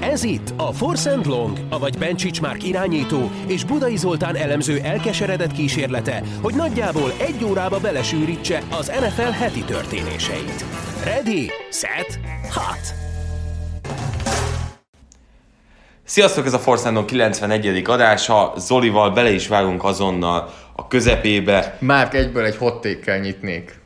Ez itt a Force and Long, avagy Bencsics Márk irányító és Budai Zoltán elemző elkeseredett kísérlete, hogy nagyjából egy órába belesűrítse az NFL heti történéseit. Ready, set, hot! Sziasztok, ez a Forszándon 91. adása. Zolival bele is vágunk azonnal a közepébe. Márk egyből egy hottékkel nyitnék.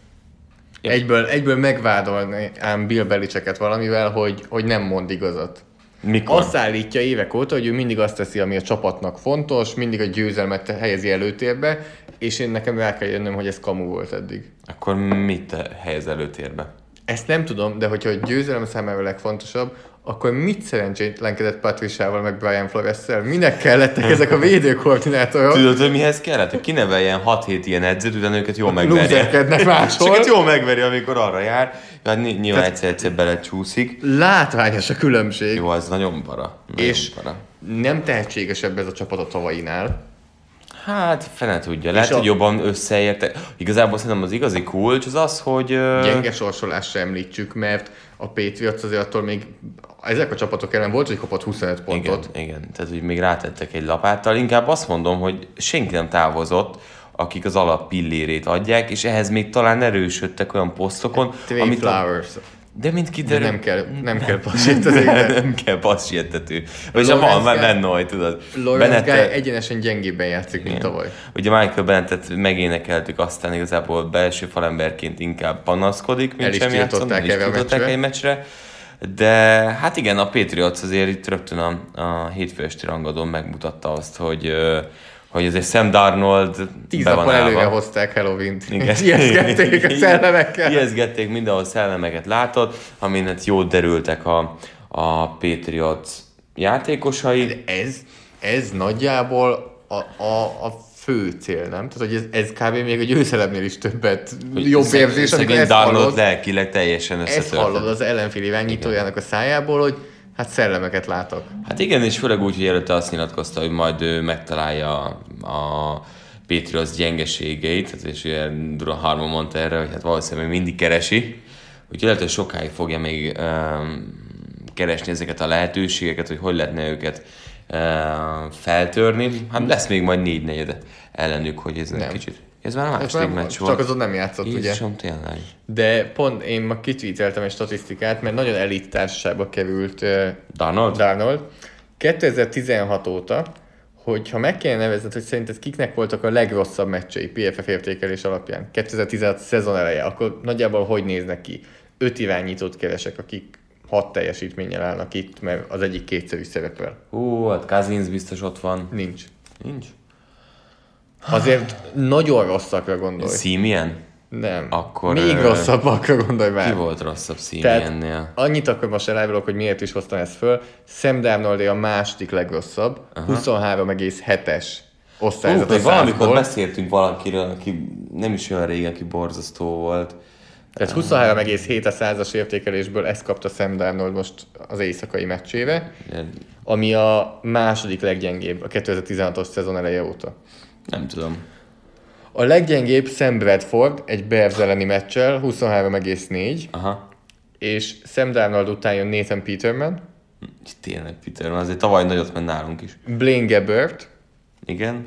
Egyből, egyből megvádolni ám Bill Belicheket valamivel, hogy, hogy nem mond igazat. Mikor? Azt állítja évek óta, hogy ő mindig azt teszi, ami a csapatnak fontos, mindig a győzelmet helyezi előtérbe, és én nekem el kell jönnöm, hogy ez kamu volt eddig. Akkor mit helyez előtérbe? Ezt nem tudom, de hogyha a győzelem számára a legfontosabb, akkor mit szerencsétlenkedett Patriciával meg Brian Flores-szel? Minek kellettek ezek a védőkoordinátorok? Tudod, hogy mihez kellett? Hogy kineveljen 6-7 ilyen edzőt, utána őket jól megverje. Máshol. Őket jól megveri, amikor arra jár. Ny- nyilván egyszer-egyszer belecsúszik. Látványos a különbség. Jó, az nagyon para. Nagyon és para. nem tehetségesebb ez a csapat a tavainál. Hát, fene tudja. Lehet, a- hogy jobban összeértek. Igazából szerintem az igazi kulcs az az, hogy... Gyenge sorsolást sem említsük, mert a Patriots azért attól még ezek a csapatok ellen volt, hogy kapott 25 pontot. Igen, igen. Tehát, hogy még rátettek egy lapáttal. Inkább azt mondom, hogy senki nem távozott, akik az alap pillérét adják, és ehhez még talán erősödtek olyan posztokon, Trey amit a... Flowers. De mint De kiderül... nem kell, nem kell passéteni, de nem kell passiettető. Vagy Lawrence van, már Lennoy, tudod. Lawrence Bennett- Guy egyenesen gyengébben játszik, mint igen. tavaly. Ugye Michael Bennettet megénekeltük, aztán igazából belső falemberként inkább panaszkodik, mint El sem játszon, tiltották el a tiltották meccsre. egy meccsre. De hát igen, a Patriots azért itt rögtön a, a hétfő esti rangadón megmutatta azt, hogy, hogy azért Sam Darnold Tíz be van előre állva. hozták Halloween-t. Ijesztgették a szellemekkel. Ijesztgették mindenhol szellemeket látott, amin hát jót derültek a, a Patriots játékosai. Ez, ez nagyjából a, a, a fő cél, nem? Tehát, hogy ez, ez kb. még a győzelemnél is többet jobb Szeg- érzés, amikor ezt hallod, lelkileg teljesen ezt hallod az ellenfél irányítójának a szájából, hogy hát szellemeket látok. Hát igen, és főleg úgy, hogy előtte azt nyilatkozta, hogy majd ő megtalálja a, a Patriots gyengeségeit, hát és ilyen Duran Harmon mondta erre, hogy hát valószínűleg mindig keresi, úgyhogy lehet, hogy sokáig fogja még um, keresni ezeket a lehetőségeket, hogy hogy lehetne őket feltörni. Hát lesz még majd négy negyed ellenük, hogy ez egy kicsit. Ez már a második meccs volt. Csak azon nem játszott, ugye? Jézusom, tényleg. De pont én ma kitvíteltem egy statisztikát, mert nagyon elit társaságba került uh, Darnold? Darnold. 2016 óta, hogyha meg kéne nevezned, hogy szerinted kiknek voltak a legrosszabb meccsei PFF értékelés alapján, 2016 szezon eleje, akkor nagyjából hogy néznek ki? Öt irányítót keresek, akik hat teljesítménnyel állnak itt, mert az egyik kétszer is szerepel. Hú, hát Cousins biztos ott van. Nincs. Nincs. Azért nagyon rosszakra gondolj. Simeon? Nem. Akkor, Még ö, rosszabbakra gondolj Ki már. volt rosszabb Tehát Simeonnél? annyit akkor most elárulok, hogy miért is hoztam ezt föl. Sam Darnold a második legrosszabb, 23,7-es Hú, osztályzat a még valamikor 100-ból. beszéltünk valakiről, aki nem is olyan régen, aki borzasztó volt. Tehát 23,7 a százas értékelésből ezt kapta Sam Darnold most az éjszakai meccsére, ami a második leggyengébb a 2016-os szezon eleje óta. Nem tudom. A leggyengébb Sam Bradford egy Bears elleni meccsel 23,4, Aha. és Sam Darnold után jön Nathan Peterman, Tényleg, Peter, van, azért tavaly nagyot ment nálunk is. Blaine Gabbert, Igen?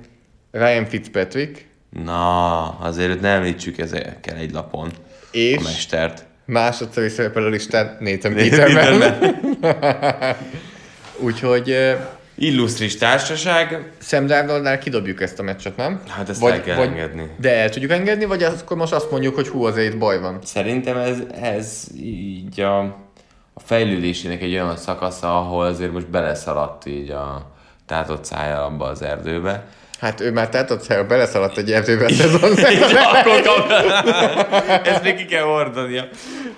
Ryan Fitzpatrick, Na, azért őt ne említsük ezekkel egy lapon. És A mestert. másodszor is szerepel a listán Nathan Peterman. Úgyhogy Illusztris társaság. Sam Darnoldnál kidobjuk ezt a meccset, nem? Hát ezt el kell engedni. De el tudjuk engedni, vagy akkor most azt mondjuk, hogy hú, azért baj van. Szerintem ez, ez így a, a fejlődésének egy olyan szakasza, ahol azért most beleszaladt így a tátott szája abba az erdőbe. Hát ő már tehát ott beleszaladt egy erdőbe szezon. Akkor kap... Ezt még ki kell ordania.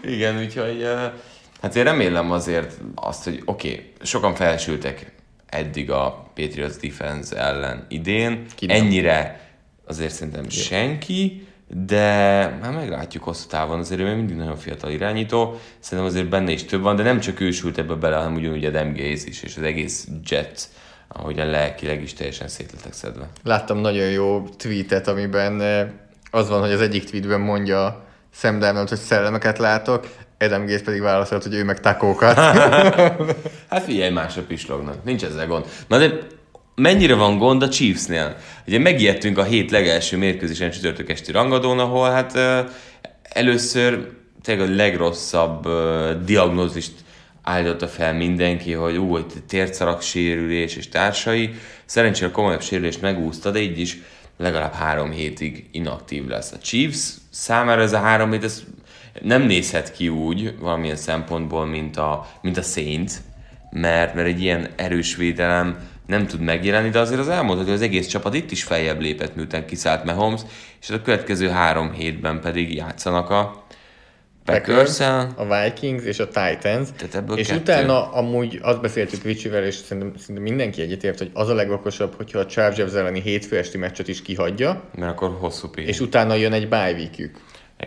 Igen, úgyhogy hát én remélem azért azt, hogy oké, okay, sokan felsültek eddig a Patriots defense ellen idén. Ki nem. Ennyire azért szerintem senki, de hát meglátjuk hosszú távon, azért ő még mindig nagyon fiatal irányító, szerintem azért benne is több van, de nem csak ő sült ebbe bele, hanem ugyanúgy a Dem Gaze is, és az egész Jets, ahogyan lelkileg is teljesen szétletek szedve. Láttam nagyon jó tweetet, amiben eh, az van, hogy az egyik tweetben mondja Sam Darnold, hogy szellemeket látok, Adam Gaze pedig válaszolt, hogy ő meg takókat. Hát figyelj, másra pislognak. Nincs ezzel gond. Na de mennyire van gond a Chiefsnél? Ugye megijedtünk a hét legelső mérkőzésen csütörtök esti rangadón, ahol hát ö, először tényleg a legrosszabb ö, diagnózist állította fel mindenki, hogy ú, hogy tércarak sérülés és társai. Szerencsére komolyabb sérülést megúszta, de így is legalább három hétig inaktív lesz. A Chiefs számára ez a három hét, ez nem nézhet ki úgy valamilyen szempontból, mint a, mint a Saints, mert, mert egy ilyen erős védelem nem tud megjelenni, de azért az elmondható, hogy az egész csapat itt is feljebb lépett, miután kiszállt Mahomes, és a következő három hétben pedig játszanak a packers a Vikings és a Titans. Tehát ebből és kettő. utána amúgy azt beszéltük Ricsivel, és szerintem, szerintem mindenki egyetért, hogy az a legokosabb, hogyha a Chargers elleni hétfő esti meccset is kihagyja, mert akkor hosszú pihen. és utána jön egy bye weekjük.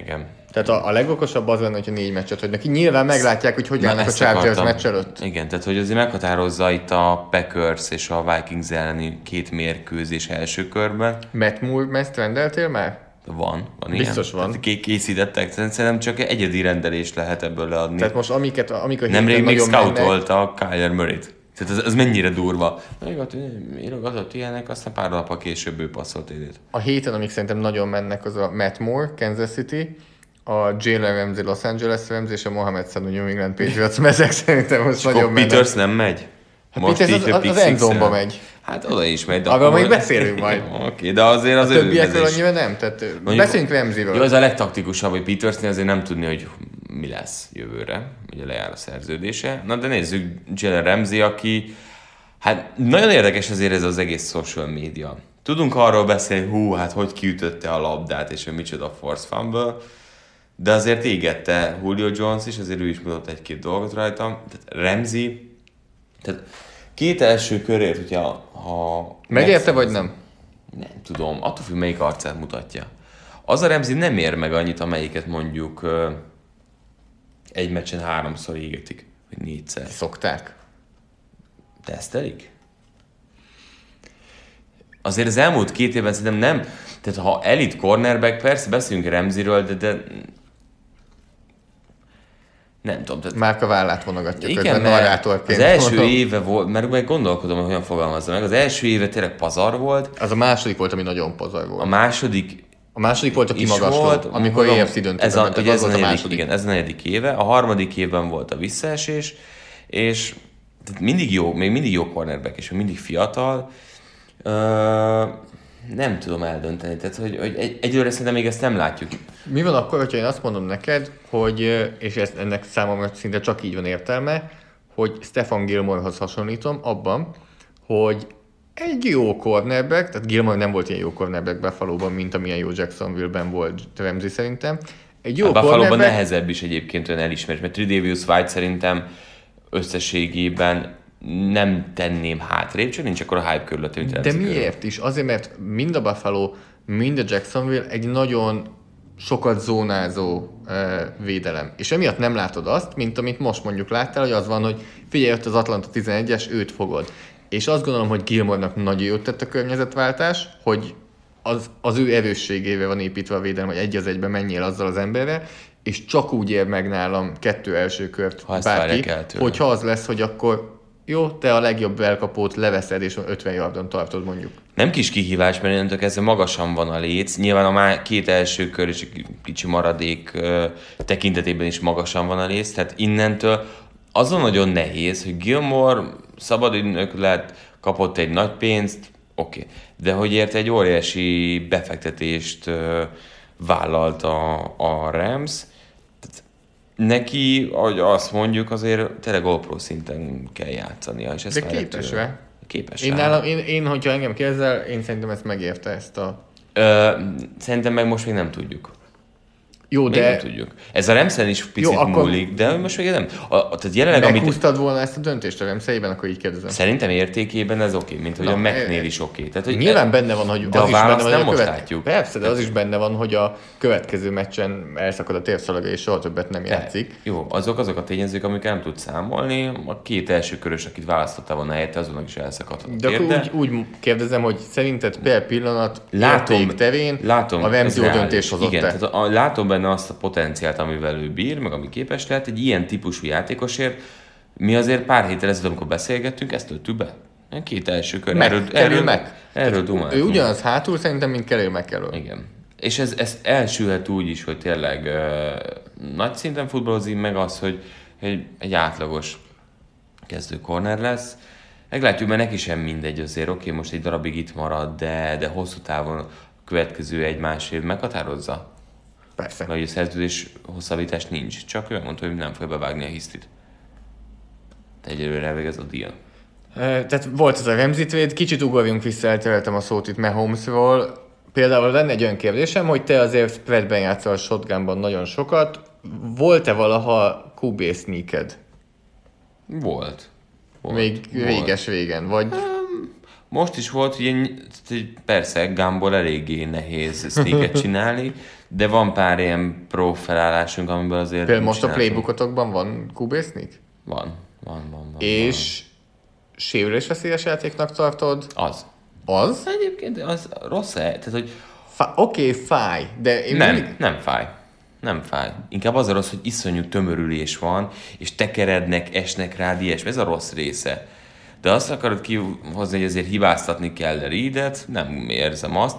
Igen. Tehát a, a legokosabb az lenne, hogyha négy meccset hagynak ki. Nyilván meglátják, hogy hogy Na, állnak a Chargers meccs előtt. Igen, tehát hogy azért meghatározza itt a Packers és a Vikings elleni két mérkőzés első körben. Matt Moore rendeltél már? Van, van Biztos ilyen. van. Tehát ké- készítettek, szerintem csak egyedi rendelés lehet ebből leadni. Tehát most amiket, amikor Nemrég héten még nagyon mennek- scoutolta Kyler Murray-t. Tehát ez, ez mennyire durva. Írogat, írogatott ilyenek, aztán pár nap később ő passzolt idét. A héten, amik szerintem nagyon mennek, az a Matt Moore, Kansas City, a Jalen Ramsey, Los Angeles Rams és a Mohamed Sanu New England Patriots ezek szerintem most nagyon Akkor mennek. Peters nem megy? Hát Peters az, a az, az endzone-ba Six-el? megy. Hát oda is megy. De Arról akkor- még beszélünk majd. Oké, de azért az A többiekről annyira nem, tehát Mondjuk- beszéljünk Ramsey-ről. Jó, az a legtaktikusabb, hogy Petersnél azért nem tudni, hogy mi lesz jövőre, ugye lejár a szerződése. Na de nézzük Jalen Ramsey, aki, hát nagyon érdekes azért ez az egész social media. Tudunk arról beszélni, hú, hát hogy kiütötte a labdát, és hogy micsoda force fumble, de azért égette Julio Jones is, azért ő is mutatott egy-két dolgot rajta. Tehát Ramsey, tehát két első körért, hogyha ha Megérte vagy nem? nem tudom, attól függ, melyik arcát mutatja. Az a Remzi nem ér meg annyit, amelyiket mondjuk egy meccsen háromszor égetik, vagy négyszer. Szokták. Tesztelik? Azért az elmúlt két évben szerintem nem, tehát ha elit cornerback, persze beszélünk Remziről, de, de nem tudom, tehát Márka vállát vonogatja igen, közben narrátorként. az első mondom. éve volt, mert meg gondolkodom, hogy hogyan fogalmazza meg, az első éve tényleg pazar volt, Az a második volt, ami nagyon pazar a volt. második A második volt a kimagasló, volt, amikor EFC döntőben ez a, ment, ugye az ez a volt a negyedik, második. igen, ez a negyedik éve, a harmadik évben volt a visszaesés, és tehát mindig jó, még mindig jó cornerback, és mindig fiatal, nem tudom eldönteni, tehát hogy, hogy egy, egyelőre szerintem még ezt nem látjuk. Mi van akkor, hogyha én azt mondom neked, hogy, és ez, ennek számomra szinte csak így van értelme, hogy Stefan Gilmorehoz hasonlítom abban, hogy egy jó cornerback, tehát Gilmore nem volt ilyen jó cornerback Buffalo-ban, mint amilyen jó Jacksonville-ben volt Ramsey szerintem. Egy jó a Buffalo-ban nehezebb is egyébként olyan elismerés, mert Tredavious White szerintem összességében nem tenném hátrébb, csak nincs akkor a hype körülött, mint De Ramsey körül. miért is? Azért, mert mind a Buffalo, mind a Jacksonville egy nagyon sokat zónázó uh, védelem. És emiatt nem látod azt, mint amit most mondjuk láttál, hogy az van, hogy figyelj, ott az Atlanta 11-es, őt fogod. És azt gondolom, hogy Gilmore-nak nagyon jót tett a környezetváltás, hogy az, az ő erősségével van építve a védelem, hogy egy az egyben menjél azzal az emberrel, és csak úgy ér meg nálam kettő első kört Ha bárki, hogyha az lesz, hogy akkor jó, te a legjobb elkapót leveszed, és 50 yardon tartod mondjuk. Nem kis kihívás, mert innentől kezdve magasan van a léc. Nyilván a má- két első kör és egy kicsi maradék tekintetében is magasan van a léc, tehát innentől azon nagyon nehéz, hogy Gilmore szabadügynök lett, kapott egy nagy pénzt, oké, okay. de hogy érte egy óriási befektetést ö, vállalt a, a Rams, neki, ahogy azt mondjuk, azért tényleg All-Pro szinten kell játszania. És ezt De képes rá. Képes Én, nálam, én, én, hogyha engem kérdezel, én szerintem ezt megérte ezt a... Ö, szerintem meg most még nem tudjuk. Jó, Még nem de tudjuk. Ez a Remszen is picit Jó, akkor- múlik, de most még nem. A, a, tehát jelenleg, amit meghúztad volna ezt a döntést a Remszeiben, akkor így kérdezem. szerintem értékében ez oké, mint hogy Na, a Mac-nél e- is oké. Tehát, hogy Nyilván benne van, hogy de az a is benne van, nem most követ... látjuk. Persze, de az is benne van, hogy a következő meccsen elszakad a térszalaga, és soha többet nem játszik. Jó, azok azok a tényezők, amikkel nem tud számolni. A két első körös, akit választottál volna helyette, azonnak is elszakadhat De akkor úgy, úgy kérdezem, hogy szerinted per pillanat Látom, terén látom, a ez Remzi jó reális. döntés hozott Igen, tehát a, látom benne benne azt a potenciált, amivel ő bír, meg ami képes lehet, egy ilyen típusú játékosért, mi azért pár héttel ezelőtt, amikor beszélgettünk, ezt töltük be. Két első kör. Meg, erről, kerül erről, meg. Erről Ő dumáltunk. ugyanaz hátul szerintem, mint Kelly McElroy. Igen. És ez, ez elsülhet úgy is, hogy tényleg uh, nagy szinten futballozik, meg az, hogy egy, egy átlagos kezdő corner lesz. Meglátjuk, mert neki sem mindegy azért, oké, okay, most egy darabig itt marad, de, de hosszú távon a következő egy-más év meghatározza. Persze. Vagy a szerződés hosszabbítás nincs, csak ő mondta, hogy nem fogja bevágni a hisztit. Egyelőre elvégez a deal. Tehát volt ez a Ramsey trade, kicsit ugorjunk vissza, eltereltem a szót itt Mahomesról. Például lenne egy olyan kérdésem, hogy te azért spreadben játszol a shotgunban nagyon sokat. Volt-e valaha QB sneaked? Volt. volt. Még réges régen, vagy Most is volt, hogy persze Gamból eléggé nehéz sneaket csinálni, de van pár ilyen pro felállásunk, amiből azért például most a csináltunk. playbookotokban van sneak? Van, van, van, van. És sérülésveszélyes játéknak tartod? van. Az. Az? Egyébként az rossz -e? Tehát, hogy Fá- Oké, okay, fáj, de én nem, mindig... nem fáj. Nem fáj. Inkább az a rossz, hogy iszonyú tömörülés van, és tekerednek, esnek rád, ilyesmi. Ez a rossz része. De azt akarod kihozni, hogy azért hibáztatni kell a Reedet, nem érzem azt.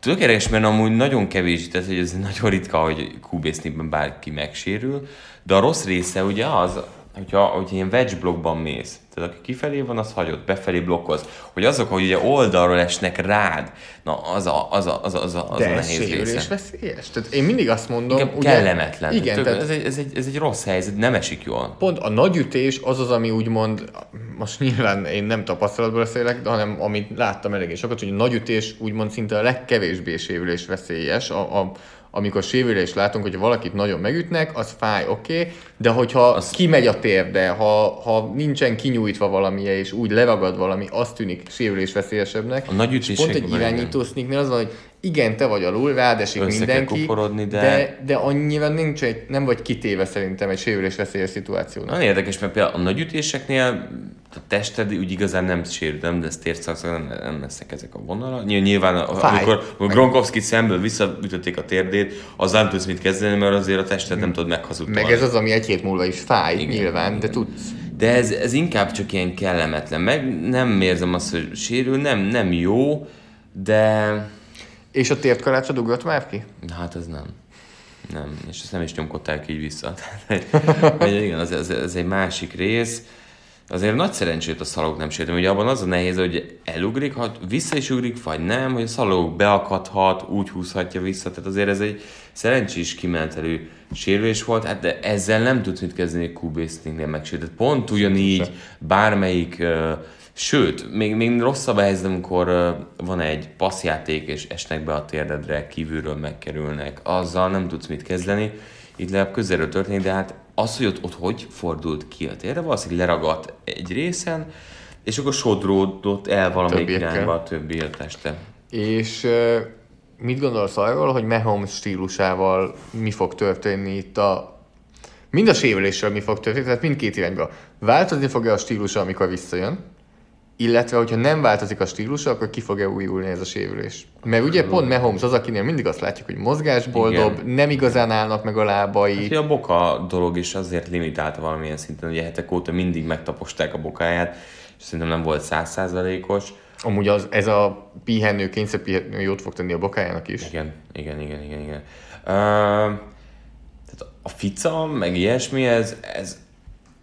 Tökéletes, mert amúgy nagyon kevés, tehát hogy ez nagyon ritka, hogy QB bárki megsérül, de a rossz része ugye az, hogyha, hogyha ilyen wedge blokkban mész, tehát aki kifelé van, az hagyott, befelé blokkoz, hogy azok, hogy ugye oldalról esnek rád, na az a, az a, az a, az a, az De a nehéz része. sérülésveszélyes? Tehát én mindig azt mondom, Inkább ugye, kellemetlen. Igen, Tök, tehát ez, egy, ez, egy, ez egy rossz helyzet, nem esik jól. pont a nagyütés az az, ami úgymond, most nyilván én nem tapasztalatból beszélek, hanem amit láttam eléggé sokat, hogy a nagyütés úgymond szinte a legkevésbé sérülés veszélyes, a, a, amikor sérülést látunk, hogyha valakit nagyon megütnek, az fáj, oké, okay, de hogyha az... kimegy a térde, ha, ha nincsen kinyújtva valamilyen, és úgy leragad valami, az tűnik sérülés veszélyesebbnek. A nagy És pont egy irányító sneaknél az van, hogy igen, te vagy alul, rád esik Össze mindenki, de- de, de annyira nincs egy, nem vagy kitéve szerintem egy sérülés veszélyes szituációnak. Nagyon érdekes, mert például a nagy ütéseknél a tested úgy igazán nem sérül, nem lesz térszak, nem, nem lesznek ezek a vonalak. Nyilván, Fáj. amikor a Gronkowski szemből visszaütötték a térdét, az nem tudsz mit kezdeni, mert azért a tested nem tud meghazudtolni. Meg ez az, ami egy hét múlva is fáj, igen, nyilván, de tudsz. De ez, ez inkább csak ilyen kellemetlen. Meg nem érzem azt, hogy sérül, nem, nem jó, de És a tértkalácsod ugrott már ki? hát ez nem. Nem, és ezt nem is nyomkodták így vissza. Tehát, hogy igen, ez, ez, ez egy másik rész. Azért nagy szerencsét a szalog nem sértem. Ugye abban az a nehéz, hogy elugrik, ha vissza is ugrik, vagy nem, hogy a szalog beakadhat, úgy húzhatja vissza. Tehát azért ez egy szerencsés kimentelő sérülés volt, hát de ezzel nem tudsz mit kezdeni QB Stingnél megsértett. Pont ugyanígy bármelyik, uh, sőt, még, még rosszabb a helyzet, amikor uh, van egy passzjáték, és esnek be a térdedre, kívülről megkerülnek. Azzal nem tudsz mit kezdeni. Itt legalább közelről történik, de hát az, hogy ott, ott hogy fordult ki a térre, valószínűleg leragadt egy részen, és akkor sodródott el valamelyik irányba a többi a teste. És mit gondolsz arról, hogy Mahomes stílusával mi fog történni itt a... Mind a sérüléssel mi fog történni, tehát mindkét irányba. Változni fog-e a stílusa, amikor visszajön? Illetve, hogyha nem változik a stílusa, akkor ki fog-e újulni ez a sérülés? Mert ugye pont Mahomes az, akinél mindig azt látjuk, hogy mozgásból Igen. nem igazán állnak meg a lábai. Ugye a boka dolog is azért limitálta valamilyen szinten, ugye hetek óta mindig megtaposták a bokáját, és szerintem nem volt százszázalékos. Amúgy az, ez a pihenő, kényszerpihenő jót fog tenni a bokájának is. Igen, igen, igen, igen, igen. Uh, tehát a fica, meg ilyesmi, ez, ez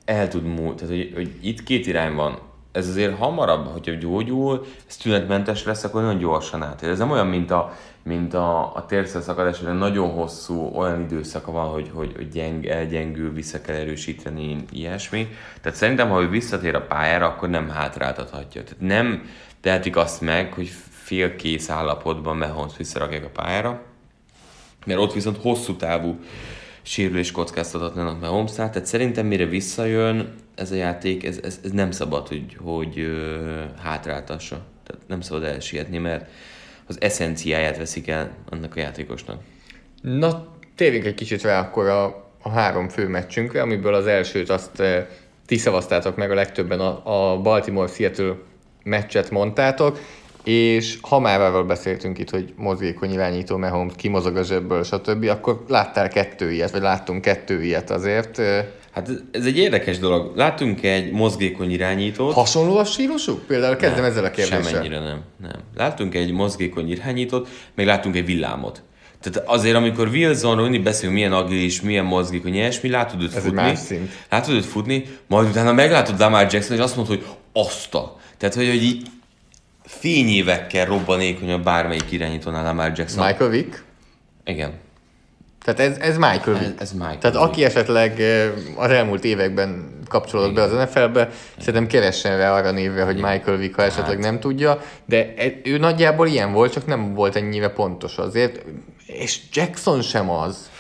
el tud múlni. Tehát, hogy, hogy itt két irány van. Ez azért hamarabb, hogyha gyógyul, ez tünetmentes lesz, akkor nagyon gyorsan átér. Ez nem olyan, mint a, mint a, a térszakadás, hogy nagyon hosszú olyan időszaka van, hogy, hogy, gyeng, elgyengül, vissza kell erősíteni, ilyesmi. Tehát szerintem, ha ő visszatér a pályára, akkor nem hátráltathatja. Tehát nem tehetik azt meg, hogy félkész állapotban Mahomes visszarakják a pályára, mert ott viszont hosszú távú sérülés kockáztathatnának Mahomes tehát szerintem mire visszajön ez a játék, ez, ez, ez nem szabad, hogy, hogy hátráltassa. Tehát nem szabad elsietni, mert az eszenciáját veszik el annak a játékosnak. Na, térjünk egy kicsit rá akkor a, a három fő meccsünkre, amiből az elsőt azt eh, ti szavaztátok meg a legtöbben, a, a Baltimore-Seattle meccset mondtátok. és ha már beszéltünk itt, hogy mozgékony irányító Mahomes kimozog a zsebből, stb., akkor láttál kettő ilyet, vagy láttunk kettő ilyet azért. Hát ez egy érdekes dolog. Látunk egy mozgékony irányítót. Hasonló a stílusuk? Például kezdem nem, ezzel a kérdéssel. Semennyire nem, nem. Látunk egy mozgékony irányítót, meg látunk egy villámot. Tehát azért, amikor Wilsonról mindig beszélünk, milyen agilis, milyen mozgékony, ilyesmi, látod őt Ez futni. Látod őt futni, majd utána meglátod Lamar Jackson, és azt mondod, hogy azt a. Tehát, hogy, hogy így fényévekkel robbanékonyabb bármelyik irányítónál Lamar Jackson. Michael Vick? Igen. Tehát ez, ez Michael Vick. Ez- Michael Tehát Vick. aki esetleg az elmúlt években kapcsolódott be az NFL-be, szerintem keressen rá arra névre, hogy Michael Vick, ha esetleg Hát. nem tudja, de e- ő nagyjából ilyen volt, csak nem volt ennyire pontos azért, és Jackson sem az.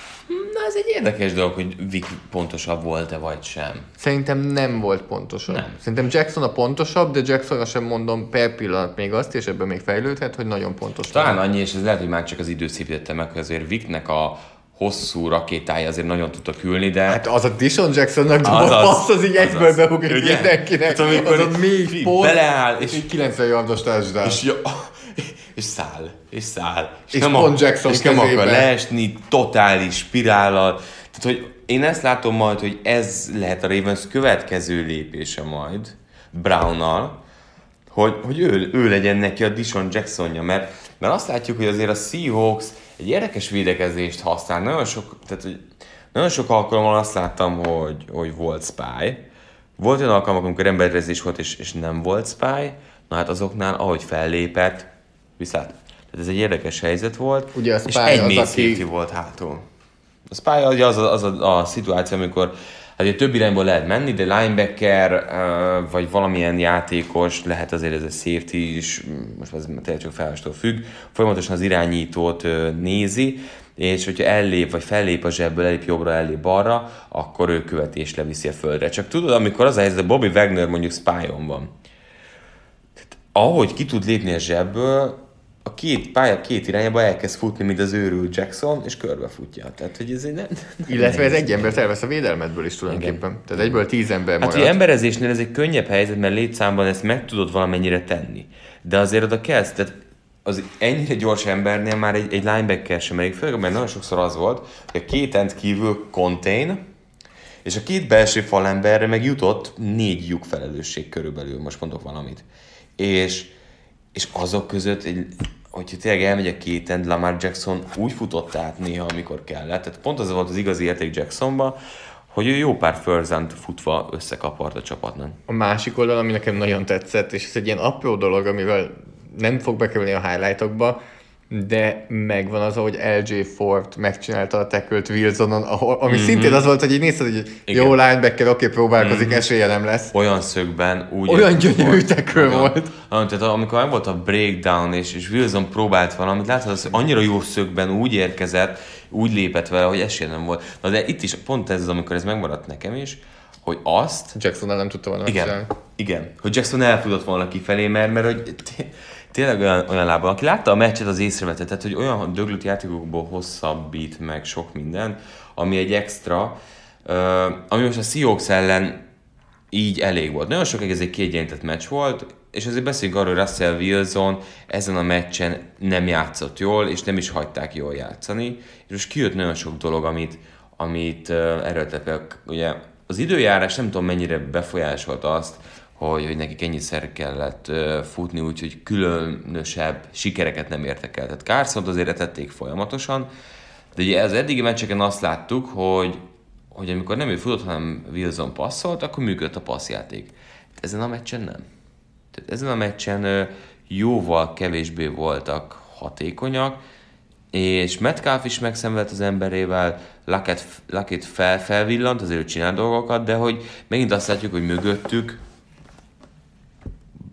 Na, ez egy érdekes dolog, hogy Vic pontosabb volt-e, vagy sem. Szerintem nem volt pontosabb. Nem. Szerintem Jackson a pontosabb, de Jacksonra sem mondom per pillanat még azt, és ebben még fejlődhet, hogy nagyon pontos. Talán annyi, és ez lehet, hogy már csak az idő szépítette meg, hogy azért Vicnek a hosszú rakétája azért nagyon tudta külni, de... Hát az a Dishon Jacksonnak dobott passz, az így egyből azaz. beugrik Ugye? mindenkinek. Hát amikor az a így pont, beleáll, és- és így 90 yardos touchdown. És, ja, és száll, és száll. És pont Jackson és nem akar leesni, totális spirállal. Tehát, hogy én ezt látom majd, hogy ez lehet a Ravens következő lépése majd Brownnal, hogy, hogy ő, ő legyen neki a Dishon Jacksonja, mert, mert azt látjuk, hogy azért a Seahawks egy érdekes védekezést használ. Nagyon sok, tehát, hogy nagyon sok alkalommal azt láttam, hogy, hogy volt spy. Volt olyan alkalmak, amikor emberrezés volt, és, és nem volt spy. Na hát azoknál, ahogy fellépett, viszont tehát ez egy érdekes helyzet volt, Ugye a és spy egy az, aki- volt hátul. A spy az az a, az a, a szituáció, amikor hát ugye több irányból lehet menni, de linebacker vagy valamilyen játékos, lehet azért ez a safety is, most ez tényleg csak felhástól függ, folyamatosan az irányítót nézi, és hogyha ellép, vagy fellép a zsebből, ellép jobbra, ellép balra, akkor ő követi és leviszi a földre. Csak tudod, amikor az a helyzet, Bobby Wagner mondjuk spy-on van, ahogy ki tud lépni a zsebből, a két pálya két irányába elkezd futni, mint az őrült Jackson, és körbefutja. Tehát, hogy ez egy nem... nem Illetve ez egy embert elvesz a védelmedből is tulajdonképpen. Tehát egyből tíz ember Hát, marad. hogy emberezésnél ez egy könnyebb helyzet, mert létszámban ezt meg tudod valamennyire tenni. De azért oda kezd, tehát az ennyire gyors embernél már egy, egy linebacker sem elég, főleg, mert nagyon sokszor az volt, hogy a két end kívül contain, és a két belső falemberre meg jutott négy lyuk felelősség körülbelül, most mondok valamit. És, és azok között, egy, hogyha tényleg elmegy a két end, Lamar Jackson úgy futott át néha, amikor kellett. Tehát pont az volt az igazi érték Jacksonba, hogy ő jó pár förzent futva összekapart a csapatnak. A másik oldal, ami nekem nagyon tetszett, és ez egy ilyen apró dolog, amivel nem fog bekerülni a highlightokba, de megvan az, ahogy LJ Ford megcsinálta a tackle Wilsonon, ahol, ami mm-hmm. szintén az volt, hogy így nézted, hogy Igen. jó linebacker, oké, próbálkozik, mm-hmm. esélye nem lesz. Olyan szögben úgy... Olyan gyönyörű volt. Nagyon. volt. Nagyon, tehát amikor meg volt a breakdown, és, és Wilson próbált valamit, látod, az, hogy annyira jó szögben úgy érkezett, úgy lépett vele, hogy esélye nem volt. Na de itt is pont ez az, amikor ez megmaradt nekem is, hogy azt, Jacksonnal nem tudta volna igen, igen, hogy Jackson elfutott volna kifelé, mert, mert hogy tényleg olyan, olyan lábban, aki látta a meccset, az észrevette, tehát hogy olyan döglött játékokból hosszabbít meg sok minden, ami egy extra, uh, ami most a Seahawks ellen így elég volt. Nagyon sokáig ez egy kiegyenlített meccs volt, és azért beszéljünk arról, hogy Russell Wilson ezen a meccsen nem játszott jól, és nem is hagyták jól játszani. És most kijött nagyon sok dolog, amit, amit uh, erőltetve, ugye az időjárás nem tudom mennyire befolyásolta azt, hogy, hogy nekik ennyiszer kellett futni, úgyhogy különösebb sikereket nem értek el. Tehát Carson-t azért etették folyamatosan, de ugye az eddigi meccseken azt láttuk, hogy, hogy amikor nem ő futott, hanem Wilson passzolt, akkor működött a passzjáték. Ezen a meccsen nem. Tehát ezen a meccsen jóval kevésbé voltak hatékonyak, és Metcalf is megszenvedt az emberével, Luckett, Luckett fel, felvillant, azért ő csinál dolgokat, de hogy megint azt látjuk, hogy mögöttük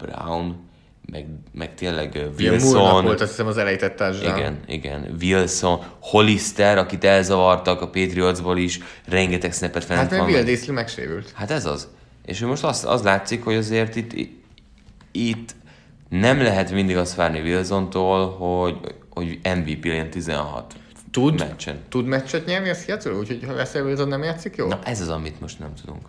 Brown, meg, meg tényleg Moore-nak Wilson, volt azt hiszem az elejtett igen, igen. Wilson, Hollister, akit elzavartak a Patriotsból is, rengeteg snappet fent Hát van. Will Disley megsérült. Hát ez az. És most az, az látszik, hogy azért itt, itt, itt nem lehet mindig azt várni Wilsontól, hogy, hogy MVP legyen 16 Tud, meccsen. tud meccset nyerni a Seattle, úgyhogy ha Russell Wilson nem játszik jó? Na ez az, amit most nem tudunk.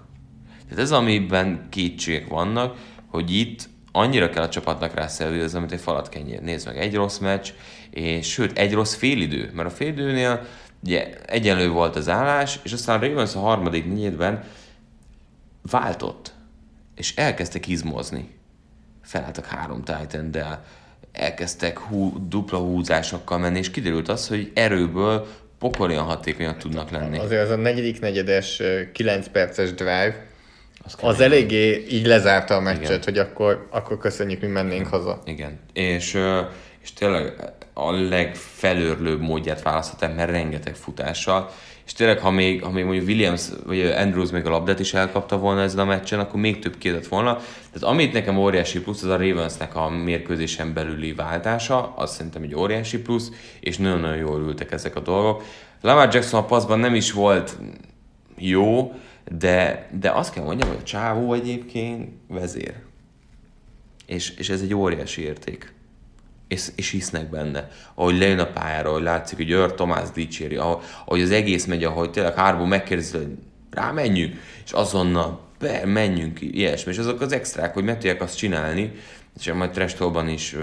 Tehát ez, amiben kétségek vannak, hogy itt annyira kell a csapatnak rászervezni, amit egy falat kenyér. Nézd meg, egy rossz meccs, és sőt, egy rossz félidő, mert a félidőnél ugye egyenlő volt az állás, és aztán a Ravens a harmadik negyedben váltott, és elkezdtek izmozni. Felálltak három titan elkezdtek hú, dupla húzásokkal menni, és kiderült az, hogy erőből pokolian hatékonyak tudnak lenni. Azért az a negyedik negyedes 9 perces drive, az, az eléggé így lezárta a meccset, Igen. hogy akkor, akkor köszönjük, mi mennénk haza. Igen, és, és tényleg a legfelőrlőbb módját választottam, mert rengeteg futással, és tényleg, ha még, ha még mondjuk Williams vagy Andrews még a labdát is elkapta volna ezen a meccsen, akkor még több kérdett volna. Tehát amit nekem óriási plusz, az a Ravensnek a mérkőzésen belüli váltása, az szerintem egy óriási plusz, és nagyon-nagyon jól ültek ezek a dolgok. Lamar Jackson a passzban nem is volt jó, de, de azt kell mondjam, hogy a csávó egyébként vezér. És, és ez egy óriási érték. És, és hisznek benne. Ahogy lejön a pályára, ahogy látszik, hogy Ör Tomás dicséri, ahogy az egész megy, ahogy tényleg hárból megkérdezi, hogy rámenjünk, és azonnal be, menjünk, ilyesmi. És azok az extrák, hogy meg tudják azt csinálni, és majd Trestolban is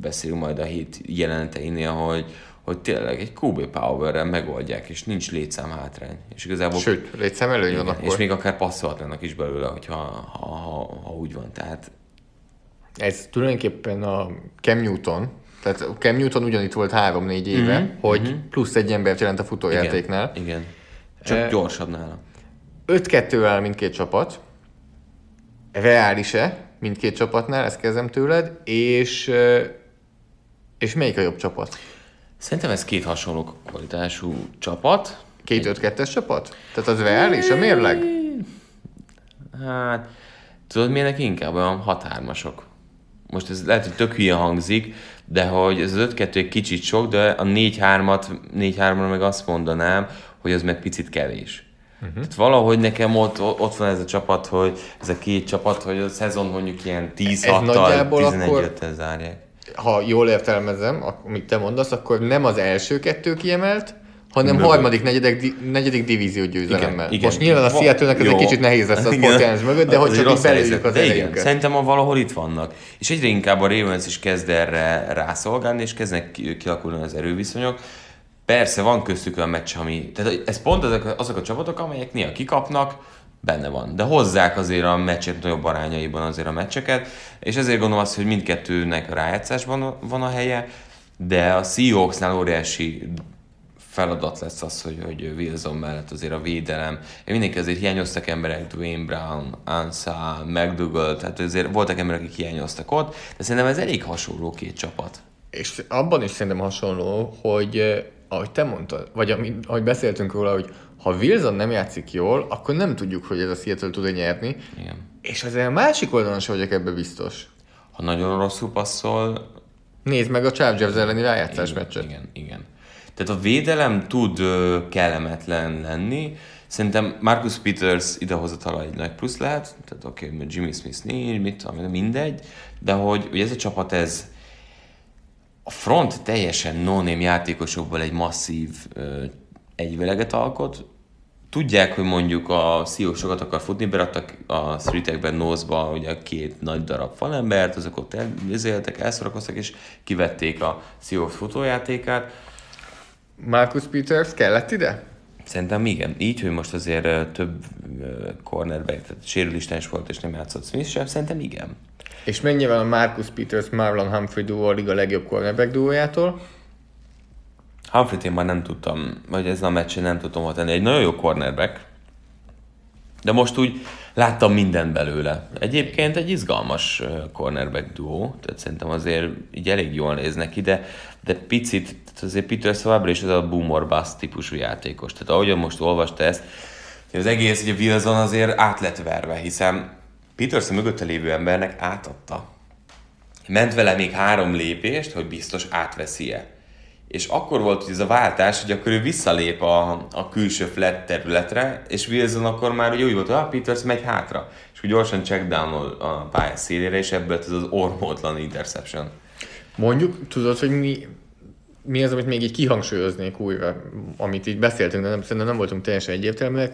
beszélünk majd a hét jeleneteinél, hogy, hogy tényleg egy QB power megoldják, és nincs létszám hátrány. És igazából, Sőt, létszám előny van akkor. És még akár passzolhatnának is belőle, hogyha, ha, ha, ha, úgy van. Tehát... Ez tulajdonképpen a Cam Newton, tehát Cam Newton ugyanitt volt három-négy éve, mm-hmm, hogy mm-hmm. plusz egy embert jelent a futójátéknál. Igen, igen. Csak e, gyorsabb nála. 5-2 áll mindkét csapat. Reális-e mindkét csapatnál, ezt kezdem tőled, és, és melyik a jobb csapat? Szerintem ez két hasonló kvalitású csapat. Két 5 2 csapat? Tehát az reális a mérleg? Hát, tudod milyenek inkább olyan határmasok. Most ez lehet, hogy tök hülye hangzik, de hogy ez az 5-2 egy kicsit sok, de a 4-3-at, 4-3-ra meg azt mondanám, hogy az meg picit kevés. Uh-huh. Tehát valahogy nekem ott, ott van ez a csapat, hogy ez a két csapat, hogy a szezon mondjuk ilyen 10-6-tal, 11-5-tel zárják ha jól értelmezem, amit te mondasz, akkor nem az első kettő kiemelt, hanem mögött. harmadik, negyedik, negyedik divízió győzelemmel. Igen, igen. Most nyilván a Seattle-nek ez egy kicsit nehéz lesz a Fortnite mögött, de hogy csak így belőjük az igen, Szerintem a valahol itt vannak. És egyre inkább a Ravens is kezd erre rászolgálni, és kezdnek kialakulni az erőviszonyok. Persze van köztük olyan meccs, ami... Tehát ez pont azok, azok a csapatok, amelyek néha kikapnak, benne van. De hozzák azért a meccsek nagyobb arányaiban azért a meccseket, és ezért gondolom azt, hogy mindkettőnek a rájátszásban van a helye, de a Seahawksnál óriási feladat lesz az, hogy, hogy Wilson mellett azért a védelem. Mindenki azért hiányoztak emberek, Dwayne Brown, Ansa, McDougall, tehát azért voltak emberek, akik hiányoztak ott, de szerintem ez elég hasonló két csapat. És abban is szerintem hasonló, hogy eh, ahogy te mondtad, vagy ahogy beszéltünk róla, hogy ha Wilson nem játszik jól, akkor nem tudjuk, hogy ez a Seattle tud nyerni. Igen. És azért a másik oldalon sem vagyok ebbe biztos. Ha nagyon rosszul passzol... Nézd meg a Chargers elleni rájátszás igen, meccset. Igen, igen. Tehát a védelem tud kellemetlen lenni. Szerintem Marcus Peters idehozatala egy nagy plusz lehet, tehát oké, okay, Jimmy Smith nincs, mit tudom, mindegy, de hogy, hogy ez a csapat, ez a front teljesen no játékosokból egy masszív egyveleget alkot, tudják, hogy mondjuk a CEO sokat akar futni, beraktak a streetekben Nózba ugye két nagy darab falembert, azok ott elvizéltek, elszorakoztak, és kivették a CEO futójátékát. Marcus Peters kellett ide? Szerintem igen. Így, hogy most azért több cornerback, tehát sérülisten is volt, és nem játszott Smith sem, szerintem igen. És mennyivel a Marcus Peters Marlon Humphrey duo a liga legjobb cornerback duójától? Humphrey-t én már nem tudtam, vagy ez a meccsen nem tudtam tenni. Egy nagyon jó cornerback, de most úgy láttam mindent belőle. Egyébként egy izgalmas cornerback duó, tehát szerintem azért így elég jól néznek ki, de, de picit, tehát azért Peter továbbra is ez a boomer bust típusú játékos. Tehát ahogyan most olvasta ezt, az egész, a Wilson azért át lett verve, hiszen Peterson mögötte lévő embernek átadta. Ment vele még három lépést, hogy biztos átveszi-e és akkor volt hogy ez a váltás, hogy akkor ő visszalép a, a külső flat területre, és Wilson akkor már ugye úgy volt, hogy ah, Peters megy hátra, és úgy gyorsan check down a pálya szélére, és ebből ez az ormótlan interception. Mondjuk, tudod, hogy mi mi az, amit még így kihangsúlyoznék újra, amit így beszéltünk, de nem, szerintem nem voltunk teljesen egyértelműek,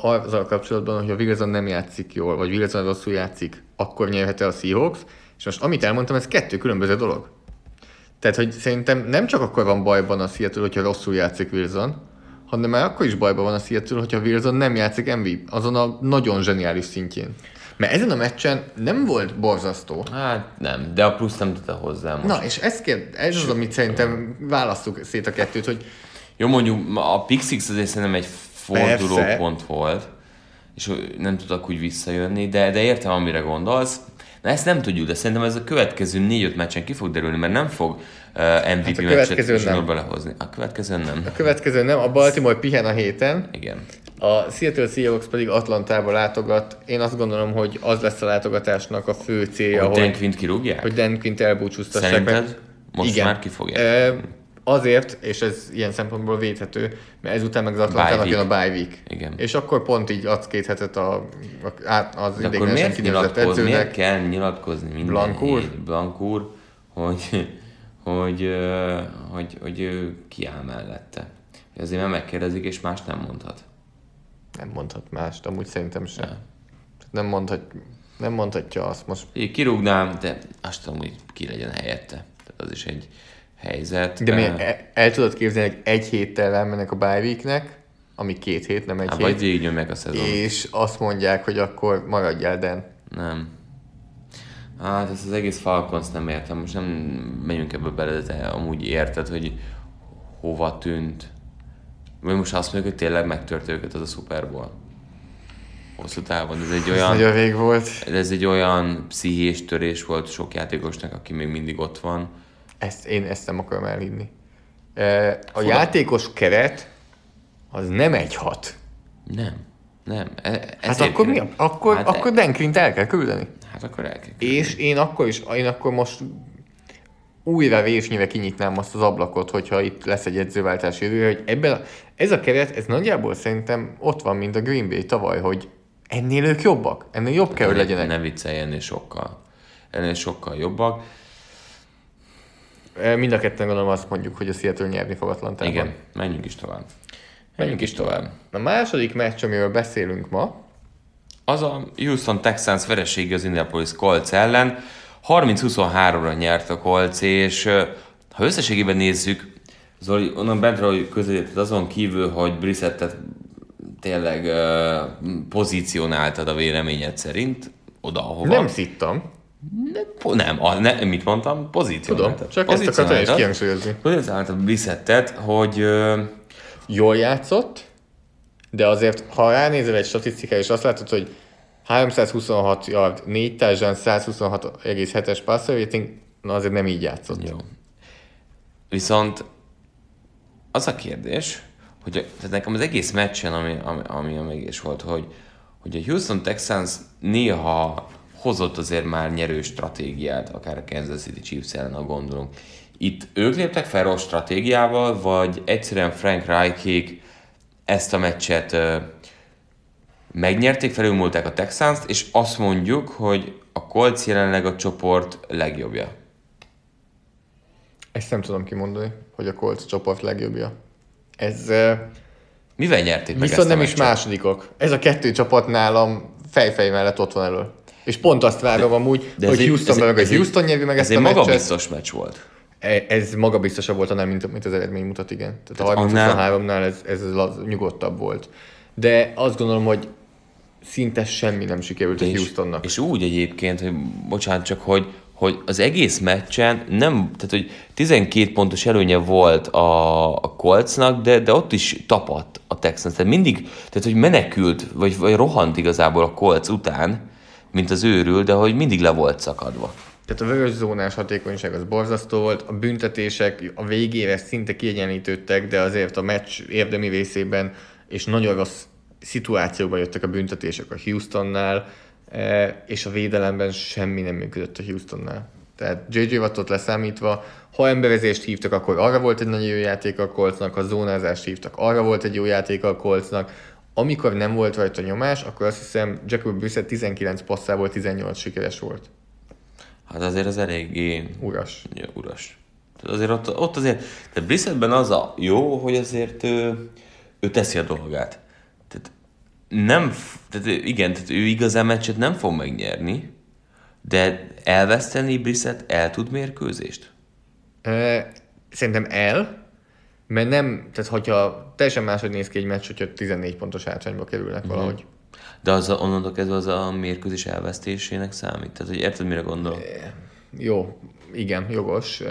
azzal kapcsolatban, hogy a Wilson nem játszik jól, vagy Wilson rosszul játszik, akkor nyerhet el a Seahawks, és most amit elmondtam, ez kettő különböző dolog. Tehát, hogy szerintem nem csak akkor van bajban a Seattle, hogyha rosszul játszik Wilson, hanem már akkor is bajban van a Seattle, hogyha Wilson nem játszik MVP, azon a nagyon zseniális szintjén. Mert ezen a meccsen nem volt borzasztó. Hát nem, de a plusz nem tudta hozzá most. Na, és ez, kér, ez az, amit szerintem választjuk szét a kettőt, hogy Jó, mondjuk a Pixix azért szerintem egy fordulópont volt, és nem tudtak úgy visszajönni, de, de értem, amire gondolsz. Na ezt nem tudjuk, de szerintem ez a következő négy-öt meccsen ki fog derülni, mert nem fog uh, MVP Hát a meccset nem. belehozni. A következő nem. a következő nem, a Baltimore pihen a héten, Igen. a Seattle Seahawks pedig Atlantába látogat. Én azt gondolom, hogy az lesz a látogatásnak a fő célja, Hogy hogy, Dan Quint kirúgják? hogy Dan Quint elbúcsúztassák. Szerinted? mert- Most Igen. már ki fogják? E, azért, és ez ilyen szempontból védhető, mert ezután meg az Atlantának jön a bye week. Igen. És akkor pont így adsz két hetet a, a, az De akkor miért, nyilatkoz, miért edzőnek. kell nyilatkozni minden Blank úr? hét- Blank úr, hogy, hogy, ö, hogy, hogy ő kiáll mellette. Azért mert megkérdezik, és más nem mondhat. Nem mondhat mást, amúgy szerintem sem. Ja. Nem, mondhat, nem mondhatja azt most. Én kirúgnám, de azt tudom, hogy ki legyen helyette. Tehát az is egy helyzet. De mi, el, el tudod képzelni, hogy egy héttel elmennek a bye weeknek, ami két hét, nem egy Hát hét, vagy végignyomják a szezon. és azt mondják, hogy akkor maradjál, Dan. Nem. Hát ezt az egész Falcons nem értem, most nem megyünk ebbe bele, de amúgy érted, hogy hova tűnt. Vagy most azt mondjuk, hogy tényleg megtört őket az a Super Bowl. Hosszú távon. Ez egy Ez olyan, nagyon vég volt. ez egy olyan pszichés törés volt sok játékosnak, aki még mindig ott van. Ezt, én ezt nem akarom elhinni. E, A Foda- játékos keret az nem egy hat. Nem. Nem. E- Hát akkor mi? Akkor, hát, akkor Dan Quint el kell küldeni. Hát akkor el kell. És én akkor is, én akkor most újra vésnyire kinyitnám azt az ablakot, hogyha itt lesz egy edzőváltás jövő, hogy ebben a, ez a keret, ez nagyjából szerintem ott van, mint a Green Bay tavaly, hogy ennél ők jobbak, ennél jobb kell, hogy Ne- legyenek. Ne viccelj, ennél sokkal. Ennél sokkal jobbak. Mind a ketten gondolom azt mondjuk, hogy a Seattle nyerni fog Atlantában. Igen, menjünk is tovább. Menjünk is tovább. A második meccs, amiről beszélünk ma, Az a Houston Texans veresége az Indianapolis Colts ellen. 30-23-ra nyert a Colts, és ha összességében nézzük, Zoli, onnan bentről közelített azon kívül, hogy Brissettet tényleg uh, pozícionáltad a véleményed szerint, oda, ahova. nem szittam, nem, po- nem, a, ne, mit mondtam? tudom, Pozícionáltad. csak ezt akartam is kihangsúlyozni. Pozícionáltad Brissettet, hogy uh, Jól játszott, de azért, ha ránézel egy statisztikára, és azt látod, hogy 326 yard, 4 touchdown, 126,7-es passer rating, na azért nem így játszott. Jó. Viszont az a kérdés, hogy tehát nekem az egész meccsen, ami, ami, ami a mégis volt, hogy, hogy a Houston Texans néha hozott azért már nyerő stratégiát, akár a Kansas City Chiefs ellen, ha gondolunk. Itt ők léptek fel rossz stratégiával, vagy egyszerűen Frank Reichig ezt a meccset ö, megnyerték, felülmúlták a texans és azt mondjuk, hogy a Colts jelenleg a csoport legjobbja. Ezt nem tudom kimondani, hogy a Colts csoport legjobbja. Ez Mivel nyerték meg viszont ezt nem is másodikok. Ez a kettő csapat nálam fejfej mellett ott van elől. És pont azt várom amúgy, de hogy ez Houston ez- meg, ez egy- Houston nyervi meg Ez ezt a meccset. magabiztos meccs volt. E- Ez magabiztosabb volt annál, mint, mint az eredmény mutat, igen. Tehát, Tehát a annál- 30-23-nál ez, ez laz, nyugodtabb volt. De azt gondolom, hogy szinte semmi nem sikerült a És, Houstonnak. és úgy egyébként, hogy bocsánat, csak hogy, hogy az egész meccsen nem, tehát hogy 12 pontos előnye volt a, a Coltsnak, de, de ott is tapadt a Texans. Tehát mindig, tehát hogy menekült, vagy, vagy rohant igazából a Colts után, mint az őrül, de hogy mindig le volt szakadva. Tehát a vörös zónás hatékonyság az borzasztó volt, a büntetések a végére szinte kiegyenlítődtek, de azért a meccs érdemi részében és nagyon rossz szituációban jöttek a büntetések a Houstonnál, eh, és a védelemben semmi nem működött a Houstonnál. Tehát JJ Wattot leszámítva, ha emberezést hívtak, akkor arra volt egy nagyon jó játék a Coltsnak, ha zónázást hívtak, arra volt egy jó játék a Coltsnak. Amikor nem volt rajta nyomás, akkor azt hiszem Jacob Brissett 19 passzából 18 sikeres volt. Hát azért az eléggé Uras. ja, uras. Tehát azért ott, ott azért, tehát Brissettben az a jó, hogy azért ő, ő teszi a dolgát. Tehát nem, tehát igen, tehát ő igazán meccset nem fog megnyerni, de elveszteni Brissett el tud mérkőzést? Szerintem el, mert nem, tehát hogyha teljesen máshogy néz ki egy meccs, hogyha 14 pontos hátrányba kerülnek mm-hmm. valahogy. De az a, onnantól kezdve az a mérkőzés elvesztésének számít? Tehát, hogy érted, mire gondolok? Jó, igen, jogos.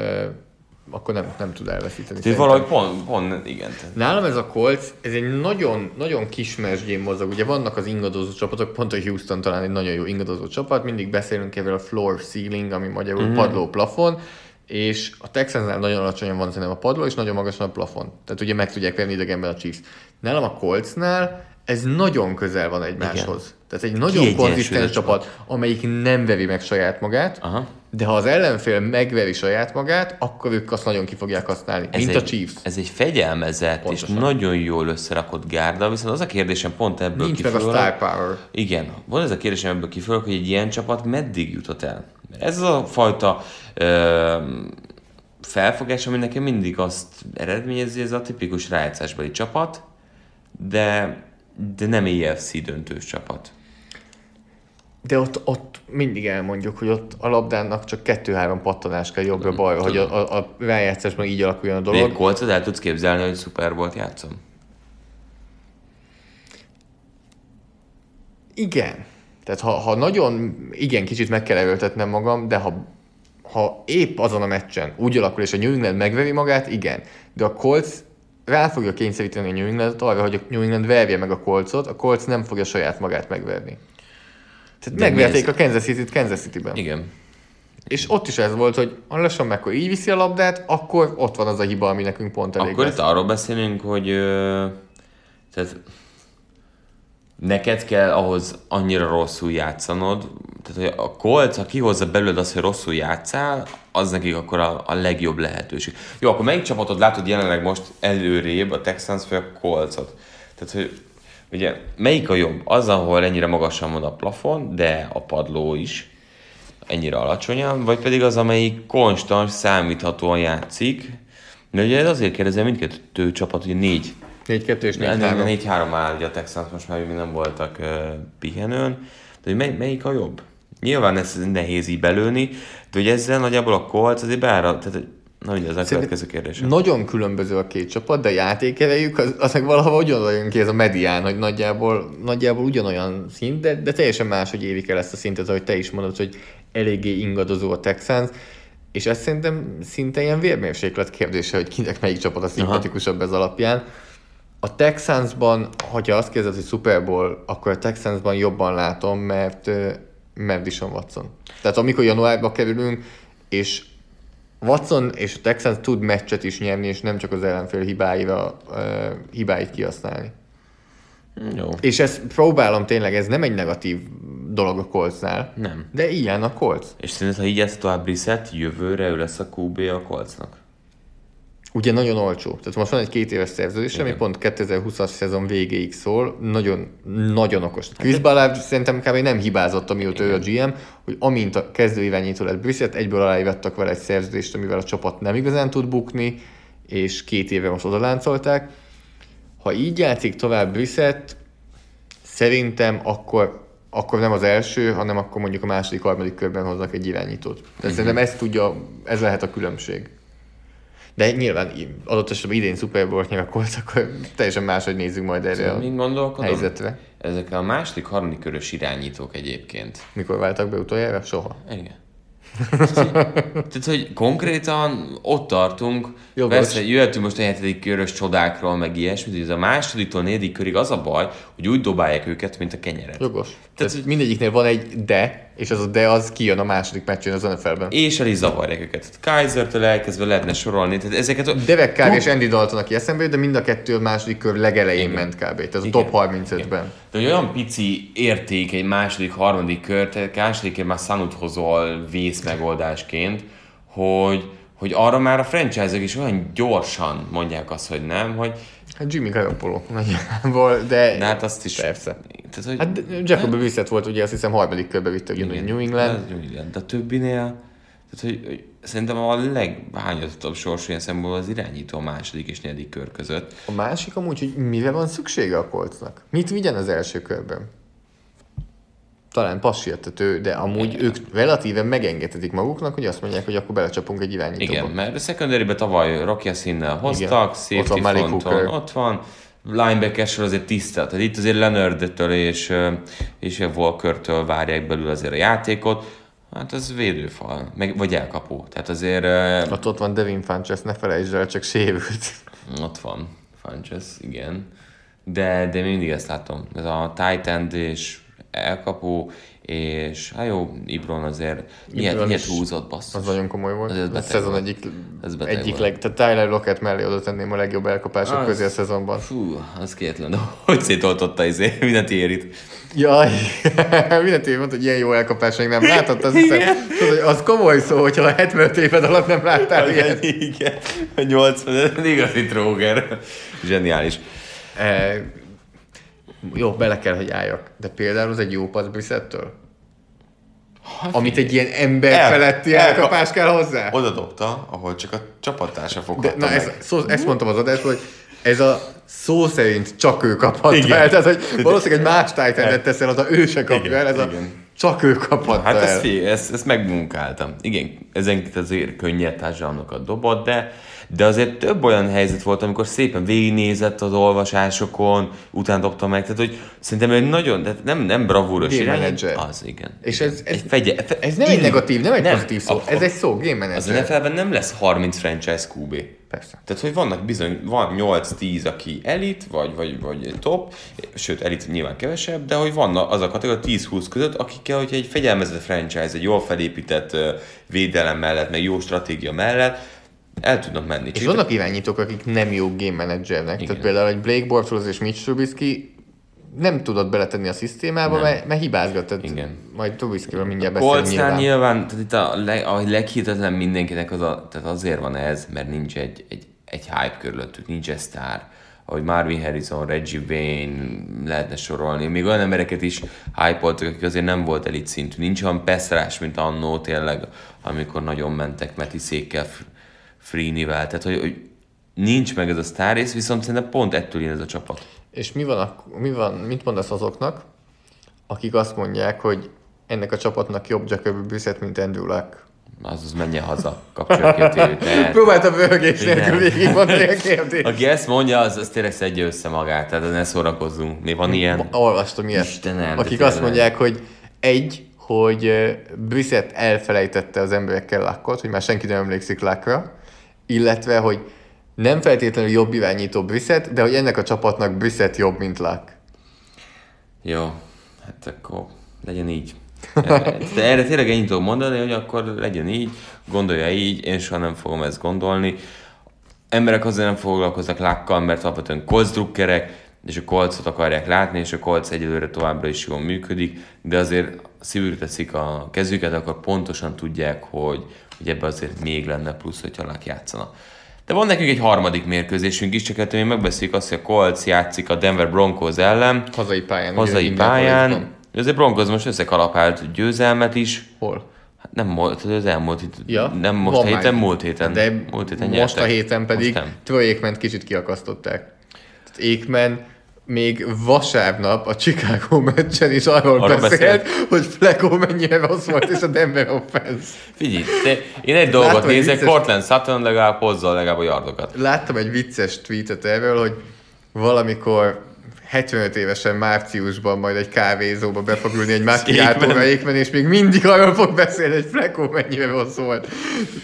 Akkor nem, nem tud elveszíteni. Tehát valahogy pont, pont, igen. Nálam ez a Colts, ez egy nagyon, nagyon kis mesdjén mozog. Ugye vannak az ingadozó csapatok, pont a Houston talán egy nagyon jó ingadozó csapat, mindig beszélünk erről a floor ceiling, ami magyarul mm-hmm. padló plafon, és a Texansnál nagyon alacsonyan van szerintem a padló, és nagyon magasan a plafon. Tehát ugye meg tudják venni idegenben a Chiefs. Nálam a Coltsnál ez nagyon közel van egymáshoz. Igen. Tehát egy nagyon konzisztens csapat, amelyik nem vevi meg saját magát, Aha. De ha az ellenfél megveri saját magát, akkor ők azt nagyon ki fogják használni, ez mint egy, a Chiefs. Ez egy fegyelmezett Pontosan. és nagyon jól összerakott gárda, viszont az a kérdésem pont ebből Nincs kifől, meg a star power. Igen, van ez a kérdésem ebből kifől, hogy egy ilyen csapat meddig jutott el. Ez a fajta ö, felfogás, ami nekem mindig azt eredményezi, ez a tipikus rájátszásbeli csapat, de de nem EFC döntős csapat. De ott, ott mindig elmondjuk, hogy ott a labdának csak kettő-három pattanás kell jobbra-balra, hogy a, a, a rájátszásban így alakuljon a dolog. De kolcot el tudsz képzelni, hogy szuper volt játszom? Igen. Tehát ha, ha nagyon, igen, kicsit meg kell erőltetnem magam, de ha, ha épp azon a meccsen úgy alakul, és a New England megveri magát, igen. De a Colts rá fogja kényszeríteni a New England arra, hogy a New England verje meg a kolcot, a kolc nem fogja saját magát megverni. Tehát De megverték a Kansas City-t Kansas City-ben. Igen. És ott is ez volt, hogy ha lassan meg, így viszi a labdát, akkor ott van az a hiba, ami nekünk pont elég Akkor lesz. itt arról beszélünk, hogy ö, tehát neked kell ahhoz annyira rosszul játszanod, tehát hogy a Colts, ha kihozza belőled azt, hogy rosszul játszál, az nekik akkor a, a legjobb lehetőség. Jó, akkor melyik csapatot látod jelenleg most előrébb, a Texans vagy a Coltsot? Tehát, hogy ugye melyik a jobb? Az, ahol ennyire magasan van a plafon, de a padló is ennyire alacsonyan, vagy pedig az, amelyik konstans, számíthatóan játszik, de ugye azért kérdezem, mindkettő csapat, ugye négy 4-2 és 4-3. 4-3 áll, ugye a Texans most már még nem voltak uh, pihenőn. De hogy mely, melyik a jobb? Nyilván ez nehéz így belőni, de hogy ezzel nagyjából a Colts azért beára, tehát Na ugye, ez a következő kérdés. Nagyon különböző a két csapat, de a játékerejük az, az meg valahol ugyanolyan ki ez a medián, hogy nagyjából, nagyjából ugyanolyan szint, de, de teljesen más, hogy érik el ezt a szintet, ahogy te is mondod, hogy eléggé ingadozó a Texans, és ez szerintem szinte ilyen vérmérséklet kérdése, hogy kinek melyik csapat a szimpatikusabb ez alapján. A Texansban, hogyha azt kérdezed, hogy Super Bowl, akkor a Texansban jobban látom, mert, mert Dishon Watson. Tehát amikor januárba kerülünk, és Watson és a Texans tud meccset is nyerni, és nem csak az ellenfél hibáira, uh, hibáit kihasználni. Jó. És ezt próbálom tényleg, ez nem egy negatív dolog a Coltsnál. Nem. De ilyen a Colts. És szerinted, ha így ezt tovább Brissett, jövőre ő lesz a QB a Coltsnak? Ugye nagyon olcsó. Tehát most van egy két éves szerződés, ami pont 2020-as szezon végéig szól, nagyon, nagyon okos. Hát Chris Ballard szerintem kb. nem hibázott, amióta ő a GM, hogy amint a kezdőirányító lett Brissett, egyből aláívettek vele egy szerződést, amivel a csapat nem igazán tud bukni, és két éve most odaláncolták. Ha így játszik tovább Brissett, szerintem akkor akkor nem az első, hanem akkor mondjuk a második, harmadik körben hoznak egy irányítót. Tehát uh-huh. szerintem ezt tudja, ez lehet a különbség. De nyilván adott esetben idén Super Bowl-t nyilakolt, akkor teljesen máshogy nézzük majd erre szóval a helyzetre. Ezek a második, harmadik körös irányítók egyébként. Mikor váltak be utoljára? Soha. Igen. Tehát, hogy konkrétan ott tartunk, Jogos. persze jöhetünk most a hetedik körös csodákról, meg ilyesmit, hogy ez a másodiktól negyedik körig az a baj, hogy úgy dobálják őket, mint a kenyeret. Jogos. Tehát, Tehát mindegyiknél van egy de, és az a de az kijön a második meccsén az NFL-ben. És el is zavarják őket. Kaiser-től elkezdve lehetne sorolni. Tehát ezeket a... Devek kb. és Andy Dalton, aki eszembe de mind a kettő a második kör legelején Igen. ment kb. Tehát a top 35-ben. De olyan pici érték egy második, harmadik kör, tehát másodikért már Sanut hozol vész megoldásként, hogy, hogy arra már a franchise-ok is olyan gyorsan mondják azt, hogy nem, hogy Hát Jimmy Garoppolo nagyjából, de... de hát azt is... Persze. Tehát, hogy... Hát Jacob Brissett volt ugye azt hiszem harmadik körbe vitte ugye New England. New England. De a többinél, Tehát, hogy, hogy szerintem a leghányatottabb sors ilyen szempontból az irányító a második és negyedik kör között. A másik amúgy, hogy mire van szüksége a kolcnak? Mit vigyen az első körben? Talán passértető, de amúgy ők relatíve megengedhetik maguknak, hogy azt mondják, hogy akkor belecsapunk egy irányítóba. Igen, mert a secondary tavaly Rocky Színnel hoztak, Igen. Ott van fronton, ott van, linebacker azért tisztelt. Tehát itt azért Leonard-től és, és a Walker-től várják belül azért a játékot. Hát ez védőfal, meg, vagy elkapó. Tehát azért ö, Ott, ott van Devin Funches, ne felejtsd el, csak sérült. ott van Funches, igen. De, de mindig ezt látom. Ez a tight end és elkapó, és hát jó, Ibron azért miért, miért húzott basszus. Az nagyon komoly volt. Az Ez a szezon volt. egyik, Ez beteg egyik volt. leg, tehát Tyler Lockett mellé oda tenném a legjobb elkapások Az- közé a szezonban. Fú, az kétlen, de hogy szétoltotta izé, mindent érit. Jaj, mindent év mondta, hogy ilyen jó elkapás még nem látott, azt hiszem, tudod, az komoly szó, hogyha a 75 éved alatt nem láttál ilyet. Igen, a 80, igazi tróger. Zseniális. E, jó, bele kell, hogy álljak. De például az egy jó passz Brissettől? Amit egy ilyen ember El- feletti el- elkapás kell hozzá? Oda dobta, ahol csak a csapattársa De, foghatta na, meg. ez, szó, ezt mondtam az adásban, hogy ez a szó szerint csak ő kaphatta Igen. el. Tehát, hogy valószínűleg egy más titan teszel oda, ő se kapja Igen, el, ez a igen. csak ő kaphatta Hát el. ezt, ezt, ezt megmunkáltam. Igen, ezenként azért könnyed társadalmakat dobott, de, de azért több olyan helyzet volt, amikor szépen végignézett az olvasásokon, utána dobta meg, tehát hogy szerintem egy nagyon, tehát nem, nem bravúros Game manager. Az, igen. És ez, ez, egy fegye, fe, ez nem egy negatív, nem egy nem, pozitív szó, a- ez egy szó, game Az manager. NFL-ben nem lesz 30 franchise QB. Persze. Tehát, hogy vannak bizony, van 8-10, aki elit, vagy, vagy, vagy top, sőt, elit nyilván kevesebb, de hogy vannak az a kategória 10-20 között, akikkel, hogy egy fegyelmezett franchise, egy jól felépített védelem mellett, meg jó stratégia mellett, el tudnak menni. És vannak irányítók, akik nem jó game managernek. Igen. Tehát például egy Blake Bortles és Mitch Trubisky nem tudott beletenni a szisztémába, mert, mert hibázgat. Tehát Igen. Majd Trubiskyről mindjárt beszélünk nyilván. nyilván, tehát itt a, leg, a leghihetetlen mindenkinek az a, tehát azért van ez, mert nincs egy, egy, egy hype körülöttük, nincs egy sztár. Ahogy Marvin Harrison, Reggie Wayne, lehetne sorolni. Még olyan embereket is hype akik azért nem volt elit szintű. Nincs olyan peszrás, mint annó tényleg, amikor nagyon mentek Meti Székkel, Freenivel. Tehát, hogy, hogy nincs meg ez a sztár rész, viszont szerintem pont ettől jön ez a csapat. És mi van, mi van, mit mondasz azoknak, akik azt mondják, hogy ennek a csapatnak jobb Jacoby Brissett, mint Andrew Luck? Azaz menjen haza, kapcsolja ki. Próbáltam Igen. nélkül végigmondani a kérdést. Aki ezt mondja, az, az tényleg szedje össze magát, tehát ne szórakozzunk. Mi van ilyen? Olvastam ilyet. Istenem, akik azt mondják, hogy egy, hogy Brissett elfelejtette az emberekkel Luckot, hogy már senki nem emlékszik Luckra, illetve, hogy nem feltétlenül jobb irányító Brissett, de hogy ennek a csapatnak Brissett jobb, mint Luck. Jó, hát akkor legyen így. De erre tényleg ennyit tudok mondani, hogy akkor legyen így, gondolja így, én soha nem fogom ezt gondolni. Emberek azért nem foglalkoznak lákkal, mert alapvetően kolcdrukkerek, és a kolcot akarják látni, és a kolc egyelőre továbbra is jól működik, de azért szívükre teszik a kezüket, akkor pontosan tudják, hogy, hogy ebbe azért még lenne plusz, hogyha lák játszana. De van nekünk egy harmadik mérkőzésünk is, csak ettől még megbeszéljük azt, hogy a Colts játszik a Denver Broncos ellen, Hazai pályán. hazai ugye, pályán. Ez egy Broncos most összekalapált győzelmet is. Hol? Hát nem volt, az elmúlt hét, Ja, nem most van héten, már. múlt héten. De múlt héten most nyertek. a héten pedig Most Aikman kicsit kiakasztották. Aikman még vasárnap a Chicago meccsen is arról Arról beszélt, beszélt. hogy Flacco mennyire rossz volt, és a Denver offense. Figyelj, de én egy dolgot hogy nézek, vicces- Portland Sutton legalább hozza legalább a yardokat. Láttam egy vicces tweetet erről, hogy valamikor 75 évesen márciusban majd egy kávézóba be fog ülni egy Aikman. Aikman, és még mindig arról fog beszélni, hogy Flacco mennyire rossz volt.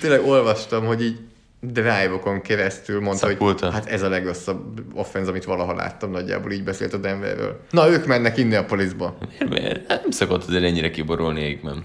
Tényleg olvastam, hogy így drive-okon keresztül mondta, Szapulta. hogy hát ez a legrosszabb offense, amit valaha láttam, nagyjából így beszélt a Denverről. Na, ők mennek Indianapolisba. Miért- miért? Hát Nem szokott azért ennyire kiborulni Aikman.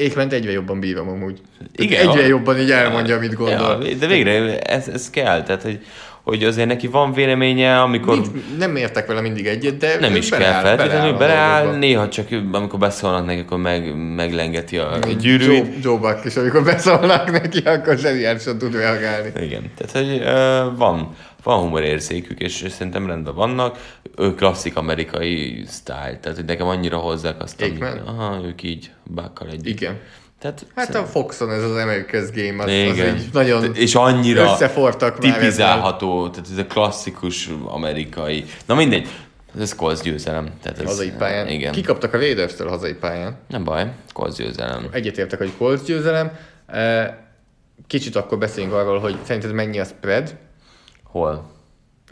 Aikman egyre jobban bírom amúgy. Igen, egyre a- jobban így elmondja, amit gondol. Ja, de végre ez, ez kell, tehát hogy, hogy azért neki van véleménye, amikor... Nincs, nem értek vele mindig egyet, de Nem is kell beleáll- feltétlenül, a beleáll, dolgokba. néha csak amikor beszólnak neki, akkor meg, meglengeti a gyűrűt. Joe, Joe Buck is, amikor beszólnak neki, akkor zseniálisan tud reagálni. Igen, tehát hogy uh, van, van humorérzékük, és szerintem rendben vannak. Ő klasszik amerikai style, tehát hogy nekem annyira hozzák azt, amit, aha, ők így bákkal együtt. Igen. Tehát Hát a Foxon ez az America's Game, az, az igen. egy nagyon és annyira összefortak már tipizálható, tehát ez a klasszikus amerikai. Na mindegy, ez Colts győzelem. Tehát ez, hazai pályán. Igen. Kikaptak a Raiders-től hazai pályán. Nem baj, Colts győzelem. Egyetértek, hogy Colts győzelem. Kicsit akkor beszéljünk arról, hogy szerinted mennyi a spread Hol?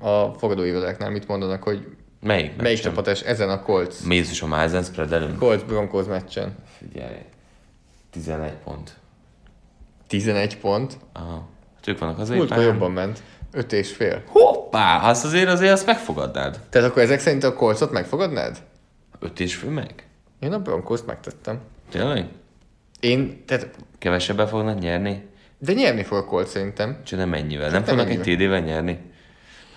a fogadóirodáknál. Mit mondanak, hogy Melyik? melyik csapat ezen a Colts, Mézus a Mázen spread előtt? Colts Broncos meccsen? Figyelj, 11 pont. 11 pont. Aha. Hát ők vannak az Múltkor jobban ment. 5 és fél. Hoppá, azt azért azért azt megfogadnád. Tehát akkor ezek szerint a Coltsot megfogadnád? Öt és fő meg? Én a Broncos-t megtettem. Tényleg? Én, tehát, Kevesebben fognak nyerni? de nyerni fog a Colts szerintem. Csak nem mennyivel. Nem nem fognak egy. TD-vel nyerni?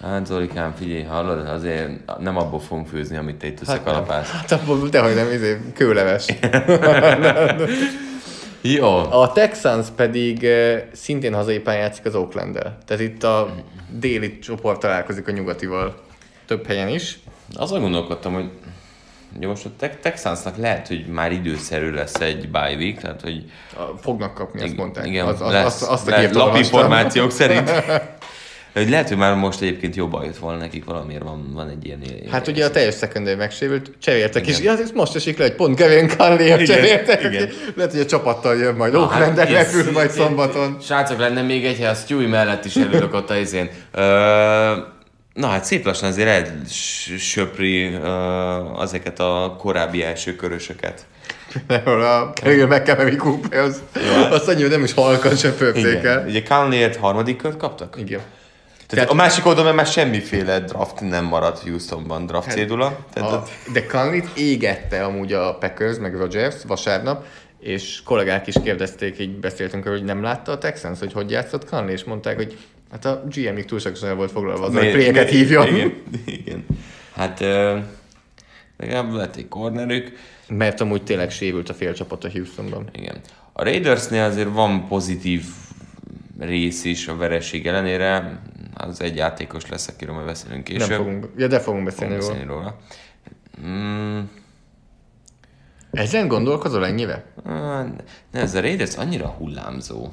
Hát Zolikám, figyelj, hallod, azért nem abból fogunk főzni, amit te itt Hát nem. összekalapálsz. Hát abból dehogy nem, izé, kőleves. Jó. A Texans pedig eh, szintén hazai pályán játszik az oakland Tehát itt a déli csoport találkozik a nyugatival több helyen is. Azon gondolkodtam, hogy jó, most a Te- Texansnak lehet, hogy már időszerű lesz egy bye week, tehát hogy fognak kapni, azt mondták. igen, az, az, lesz, azt, azt a lehet, lapinformációk szerint. Hogy lehet, hogy már most egyébként jobban jött volna nekik, valamiért van, van egy ilyen... Hát ugye a teljes secondary megsérült, cseréltek is. Ja, ez most esik le, hogy pont Kevin Conley-ért cseréltek. igen. Lehet, hogy a csapattal jön majd. Na, Oakland-en hát, repül majd szombaton. Srácok, lenne még egy hely, a Stewie mellett is előlök ott a izén. Na hát szép lassan azért elsöpri uh, azeket a korábbi első körösöket. Ahol a Kevin McCamery Cooper, az, azt annyira nem is halkan söpörték el. Ugye Conley-ért harmadik kört kaptak? Igen. Tehát a másik oldalon már semmiféle draft nem maradt Houstonban, draft cédula. Tehát A, de Conley-t égette amúgy a Packers, meg Rodgers vasárnap, és kollégák is kérdezték, így beszéltünk hogy nem látta a Texans, hogy hogy játszott Conley, és mondták, hogy hát a GM-ig túlságosan volt foglalva azzal, hogy pléket hívjon. Igen, igen. Hát ö, legalább lett egy cornerük. Mert amúgy tényleg sérült a fél csapat a Houstonban. Igen. A Raidersnél azért van pozitív rész is a vereség ellenére. Az egy játékos lesz, akiről majd beszélünk később. Nem fogunk, ja, de fogunk beszélni fogunk róla. beszélni róla. Mm, Ezen gondolkozol ennyire? ne, ez a Raiders annyira hullámzó,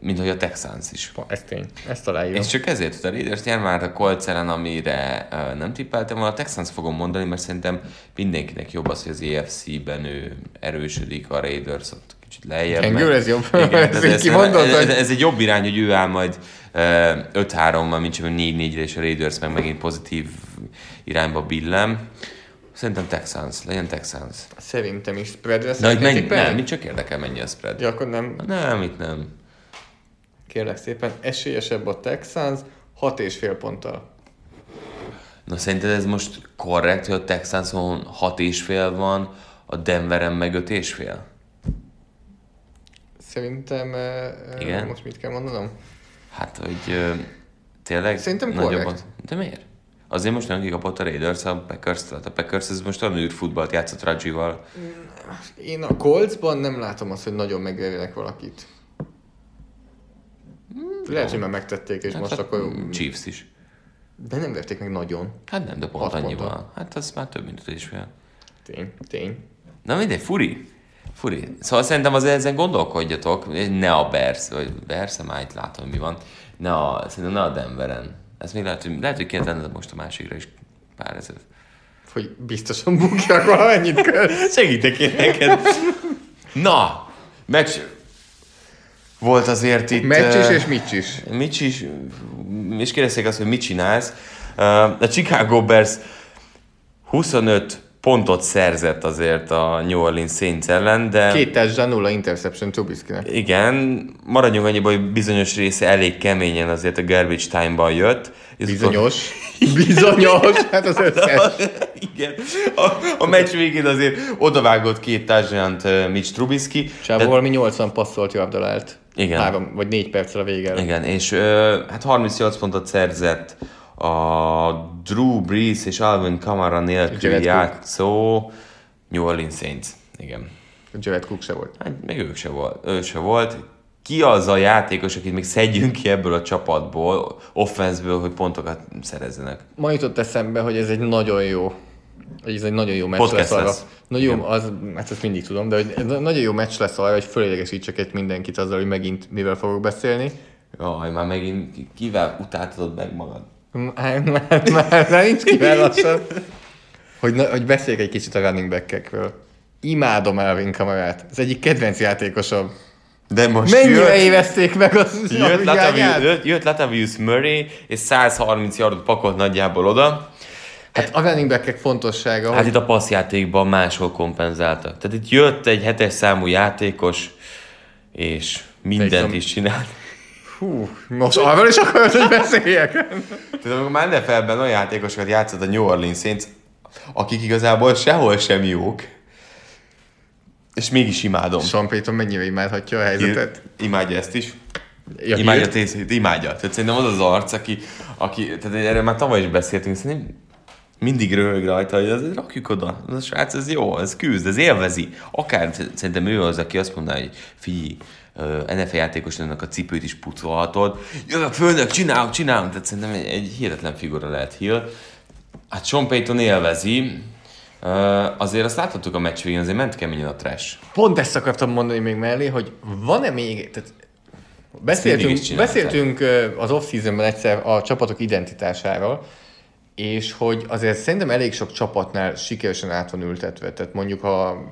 mint hogy a Texans is. Ez tény. Ezt találjuk. És csak ezért, hogy a Raiders nyer már a Colts ellen, amire nem tippeltem volna. A Texans fogom mondani, mert szerintem mindenkinek jobb az, hogy az EFC-ben ő erősödik, a Raiders ott lejjebb. Megy. ez jobb. Igen, ez, ez, hogy- ez, ez, egy jobb irány, hogy ő áll majd uh, 5-3-mal, mint csak 4-4-re, és a Raiders meg megint pozitív irányba billem. Szerintem Texans, legyen Texans. Szerintem is spreadre De hogy szeretnél mennyi? Nem, mit csak érdekel, mennyi a spread. Ja, akkor nem. Nem, itt nem. Kérlek szépen, esélyesebb a Texans, hat és fél ponttal. Na szerinted ez most korrekt, hogy a Texanson 6 és fél van, a Denveren meg 5 és fél? Szerintem, Igen? most mit kell mondanom? Hát, hogy tényleg Szerintem nagyobb korrekt. az- De miért? Azért most nem kikapott a Raiders a packers Tehát a Packers ez most olyan űrfutballt játszott Rajival. Én a Coltsban nem látom azt, hogy nagyon megverjenek valakit. Lehet, hogy már megtették, és most Hát, akkor... Chiefs is. De nem verték meg nagyon. Hát nem, de pont Hat annyi ponttal. van. Hát az már több mint 5 és fél. Tény, tény. Na mindegy, furi. Furi. Szóval szerintem azért ezen gondolkodjatok, ne a Bears, vagy Bears, már itt látom, hogy mi van. Ne a, szerintem ne a Denveren. Ez még lehet, hogy, lehet, hogy kéne tenned most a másikra is pár ezer. Hogy biztosan bukjak valamennyit kell. Segítek én neked. Na, meccs volt azért itt... Meccs is és mit is. Mit is, és kérdezték azt, hogy mit csinálsz. Uh, A Chicago Bears 25 pontot szerzett azért a New Orleans Saints ellen, de Két touchdown, nulla interception Trubiskynek. igen, maradjunk annyiba, hogy bizonyos része elég keményen azért a garbage time-ban jött. Bizonyos. Bizonyos. Hát az összes. Igen. A, a meccs végén azért odavágott két touchdown Mitch Trubisky. Csávó de- valami 80 passzolt jobban állt. Igen. Három vagy négy perccel a vége. Igen, és ö, hát 38 pontot szerzett a Drew Brees és Alvin Kamara nélkül Jared Cook. játszó New Orleans Saints. Igen. Jared Cook se volt. Hát még ők se volt. Ő se volt. Ki az a játékos, akit még szedjünk ki ebből a csapatból, offenszből, hogy pontokat szerezzenek? Ma jutott eszembe, hogy ez egy nagyon jó ez egy nagyon jó meccs Podcast lesz arra. lesz. Nagyon, az, hát ezt mindig tudom, de hogy ez nagyon jó meccs lesz arra, hogy fölélegesítsek egy mindenkit azzal, hogy megint mivel fogok beszélni. Jaj, már megint ki- kivel utáltatod meg magad? Már, már, már, már nincs kivel lassan. Hogy, na, hogy beszéljek egy kicsit a running back-ekről. Imádom Elvin kamerát. Ez egyik kedvenc játékosom. De most Mennyire jött, évezték meg az jött, Latavius, jött, jött Latavius Murray, és 130 yardot pakolt nagyjából oda. Hát a running back fontossága, Hát hogy itt a passzjátékban máshol kompenzáltak. Tehát itt jött egy hetes számú játékos, és mindent is csinált. Hú, most arról is akarod, hogy beszéljek? Tehát amikor már NFL-ben olyan játékosokat játszott a New Orleans Saints, akik igazából sehol sem jók, és mégis imádom. Sean Payton mennyire imádhatja a helyzetet? Imádja ezt is. Ja, imádja tészét, imádja. Tehát szerintem az az arc, aki, aki tehát erről már tavaly is beszéltünk, szerintem mindig röhög rajta, hogy azért rakjuk oda. Ez a srác, ez jó, ez küzd, ez élvezi. Akár szerintem ő az, aki azt mondaná, hogy figyelj, NFL játékosnak a cipőt is pucolhatod. Jövök főnök, csinálunk, csinálunk. Tehát szerintem egy, egy hihetetlen figura lehet Hill. Hát Sean Payton élvezi. Azért azt láthattuk a meccs végén, azért ment keményen a trash. Pont ezt akartam mondani még mellé, hogy van-e még, tehát beszéltünk, beszéltünk az off-seasonben egyszer a csapatok identitásáról, és hogy azért szerintem elég sok csapatnál sikeresen át van ültetve. Tehát mondjuk a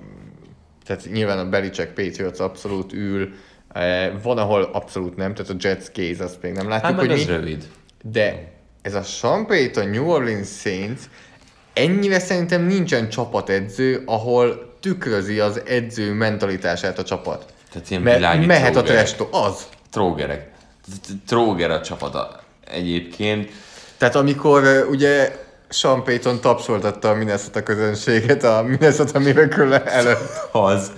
tehát nyilván a Belichick Patriots abszolút ül, van, ahol abszolút nem, tehát a Jets case azt még nem látjuk, Hát hogy az mi. rövid. De ez a Sean Payton New Orleans Saints ennyire szerintem nincsen csapatedző, ahol tükrözi az edző mentalitását a csapat. Tehát ilyen Mert mehet a trógerek. trash az. Trógerek. Tróger a csapata egyébként. Tehát amikor ö, ugye Sean Payton tapsoltatta a Minnesota közönséget a Minnesota Miracle előtt. Az,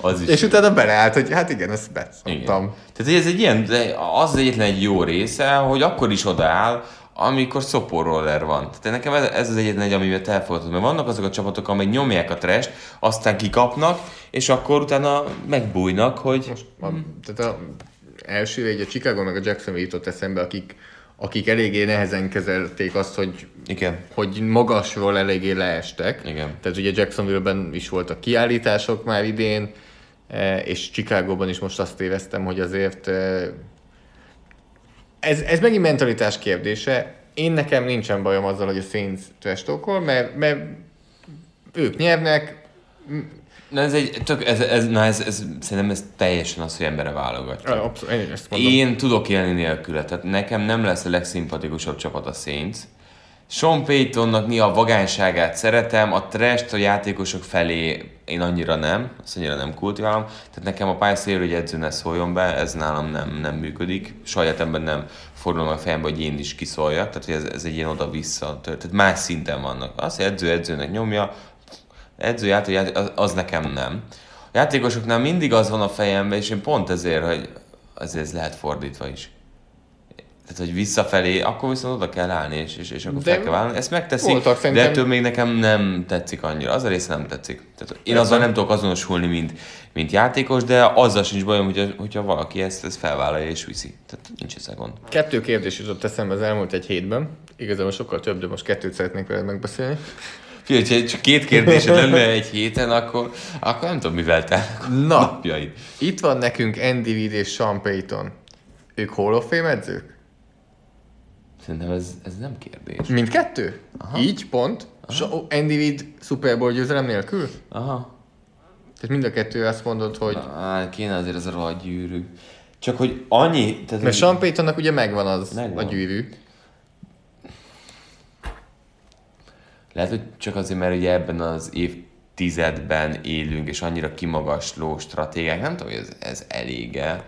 az is. És utána beleállt, hogy hát igen, ezt Igen. beszoktam. Tehát ez egy ilyen, de az az egyetlen egy jó része, hogy akkor is odaáll, amikor szoporroller van. Tehát nekem ez, ez az egyetlen egy, amivel elfogadható. Mert vannak azok a csapatok, amelyek nyomják a trest, aztán kikapnak, és akkor utána megbújnak, hogy Most a, tehát a első egy a Chicago meg a Jacksonville jutott eszembe, akik, akik eléggé nehezen kezelték azt, hogy igen, hogy magasról eléggé leestek. Igen. Tehát ugye Jacksonville-ben is voltak kiállítások már idén, eh, és Chicagóban is most azt éreztem, hogy azért eh, ez, ez megint mentalitás kérdése. Én nekem nincsen bajom azzal, hogy a Saints trestokol, mert, mert ők nyernek, Na ez egy, tök, ez, ez, na ez, ez, szerintem ez teljesen az, hogy embere válogatja. abszolút, én ezt mondom. Én tudok élni nélküle, tehát nekem nem lesz a legszimpatikusabb csapat a Saints. Sean Paytonnak mi a vagányságát szeretem, a trash a játékosok felé én annyira nem, azt annyira nem kultiválom. Tehát nekem a pályaszél, hogy edző ne szóljon be, ez nálam nem, nem működik. Saját ember nem fordulom a fejembe, hogy én is kiszóljak, tehát ez, ez egy ilyen oda-vissza, tehát más szinten vannak. Az, hogy edző edzőnek nyomja, edző játék, játék az, nekem nem. A játékosoknál mindig az van a fejemben, és én pont ezért, hogy azért ez lehet fordítva is. Tehát, hogy visszafelé, akkor viszont oda kell állni, és, és, és akkor De fel kell válni. Ezt megteszik, voltak de szerintem- ettől még nekem nem tetszik annyira. Az a része nem tetszik. Tehát én azzal nem tudok azonosulni, mint, mint játékos, de azzal sincs bajom, hogyha, hogyha valaki ezt, ezt felvállalja és viszi. Tehát nincs ezzel gond. Kettő kérdés jutott eszembe az elmúlt egy hétben. Igazából sokkal több, de most kettőt szeretnék veled megbeszélni. Figyelj, hogyha csak két kérdésed lenne egy héten, akkor, akkor nem tudom, mivel te Na. napjaid. Itt van nekünk Andy Reid és Sean Payton. Ők Hall of Fame edzők? Szerintem ez, ez nem kérdés. Mindkettő? Aha. Így, pont. So, Andy Reid Super Bowl győzelem nélkül? Aha. Tehát mind a kettő azt mondod, hogy... Á, kéne azért ez a gyűrű. Csak hogy annyi... Tehát, Mert Sean Paytonnak ugye megvan az Megvan. a gyűrű. Lehet, hogy csak azért, mert ugye ebben az évtizedben élünk, és annyira kimagasló stratégiák, nem tudom, hogy ez, ez elége.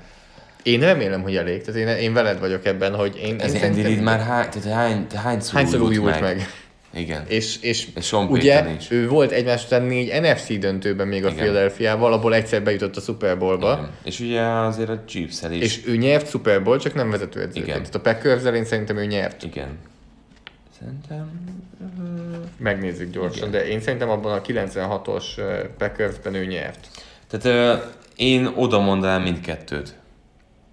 Én remélem, hogy elég. Tehát én, én veled vagyok ebben, hogy én, Ez én Andy Reid már hány, tehát hány, hányszor, Hányszor újult meg? meg? Igen. És, és, És ugye is. ő volt egymás után négy NFC döntőben még a Igen. Philadelphia-val, abból egyszer bejutott a Super Bowl-ba. Igen. És ugye azért a chiefs is. És ő nyert Super Bowl, csak nem vezetőedzőként. Igen. Tehát a packers én szerintem ő nyert. Igen. Szerintem... Megnézzük gyorsan, Igen. de én szerintem abban a 96-os uh, Packersben ő nyert. Tehát ö, én oda mondanám mindkettőt.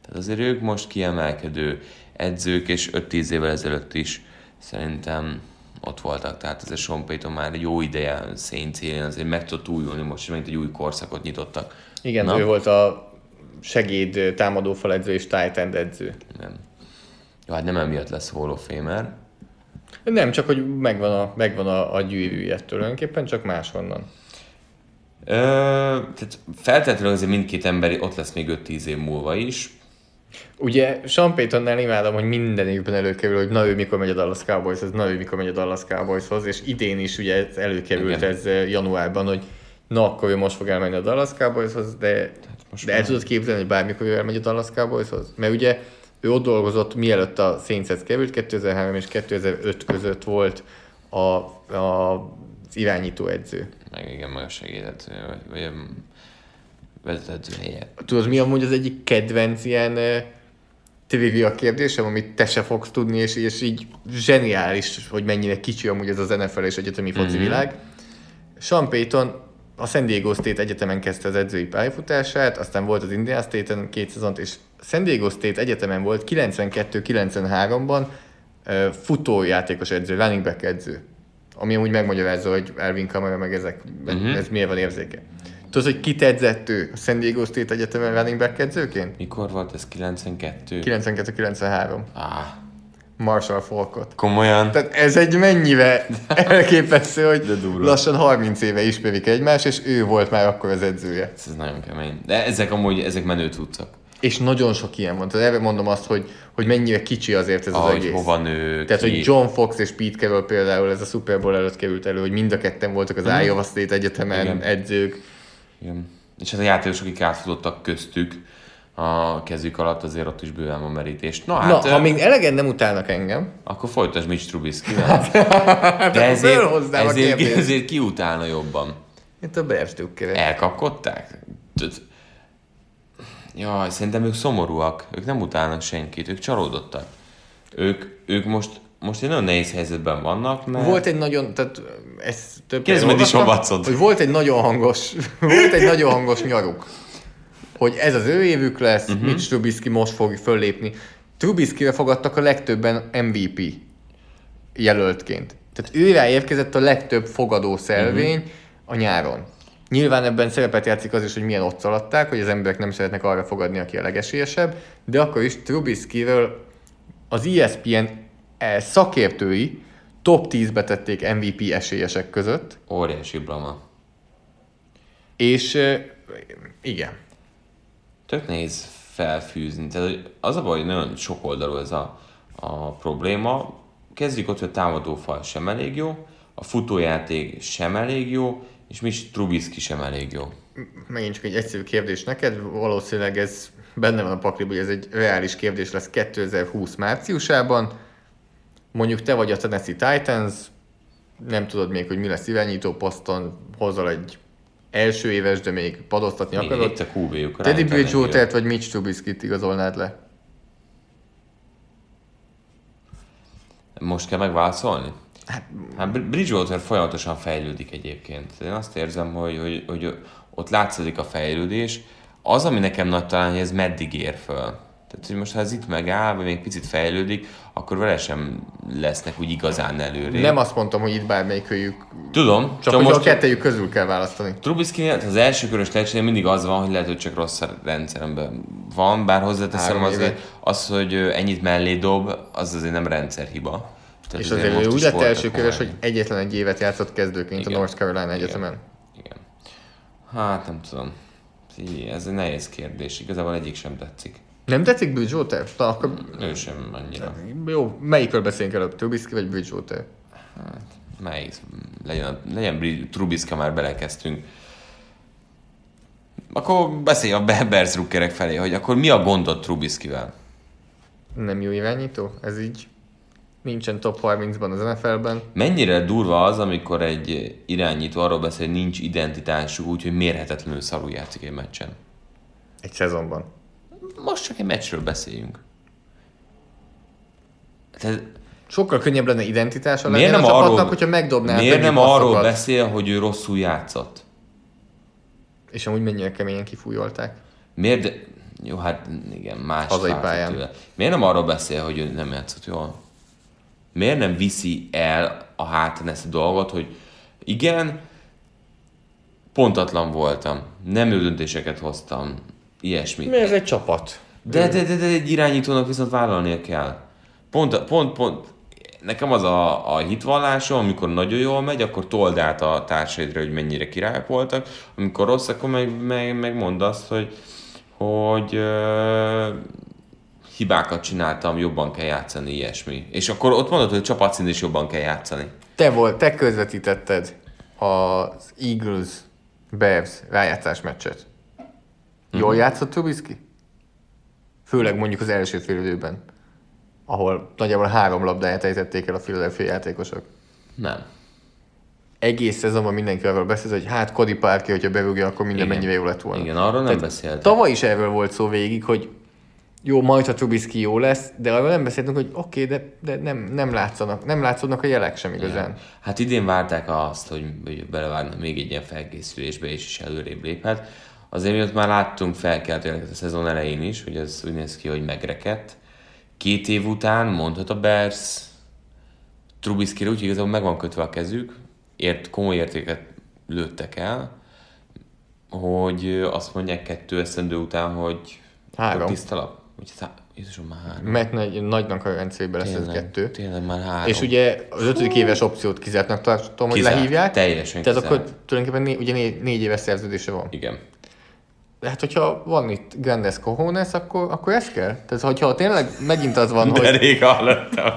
Tehát azért ők most kiemelkedő edzők, és 5-10 évvel ezelőtt is szerintem ott voltak, tehát ez a Sean Payton már egy jó ideje Saints élén, azért meg tudott újulni, most megint egy új korszakot nyitottak. Igen, Na? ő volt a segéd támadófal edző és tight end edző. Nem. Jó, hát nem emiatt lesz Hall of Famer. Nem, csak hogy megvan a, megvan a, a gyűrűje tulajdonképpen, csak máshonnan. Ö, tehát feltétlenül azért mindkét ember ott lesz még 5-10 év múlva is. Ugye Sean Paytonnál imádom, hogy minden évben előkerül, hogy na ő mikor megy a Dallas Cowboyshoz, na ő mikor megy a Dallas Cowboyshoz, és idén is ugye ez előkerült Igen. ez januárban, hogy na akkor ő most fog elmenni a Dallas Cowboyshoz, de, most de el tudod képzelni, hogy bármikor ő elmegy a Dallas Cowboyshoz? Mert ugye ő ott dolgozott, mielőtt a Saintshez került, 2003 és 2005 között volt a, a, az irányító edző. Meg igen, meg a segédedző, vagy, vagy a vezetedző helyett. Tudod, mi amúgy az egyik kedvenc ilyen uh, trivia kérdésem, amit te se fogsz tudni, és, és így zseniális, hogy mennyire kicsi amúgy ez az NFL és egyetemi foci Mhm. világ. Sean Payton a San Diego State Egyetemen kezdte az edzői pályafutását, aztán volt az Indiana State-en két szezont, és San Diego State Egyetemen volt 92-93-ban uh, futójátékos edző, running back edző. Ami amúgy megmagyarázza, hogy Elvin Kamara meg ezek, Mhm. ez miért van érzéke. Tudod, hogy kit edzett ő a San Diego State Egyetemen running back edzőként? Mikor volt ez? 92? 92-93. Ah, Marshall Falkot. komolyan? Tehát ez egy mennyire elképesztő, hogy lassan 30 éve ismerik egymást, és ő volt már akkor az edzője. Ez nagyon kemény. De ezek amúgy, ezek menő tudtak. És nagyon sok ilyen van. Tehát erre mondom azt, hogy, hogy mennyire kicsi azért ez az Ahogy egész. hova nő Tehát, ki. hogy John Fox és Pete Carroll például ez a Super Bowl előtt került elő, hogy mind a ketten voltak az Iowa State Egyetemen Igen. edzők. Igen. És hát a játékosok, akik átfutottak köztük a kezük alatt, azért ott is bőven van merítés. Na, Na, hát, ha ö, még elegen nem utálnak engem, akkor folytasd Mitch trubisky hát De akkor ezért, ezért, ezért ki utálna jobban? Itt a Bears. Elkapkodták? Jaj, szerintem ők szomorúak. Ők nem utálnak senkit, ők csalódottak. Ők, ők most, most egy nagyon nehéz helyzetben vannak, mert... Volt egy nagyon, tehát ez több Kérdezd meg Watsont. hogy volt egy nagyon hangos, volt egy nagyon hangos nyaruk, hogy ez az ő évük lesz, Mhm. uh-huh. Mitch Trubisky most fog föllépni. Trubiskyre fogadtak a legtöbben MVP jelöltként. Tehát őre érkezett a legtöbb fogadó szelvény Mhm. uh-huh. a nyáron. Nyilván ebben szerepet játszik az is, hogy milyen ott szaladták, hogy az emberek nem szeretnek arra fogadni, aki a legesélyesebb, de akkor is Trubiskyről az E ESPN eh, szakértői top 10-be tették MVP esélyesek között, Óriási blama. és igen. Tök nehéz felfűzni. Tehát az a baj, hogy nagyon sok oldalú ez a, a probléma. Kezdjük ott, hogy a támadófal sem elég jó, a futójáték sem elég jó, és Mitch Trubisky sem elég jó. Megint csak egy egyszerű kérdés neked, valószínűleg ez benne van a pakliban, hogy ez egy reális kérdés lesz 2020 márciusában. Mondjuk te vagy a Tennessee Titans, nem tudod még, hogy mi lesz irányító poszton, hozol egy első éves, de még padoztatni akarod. itt a QB-juk. Teddy Bridgewater-t vagy Mitch Trubisky-t igazolnád le? Most kell megválaszolni? Hát Br- Bridgewater folyamatosan fejlődik egyébként. Én azt érzem, hogy, hogy, hogy ott látszik a fejlődés. Az, ami nekem nagy talán, hogy ez meddig ér föl. Tehát, hogy most ha ez itt megáll, vagy még picit fejlődik, akkor vele sem lesznek úgy igazán előrébb. Nem azt mondtam, hogy itt bármelyikőjük, Tudom, csak, csak hogy most a kettejük közül kell választani. Trubisky az első körös tehetségnél mindig az van, hogy lehet, hogy csak rossz rendszeremben van, bár hozzáteszem azért, az, hogy ennyit mellé dob, az azért nem rendszerhiba. Tehát És azért ő úgy lett első körös, hogy egyetlen egy évet játszott kezdőként Igen. a North Carolina. Egyetemen. Igen. Hát nem tudom. Ez egy nehéz kérdés. Igazából egyik sem tetszik. Nem tetszik Bridgewater? Na, akkor Ő sem annyira. jó, melyikről beszélünk előbb? Trubisky vagy Bridgewater? Melyik? Legyen, legyen Trubisky, már belekezdtünk. Akkor beszélj a Be- Bears rukkerek felé, hogy akkor mi a gondod Trubiskyvel? Nem jó irányító? Ez így nincsen top 30-ban az NFL-ben. Mennyire durva az, amikor egy irányító arról beszél, hogy nincs identitású, úgyhogy mérhetetlenül szarul játszik egy meccsen. Egy szezonban. Most csak egy meccsről beszéljünk. Tehát Sokkal könnyebb lenne identitása miért lenni nem a arról, csapatnak, hogyha megdobná miért nem arról passzokat. beszél, hogy ő rosszul játszott? És amúgy mennyire keményen kifújolták. Miért? De... Jó, hát igen, más Hazai pályán. Tőle. Miért nem arról beszél, hogy ő nem játszott jól? miért nem viszi el a hátán ezt a dolgot, hogy igen, pontatlan voltam, nem jó döntéseket hoztam, ilyesmi. Mert ez egy csapat. De, de, de, de egy irányítónak viszont vállalnia kell. Pont, pont, pont, nekem az a, a hitvallásom, amikor nagyon jól megy, akkor told át a társaidra, hogy mennyire királyok voltak, amikor rossz, akkor meg, meg, meg mondd azt, hogy, hogy uh, hibákat csináltam, jobban kell játszani, ilyesmi. És akkor ott mondod, hogy csapatszín is jobban kell játszani. Te volt, te közvetítetted az Eagles Bears rájátszás meccset. Jól Mhm. játszott Trubisky? Főleg mondjuk az első fél időben, ahol nagyjából három labdáját ejtették el a Philadelphia játékosok. Nem. Egész szezonban mindenki arról beszél, hogy hát Cody Parker, hogyha berúgja, akkor minden Igen. mennyivel jó lett volna. Igen, arról nem Tehát beszéltek. Tavaly is erről volt szó végig, hogy jó, majd ha Trubisky jó lesz, de arról nem beszéltünk, hogy oké, okay, de, de nem, nem, látszanak, nem látszódnak a jelek sem igazán. Hát idén várták azt, hogy, hogy belevágnak még egy ilyen felkészülésbe, és is előrébb léphet. Azért miatt már láttunk felkeltőnek a szezon elején is, hogy ez úgy néz ki, hogy megrekedt. Két év után mondhat a Bears Trubisky úgy igazából meg van kötve a kezük, ért, komoly értéket lőttek el, hogy azt mondják kettő eszendő után, hogy Három. tiszta lap. Hogy Jézusom, már három. Mert nagy, nagynak a rendszerében lesz ez kettő. Tényleg már három. És ugye az ötödik éves opciót kizártnak tartom, hogy Kizárt, lehívják. teljesen Tehát kizárt. akkor tulajdonképpen né, ugye négy, négy éves szerződése van. Igen. De hát, hogyha van itt Grandes Cojones, akkor, akkor ez kell. Tehát, hogyha tényleg megint az van, De hogy, rég hallottam.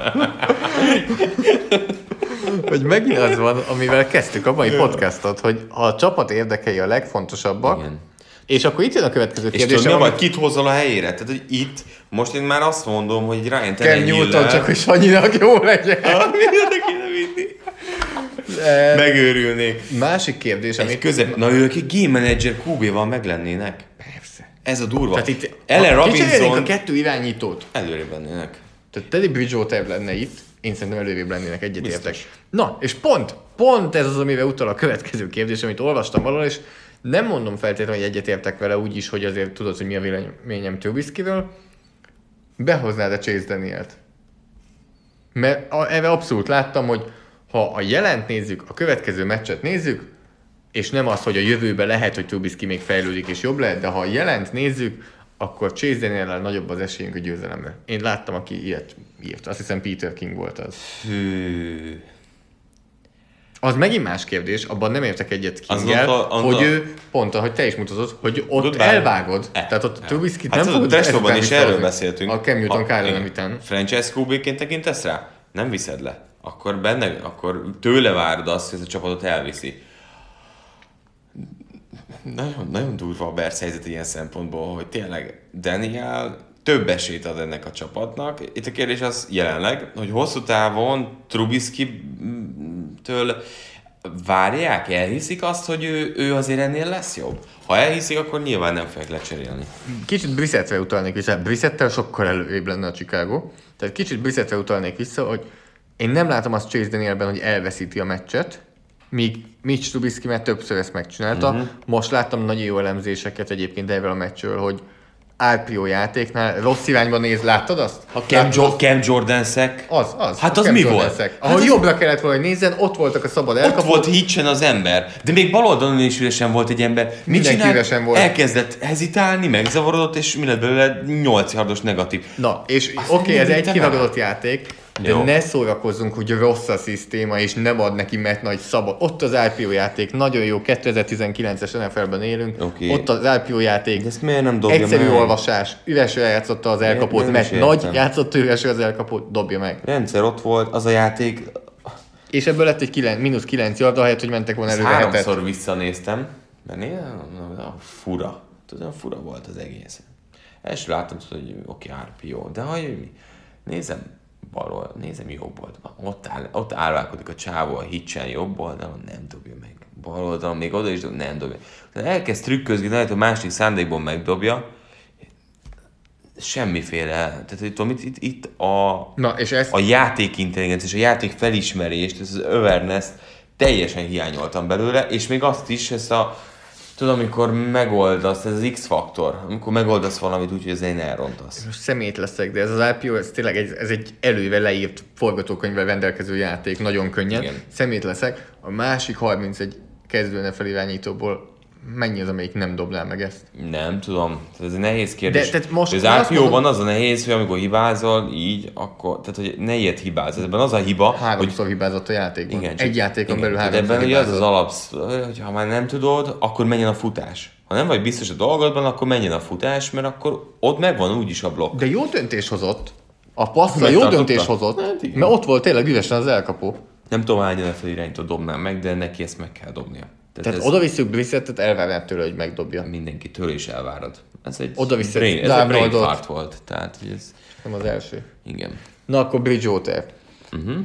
hogy megint az van, amivel kezdtük a mai podcastot, hogy ha a csapat érdekei a legfontosabbak, Igen. és akkor itt jön a következő És tudod, kérdés. mi a baj, kit hozol a helyére? Tehát, hogy itt, most én már azt mondom, hogy Ryan Kell Tannehill-lel- Newton, csak hogy Sanyinak jó legyen. Mindenre kéne vinni. Megőrülnék. Másik kérdés, amit... közep... Na ők egy game manager QB-val meglennének. Persze. Ez a durva. Tehát itt Ellen Robinson a kettő irányítót, előrébb lennének. Tehát Teddy Bridgewater lenne itt, én szerintem előrébb lennének egyetértek. Na, és pont, pont ez az, amivel utal a következő kérdés, amit olvastam valahol, és nem mondom feltétlenül, hogy egyetértek vele úgy is, hogy azért tudod, hogy mi a véleményem Trubiskyről. Behoznád a Chase Danielt? Mert erre abszolút láttam, hogy ha a jelent nézzük, a következő meccset nézzük, és nem az, hogy a jövőben lehet, hogy Trubisky még fejlődik és jobb lehet, de ha a jelent nézzük, akkor Chase Daniel nagyobb az esélyünk a győzelemre. Én láttam, aki ilyet írt. Azt hiszem Peter King volt az. Hű. Az megint más kérdés, abban nem értek egyet Kinggel, hogy ő, pont ahogy te is mutatod, hogy ott Goodbye. elvágod. E. Tehát ott Ja. Trubisky Hát nem fogod Dresdóban is erről beszéltünk. A Cam Newton Kyle után. Franchise tekintesz rá? Nem viszed le. Akkor benne, akkor tőle várod azt, hogy ez a csapatot elviszi. Nagyon, nagyon durva a Bears helyzet ilyen szempontból, hogy tényleg Daniel több esélyt ad ennek a csapatnak. Itt a kérdés az jelenleg, hogy hosszú távon Trubisky-től várják, elhiszik azt, hogy ő, ő azért ennél lesz jobb? Ha elhiszik, akkor nyilván nem fogják lecserélni. Kicsit Brissettre utalnék vissza. Brissettel sokkal előrébb lenne a Chicago. Tehát kicsit Brissettre utalnék vissza, hogy én nem látom azt Chase Danielben, hogy elveszíti a meccset, míg Mitch Trubisky már többször ezt megcsinálta. Uh-huh. Most láttam nagyon jó elemzéseket egyébként erről a meccsről, hogy RPO játéknál rossz irányba néz, láttad azt? A Cam, jo- Cam Jordan-szek, Az, az. Hát az Cam mi Jordan-szek. volt? Ahol Hát az- jobbra kellett volna, hogy nézzen, ott voltak a szabad ott elkapók. volt hitchen az ember, de még bal oldalon is üresen volt egy ember. Mit Mindenki csinált? üresen volt. Elkezdett hezitálni, megzavarodott, és mi lett belőle 8 yardos negatív. Na, és oké, okay, ez egy kiragadott játék, de Jó. ne szórakozzunk, hogy rossz a szisztéma, és nem ad neki mert nagy szabad. Ott az IPO játék, nagyon jó, 2019-es NFL-ben élünk, Oké. ott az IPO játék, De ezt miért nem dobja egyszerű meg? olvasás, üresre játszotta az elkapót, mert nagy értem. játszott üresre az elkapót, dobja meg. Rendszer ott volt, az a játék, És ebből lett egy 9, mínusz 9 yard, ahelyett, hogy mentek volna előre hetet. háromszor visszanéztem, mert néha fura. Tudom, fura volt az egész. Első láttam, hogy oké, RPO, de ha mi? Nézem balról, nézem jobb oldalon. Ott, áll, ott állálkodik a csávó a hitchen jobb oldalon, nem dobja meg. Bal oldalon, még oda is dob, nem dobja. Elkezd trükközni, lehet, a másik szándékból megdobja. Semmiféle. Tehát itt, itt, itt, itt a, Na, és ezt a játékintelligencia és a játék felismerést, ez az awareness teljesen hiányoltam belőle, és még azt is, ezt a Tudod, amikor megoldasz, ez az X-faktor, amikor megoldasz valamit úgy, hogy az én elrontasz. Most szemét leszek, de ez az IPO, ez tényleg egy, ez egy előve leírt forgatókönyvvel rendelkező játék, nagyon könnyen. Igen. Szemét leszek. A másik 31 kezdőne felirányítóból mennyi az, amelyik nem dobná meg ezt? Nem tudom, ez egy nehéz kérdés. De- tehát most az IPO-ban mondom- az a nehéz, hogy amikor hibázol, így, akkor, tehát hogy ne ilyet hibáz. Ebben az a hiba, hogy Háromszor hibázott a játékban. igen, csak- egy játékon igen, belül háromszor Ebben ugye az az alapsz, hogy ha már nem tudod, akkor menjen a futás. Ha nem vagy biztos a dolgodban, akkor menjen a futás, mert akkor ott megvan úgyis a blokk. De jó döntés hozott. A passzra jó döntés hozott, Hát igen. mert ott volt tényleg üvesen az elkapó. Nem tudom, hány NFL irányító dobnám meg, de neki ezt meg kell dobnia. Tehát, Tehát ez oda visszük Brissettet, elvárnád tőle, hogy megdobja. mindenki tőle is elvárad. Ez egy Oda vissza brain, ez egy brain fart volt. Tehát, hogy ez, Nem az első. igen. Na akkor Bridgewater. Uh-huh.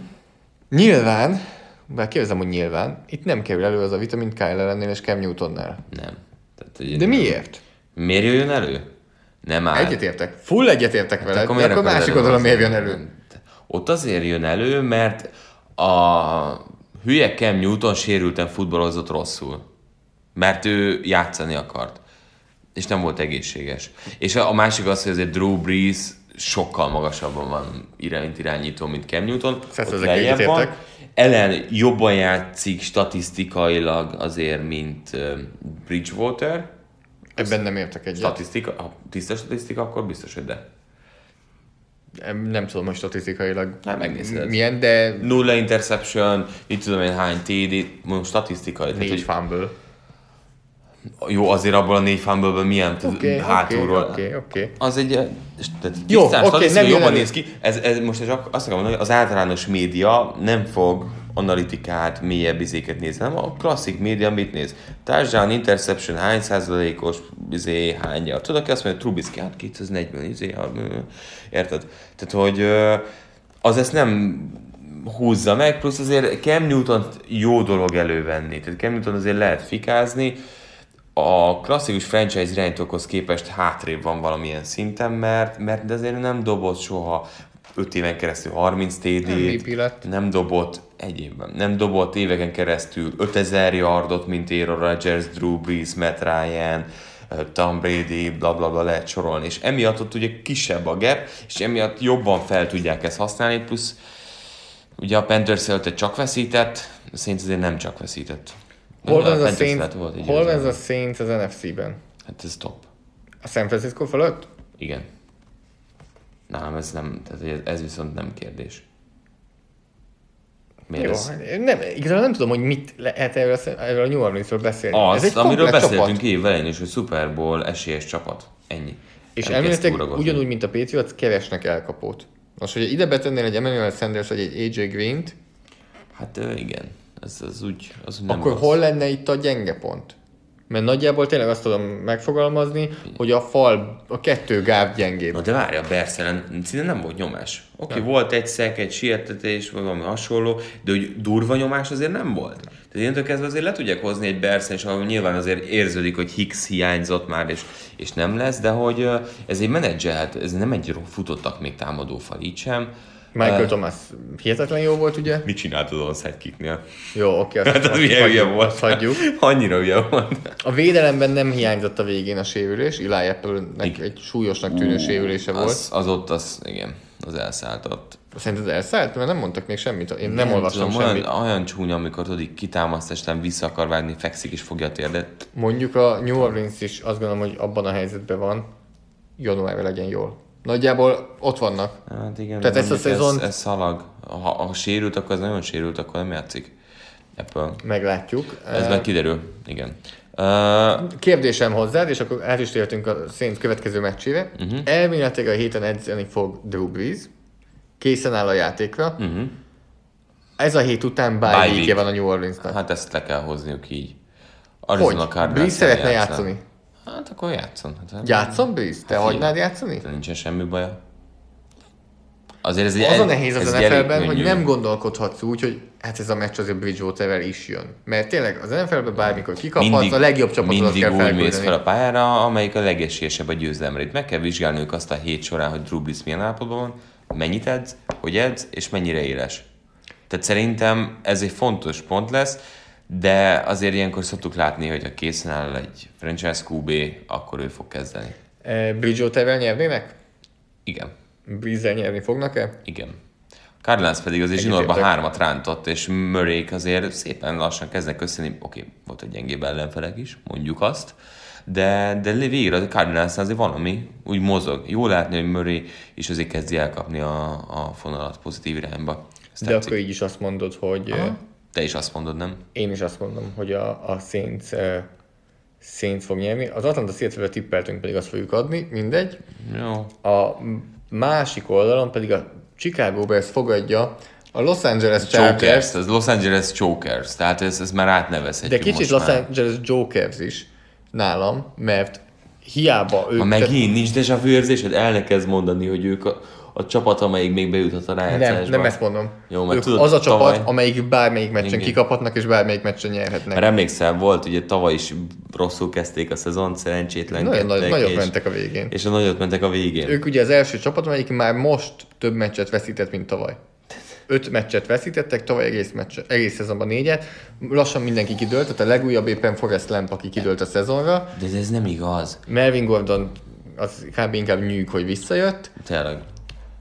Nyilván, bár kérdezem, hogy nyilván, itt nem kerül elő az a vita, mint Kyle Allennél és Cam Newtonnál. Nem. Tehát, De miért? Miért jöjjön elő? Nem áll. Egyetértek. Full egyetértek veled, de miért akkor akarod másik oldalon miért jön elő? Ott azért jön elő, mert a hülye Cam Newton sérülten futballozott rosszul. Mert ő játszani akart. És nem volt egészséges. És a másik az, hogy azért Drew Brees sokkal magasabban van irányt irányító, mint Cam Newton. Ott van. Ellen jobban játszik statisztikailag azért, mint Bridgewater. Ebben nem értek egyet. Statisztika, ha tiszta statisztika, akkor biztos, hogy de. Em, Nem tudom, hogy statisztikailag Hát megnézed. milyen, de Nulla interception, itt tudom én hány TD, mondjuk statisztikai. Tehát, négy hogy fumble. jó, azért abból a négy fumble milyen okay, oké, hátulról. oké, oké. Az egy, eh, tehát Jó, statisztikai nem jobban néz ki. Ez, ez most csak azt akarom mondani, hogy az általános média nem fog analitikát, mélyebb izéket nézni, hanem a klasszik média mit néz? Touchdown, interception, hány százalékos, izé, hány yard. Tudod, aki azt mondja, Trubisky, hát 240, izé, érted? Tehát, hogy az ezt nem húzza meg, plusz azért Cam newton jó dolog elővenni. Tehát Cam Newton azért lehet fikázni, a klasszikus franchise irányítókhoz képest hátrébb van valamilyen szinten, mert, mert azért nem dobott soha 5 éven keresztül 30 TD-t, MVP lett. nem dobott egy évben, nem dobott éveken keresztül 5000 yardot, mint Aaron Rodgers, Drew Brees, Matt Ryan, eh, Tom Brady, bla bla bla lehet sorolni, és emiatt ott ugye kisebb a gap, és emiatt jobban fel tudják ezt használni, plusz ugye a Panthers előtte csak veszített, a Saints azért nem csak veszített. Hol van ez a Panthers Saints, volt hol ez a Saints az NFC-ben? Hát ez top. A San Francisco fölött? Igen. Nálam ez nem, tehát hogy ez, ez viszont nem kérdés. Miért Jó, ez? hát nem, igazából nem tudom, hogy mit lehet erről, erről a New Orleansról beszélni. Az, ez egy amiről beszéltünk csapat. év elején is, hogy Super Bowl esélyes csapat. Ennyi. És Nem elméletileg ugyanúgy, mint a Patriots, keresnek elkapót. Most, hogyha ide betennél egy Emmanuel Sanders vagy egy AJ Green-t, Hát igen. Ez, az úgy, az úgy nem akkor rossz. hol lenne itt a gyenge pont? Mert nagyjából tényleg azt tudom megfogalmazni, hogy a fal, a kettő gáv gyengébb. Na de várj, a Berszelen szinte nem volt nyomás. Oké, okay, volt egy szek, egy sietetés, vagy valami hasonló, de hogy durva nyomás azért nem volt. Tehát innentől kezdve azért le tudják hozni egy Berszelen, és ahol nyilván azért érződik, hogy Hicks hiányzott már, és, és nem lesz, de hogy ez egy menedzselt, ez nem egy futottak még támadó fal, így sem. Michael Ö, Thomas hihetetlen jó volt, ugye? Mit csináltad a onside kicknél? Jó, oké, azt, Hát az milyen hülye volt. azt hagyjuk. Annyira hülye volt. A védelemben nem hiányzott a végén a sérülés, Eli Apple-nek Igen. egy súlyosnak tűnő sérülése volt. Az, az ott, az, igen, az elszállt ott. Szerinted elszállt? Mert nem mondtak még semmit. Én nem, olvastam tudom, semmit. Olyan, olyan csúnya, amikor tudod, így kitámaszt, nem vissza akar vágni, fekszik és fogja a térdet. Mondjuk a New Orleans is azt gondolom, hogy abban a helyzetben van, januárra legyen jól. Nagyjából ott vannak. Hát igen, Tehát ezt a szezont- Ez, ez szalag. Ha, ha sérült, akkor az nagyon sérült, akkor nem játszik. Apple. Meglátjuk. Ez Eh, majd kiderül, igen. Uh, Kérdésem hozzád, és akkor át is tértünk a Saints következő meccsére. Uh-huh. Elméletileg a héten edzeni fog Drew Brees. Készen áll a játékra. Uh-huh. Ez a hét után bye. Bye week. van a New Orleansnak. hát ezt le kell hozniuk így. hogy? Arizona Cardinals Brees szeretne ellen játszani? Hát akkor játszon. Hát, Játszom Brees? Te Hát hagynád játszani? De nincsen semmi baja. Azért ez Az a nehéz az NFL-ben, hogy nem gondolkodhatsz úgy, hogy hát ez a meccs azért Bridgewaterrel is jön. Mert tényleg az NFL-ben bármikor kikaphatsz, a legjobb csapatodat mindig kell úgy mész felküldeni. fel a pályára, amelyik a legesélyesebb a győzelemre. Itt meg kell vizsgálnunk azt a hét során, hogy Drew Brees milyen állapotban van, mennyit edz, hogy edz, és mennyire éles. Tehát szerintem ez egy fontos pont lesz, de azért ilyenkor szoktuk látni, hogy ha készen áll egy franchise QB, akkor ő fog kezdeni. E, Bridgewater-vel nyernének? Igen, Breeze-el nyerni fognak-e? igen. Cardinals pedig azért zsinórban hármat rántott, és murray azért szépen lassan kezdnek köszönni. Oké, volt egy gyengébb ellenfelek is, mondjuk azt, de, de végre a Cardinals azért valami úgy mozog. Jó látni, hogy Murray is azért kezdi elkapni a, a fonalat pozitív irányba. Ez De tetszik. akkor így is azt mondod, hogy Aha. Te is azt mondod, nem? én is azt mondom, hogy a, a Saints, Saints fog nyerni. Az Atlanta Seattle-re tippeltünk, pedig azt fogjuk adni, mindegy. Jó. A másik oldalon pedig a Chicago Bears fogadja a Los Angeles Chokers, ez Los Angeles Chokers, tehát ez, ez már de átnevezhetjük kicsit most Los már. Angeles Jokers is nálam, mert hiába ők... Ha megint nincs deja vu érzésed, el ne kezd mondani, hogy ők a, a csapat, amelyik még bejuthat a rájátszásba. nem, nem ezt mondom. Jó, mert ők tudod, az a csapat, tavaly- amelyik bármelyik meccsen Igen. kikaphatnak, és bármelyik meccsen nyerhetnek. Mert emlékszel, volt, ugye tavaly is rosszul kezdték a szezon, szerencsétlen Nagyon, nagy, nagyot mentek a végén. és a nagyot mentek a végén. Ők ugye az első csapat, amelyik már most több meccset veszített, mint tavaly. Öt meccset veszítettek, tavaly egész, meccs, egész szezonban négyet. Lassan mindenki kidőlt, tehát a legújabb éppen Forrest Lamp, aki kidőlt a szezonra. De ez nem igaz. Melvin Gordon az kb. inkább nyűg, hogy visszajött. Tényleg.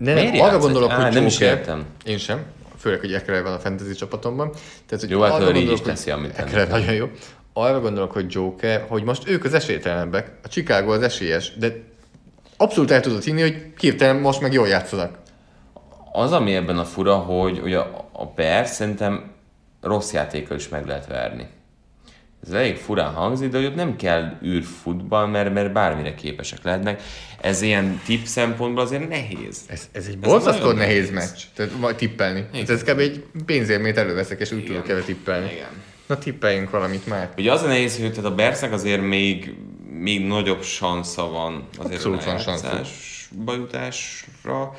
De Miért nem, arra játszott? gondolok, Á, hogy nem is értem. Én sem. Főleg, hogy Eckler van a fantasy csapatomban. Tehát, hogy Jó, hát arra így is teszi, amit kell. nagyon jó. Arra gondolok, hogy Joker, hogy most ők az esélytelenebbek, a Chicago az esélyes, de abszolút el tudod hinni, hogy hirtelen most meg jól játszanak. Az, ami ebben a fura, hogy ugye a, a Bears szerintem rossz játékkal is meg lehet verni. Ez elég furán hangzik, de hogy ott nem kell űrfutball, mert, mert bármire képesek lehetnek. Ez ilyen tipp szempontból azért nehéz. Ez, ez egy borzasztó nehéz nehéz. meccs. Tehát majd tippelni. Ez, ez kb. egy pénzérmét előveszek, és úgy tudok kell tippelni. Igen. Na tippeljünk valamit már. Ugye az a nehéz, hogy tehát a Bersnek azért még, még nagyobb sansza van azért Abszolút van sanszuk. rájátszásba jutásra.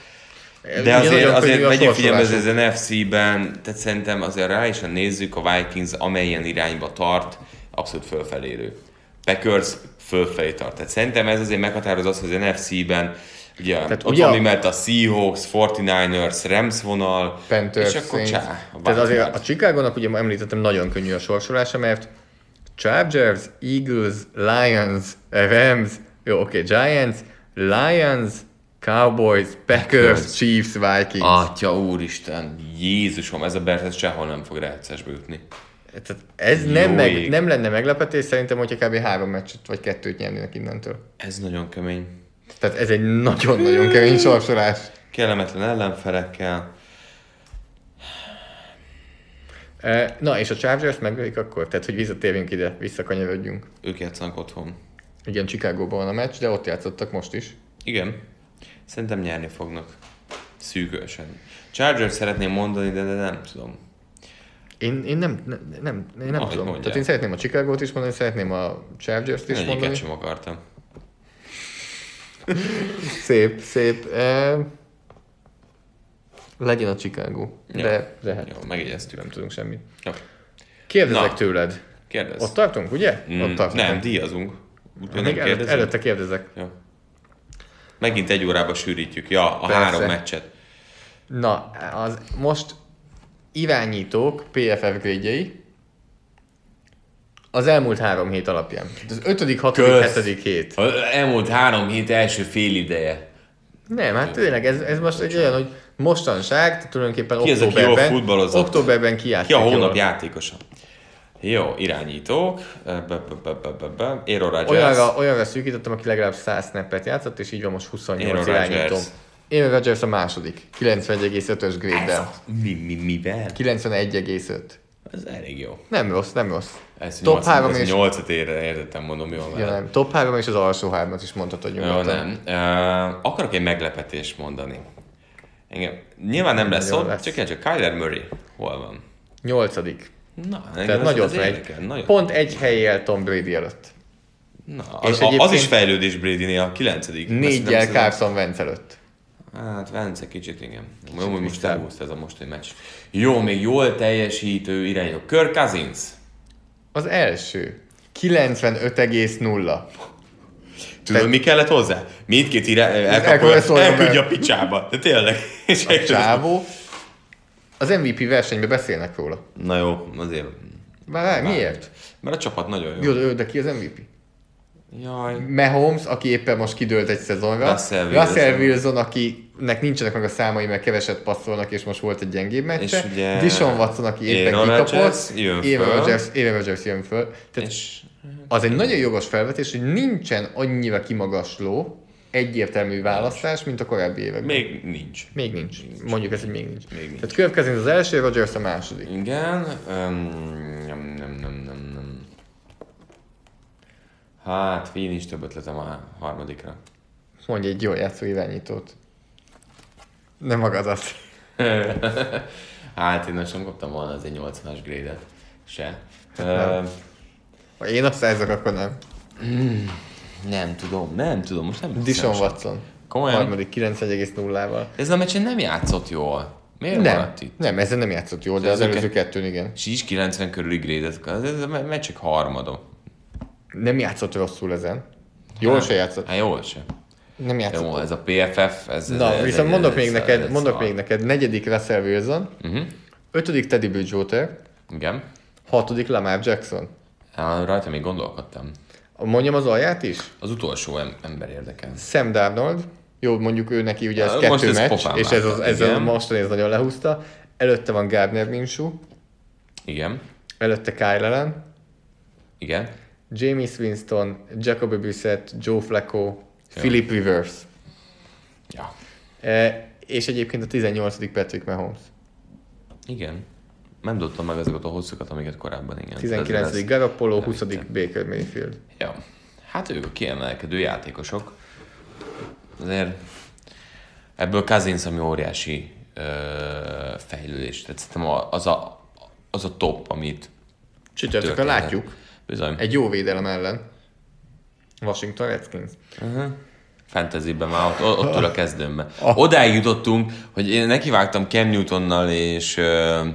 Ugye De azért, azért vegyük figyelembe, ez az NFC-ben, tehát szerintem azért reálisan nézzük, a Vikings amelyen irányba tart, abszolút fölfelérő. Packers fölfelé tart. Tehát szerintem ez azért meghatároz az, hogy az NFC-ben ugye, Tehát ott ugye van a- mellett a Seahawks, 49ers, Rams vonal, Panthers, és akkor Saints. csá. Tehát azért a Chicago-nak ugye említettem nagyon könnyű a sorsolása, mert Chargers, Eagles, Lions, Rams, jó, oké, okay, Giants, Lions, Cowboys, Packers, Packers. Chiefs, Vikings. Atya úristen, Jézusom, ez a Bears ez sehol nem fog rájátszásba jutni. Tehát ez Jó nem, meg, nem lenne meglepetés szerintem, hogyha kb. három meccset vagy kettőt nyernének innentől. Ez nagyon kemény. Tehát ez egy nagyon-nagyon kemény sorsolás. Kellemetlen ellenfelekkel. Na, és a Chargers megölik akkor? Tehát, hogy visszatérjünk ide, visszakanyarodjunk. Ők játszanak otthon. Igen, Chicagóban van a meccs, de ott játszottak most is. Igen. Szerintem nyerni fognak. Szűkösen. Chargers szeretném mondani, de, de nem tudom. Én, én nem, nem, nem, én nem Ahogy tudom. mondják. Tehát én szeretném a Chicago-t is mondani, szeretném a Chargers-t is mondani. Egyiket sem akartam. Szép, szép. Eh, legyen a Chicago. Jó. De lehet. Jó, megjegyeztük. Nem tudunk semmit. Jó. Kérdezek Na. tőled. Kérdezz. Ott tartunk, ugye? Mm, Ott tartunk. nem, díjazunk. Úgyhogy nem kérdezünk. előtte kérdezek. Jó. Megint egy órába sűrítjük. Ja, a Persze. három meccset. Na, az most irányítók PFF grédjei az elmúlt három hét alapján. Az ötödik, hatodik, Kösz. hetedik hét. Az elmúlt három hét első fél ideje. Nem, hát tényleg ez, ez most egy olyan, hogy mostanság, tehát tulajdonképpen Ki az, aki októberben, októberben kijátszik Ki a hónap jól. játékosa? Jó, irányítók. Aaron Rodgers. Olyanra, olyanra szűkítettem, aki legalább 100 snappet játszott, és így van most 28 Aaron irányítom. Rodgers. Aaron Rodgers a második, 91,5-ös gréddel. Mi, mi, mivel? 91,5. Ez elég jó. Nem rossz, nem rossz. Ez Top nyolc- három ez és- nyolcat érre, értettem, mondom, jól Ja, nem. Top 3 és az alsó hármat is mondhatod Jó, nyugodtan. nem. Uh, akarok egy meglepetést mondani. Engem, nyilván nem lesz Nagyon ott, lesz. csak csak Kyler Murray. Hol van? Nyolcadik. Na, Tehát nagyot megy. érdekel, Nagyon. Pont egy helyjel Tom Brady előtt. Na, És az, az, is fejlődés Brady-nél a kilencedik. Négyel Ezt nem Carson Wentz előtt. Hát Vence kicsit, igen. Jó, hogy most elhúzta ez a mostani meccs. Jó, még jól teljesítő irányú. Kirk Cousins. Az első. 95,0. Tudod, mi kellett hozzá? Mindkét irány elküldje elkapja, elküldje a picsába. De tényleg. És A csávó. Az MVP versenyben beszélnek róla. Na jó, azért Várj, miért? Mert a csapat nagyon jó. Jó, de ki az MVP? Jaj. Mahomes, aki éppen most kidőlt egy szezonra. Russell Wilson. Russell Wilson, akinek nincsenek meg a számai, mert keveset passzolnak, és most volt egy gyengébb meccse. És ugye Dishon Watson, aki éppen Aaron kikapott. Jön Aaron. Rodgers, Aaron Rodgers jön föl. Tehát És az egy nagyon jogos felvetés, hogy nincsen annyira kimagasló, egyértelmű választás, mint a korábbi években. még nincs. Még nincs. Mondjuk ezt, hogy még nincs. Még nincs. Tehát Cousins az első, Rodgers a második. Igen. Um, nem, nem, nem, nem, Hát, nincs több ötletem a harmadikra. Mondj egy jó játszó irányítót. Nem magadat. hát én most nem kaptam volna az egy 80-as grade-et. Se. Ö, Ha én azt szerzek, akkor nem. nem tudom, nem tudom, most nem Dishon. Watson. Komolyan? Harmadik 9,0-val. Ez a meccsen nem játszott jól. Miért Nem, maradt itt? nem, ezzel nem játszott jól, de az előző ke- kettőn igen. És is 90 körüli grade-et. Ez a me- meccsek harmadom. Nem játszott rosszul ezen. Jól Hát, se játszott. Hát jól se. Nem játszott. Jó, ez a PFF, ez... Na, ez, viszont ez- mondok ez- még ez- neked, ez mondok még neked, negyedik Russell Wilson, Uh-huh. ötödik Teddy Bridgewater, Igen. hatodik Lamar Jackson. Á, Rajta még gondolkodtam. Mondjam az alját is? Az utolsó em- ember érdekel. Sam Darnold, jó, mondjuk ő neki ugye ez Á, kettő most ez meccs, és ez, az, ez a igen. mostani ez nagyon lehúzta. Előtte van Gardner Minshew, Igen. előtte Kyle Allen, Igen. James Winston, Jacoby Brissett, Joe Flacco, Philip Rivers. Ja. E, és egyébként a 18. Patrick Mahomes. Igen. Nem tudtam meg ezeket a hosszokat, amiket korábban, igen. 19. Ez- Garoppolo, nem 20. hittem. Baker Mayfield. Ja. Hát ők a kiemelkedő játékosok. Azért ebből Cousins, ami óriási ö, fejlődés. Tehát szerintem az a, az a top, amit Csütörtökön látjuk. Bizony. Egy jó védelem ellen. Washington Redskins. Fantasyben már ott, ott ül a kezdőmben. Odáig jutottunk, hogy én nekivágtam Cam Newtonnal és uh,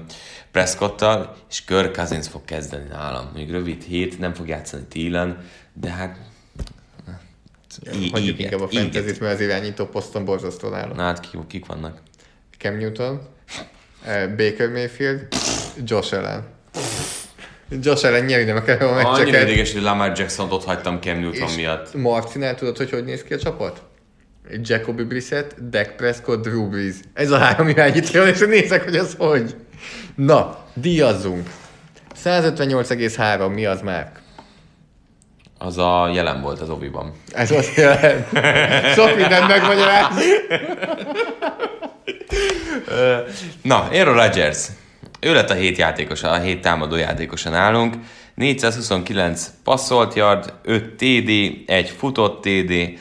Prescottal, és Kirk Cousins fog kezdeni nálam. Mondjuk rövid hét, nem fog játszani télen, de hát... í- Hagyjuk íget, inkább a fantasy mert az irányító poszton borzasztó nála. Na hát kik, kik vannak? Cam Newton, Baker Mayfield, Josh Allen. Josh Allen nyeri nem kell a Annyira meccseket. ideges, hogy Lamar Jackson-t ott hagytam Cam Newton És miatt. Marcinál tudod, hogy hogy néz ki a csapat? Jacoby Brissett, Dak Prescott, Drew Brees. Ez a három irányító, és nézek, hogy az hogy. Na, díjazzunk. 158,3, mi az már? Az a jelen volt az oviban. Ez azt jelent. Sok mindent megmagyaráz. Na, Aaron Rodgers. Ő lett a hét játékosa, a hét támadó játékosa nálunk. 429 passzolt yard, 5 TD, egy futott TD,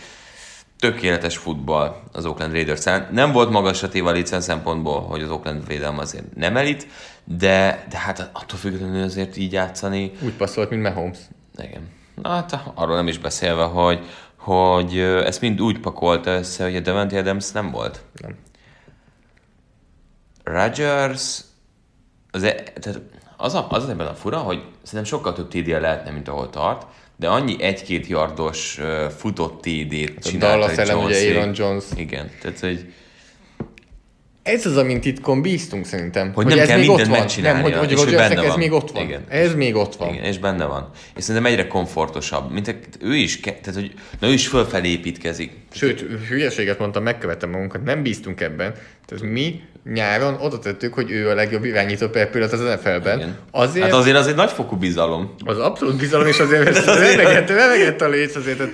tökéletes futball az Oakland raiders -en. Nem volt magas a téva szempontból, hogy az Oakland védelme azért nem elit, de, de hát attól függetlenül azért így játszani, Úgy passzolt, mint Mahomes. igen. Na hát arról nem is beszélve, hogy, hogy ezt mind úgy pakolta össze, hogy a Devante Adams nem volt. Nem. Rodgers, az, e, tehát az, a, az ebben a fura, hogy szerintem sokkal több td lehetne, mint ahol tart, de annyi egy-két yardos uh, futott TD-t Hát A csinálta Dallas ellen ugye. Aaron Jones. Igen, tehát hogy Ez az, amint titkon bíztunk szerintem. Hogy nem ez kell még ott mindent van. megcsinálnia, Nem, hogy, hogy és hogy benne ez van. még ott van. Igen. Ez még ott van. Igen, és benne van. És szerintem egyre komfortosabb. Mint ő is, tehát, hogy na, ő is fölfelé építkezik. Sőt, hülyeséget mondtam, megkövetem magunkat, nem bíztunk ebben. Tehát mi nyáron oda tettük, hogy ő a legjobb irányító per pillanat az NFL-ben. Azért Hát azért az egy nagyfokú bizalom. az abszolút bizalom, és azért ez remegett, remegett a léc azért. Tehát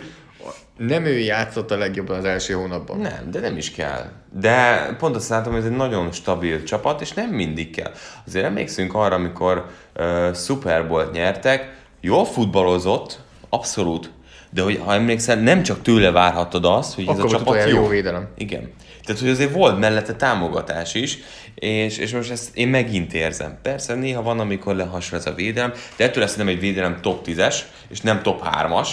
nem ő játszott a legjobban az első hónapban. Nem, de nem is kell. De pont azt látom, hogy ez egy nagyon stabil csapat, és nem mindig kell. Azért emlékszünk arra, amikor uh, Super Bowl-t nyertek, jól futballozott, abszolút, de hogy ha emlékszel, nem csak tőle várhattad azt, hogy ez Akkor a volt csapat jó. jó védelem. Igen. Tehát, hogy azért volt mellette támogatás is, és, és most ezt én megint érzem. Persze néha van, amikor lehasra ez a védelem, de ettől lesz nem egy védelem top 10-es, és nem top 3-as,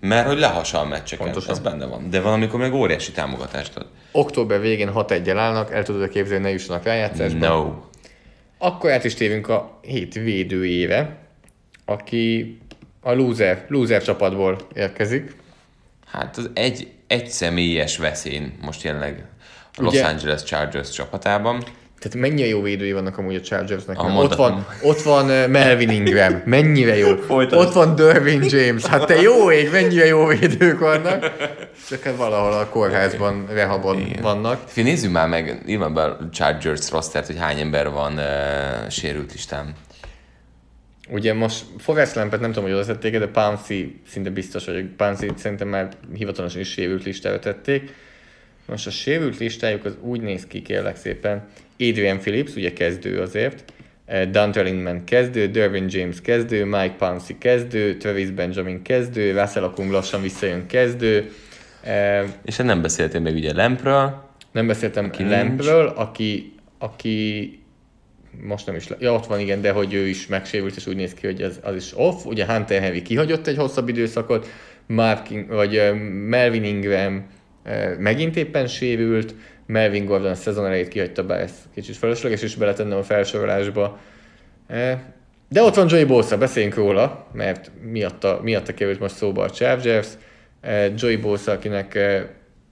mert hogy lehasa a meccseken. Pontosan. Ez benne van. De van, amikor meg óriási támogatást ad. Október végén 6 1 állnak, el tudod képzelni, ne jussanak rájátszásba. No. Akkor át is tévünk a hét védőjére, aki a loser, loser csapatból érkezik. Hát az egy, egy személyes veszély most jelenleg a Los Ugye- Angeles Chargers csapatában. Tehát mennyire jó védői vannak amúgy a Chargersnek. Ah, Ott van, ott van eh, Melvin Ingram, mennyire jó. Folytasd. Ott van Dervin James, hát te jó ég, mennyire jó védők vannak. Csak hát valahol a kórházban, rehabon Igen. vannak. Fi, nézzük már meg, írva be a Chargers rostert, hogy hány ember van uh, sérült listán. Ugye most Forrest Lampet nem tudom, hogy oda tették de Pouncy szinte biztos vagyok. Pouncy szerintem már hivatalosan is sérült listára tették. Most a sérült listájuk az úgy néz ki, kérlek szépen. Adrian Phillips, ugye kezdő azért. Eh, Dante Lindman kezdő, Dervin James kezdő, Mike Pouncey kezdő, Travis Benjamin kezdő, Russell Okung lassan visszajön kezdő. Eh, És hát nem beszéltél még ugye Lempről, Nem beszéltem Aki Lampről, aki, aki most nem is, le- ja ott van igen, de hogy ő is megsérült, és úgy néz ki, hogy az, az is off. Ugye Hunter Heavy kihagyott egy hosszabb időszakot, Mark, vagy uh, Melvin Ingram uh, megint éppen sérült, Melvin Gordon a szezon elejét kihagyta, bár ez kicsit felesleges, és beletennem a felsorolásba. Uh, de ott van Joey Bosa, beszéljünk róla, mert miatta, miatta került most szóba a Chargers. Joey Bosa, akinek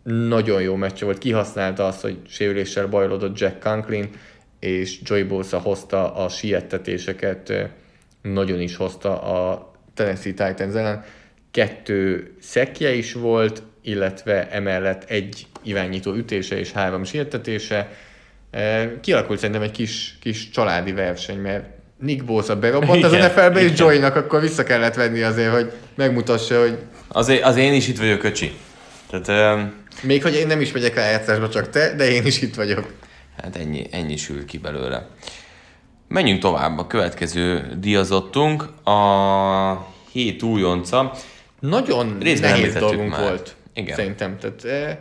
nagyon jó meccse volt, kihasználta azt, hogy sérüléssel bajlódott Jack Conklin, és Joey Bosa hozta a siettetéseket, nagyon is hozta a Tennessee Titans ellen. Kettő szekje is volt, illetve emellett egy irányító ütése és három siettetése. Kialakult szerintem egy kis, kis családi verseny, mert Nick Bosa berobbant az NFL-be, és igen. Joey-nak akkor vissza kellett venni azért, hogy megmutassa, hogy azért, az én is itt vagyok, öcsi. Tehát um, még hogy én nem is megyek rájátszásba, csak te, de én is itt vagyok. Hát ennyi, ennyi sül ki belőle. Menjünk tovább, a következő díjazottunk, a hét újonca. Nagyon Részben nehéz dolgunk már. volt. Igen. Szerintem. Tehát, eh,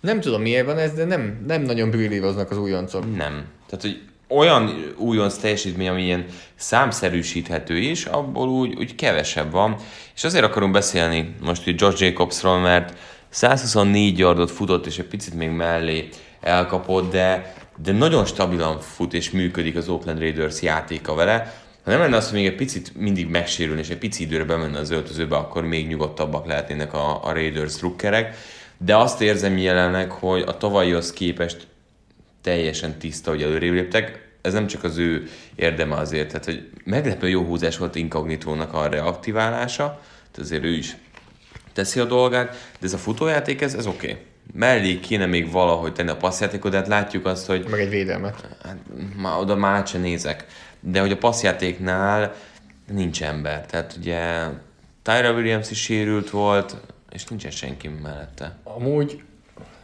nem tudom miért van ez, de nem, nem nagyon brillíroznak az újoncok. Nem. Tehát, hogy olyan újonc teljesítmény, ami ilyen számszerűsíthető is, abból úgy, úgy kevesebb van. És azért akarunk beszélni most itt Josh Jacobsról, mert 124 yardot futott, és egy picit még mellé elkapott, de, de nagyon stabilan fut és működik az Oakland Raiders játéka vele. Ha nem lenne az, hogy még egy picit mindig megsérülne, és egy pici időre bemenne az öltözőbe, akkor még nyugodtabbak lehetnének a, a Raiders drukkerek. De azt érzem jelenleg, hogy a tavalyihoz képest teljesen tiszta, hogy előrébb léptek. Ez nem csak az ő érdeme azért, tehát hogy meglepő jó húzás volt Incognitónak a reaktiválása, tehát azért ő is teszi a dolgát, de ez a futójáték, ez, ez oké. Okay. Mellé kéne még valahogy tenni a passzjátékot, de hát látjuk azt, hogy Meg egy védelmet. hát, már oda már se nézek. De hogy a passzjátéknál nincs ember. Tehát ugye Tyra Williams is sérült volt, és nincsen senki mellette. Amúgy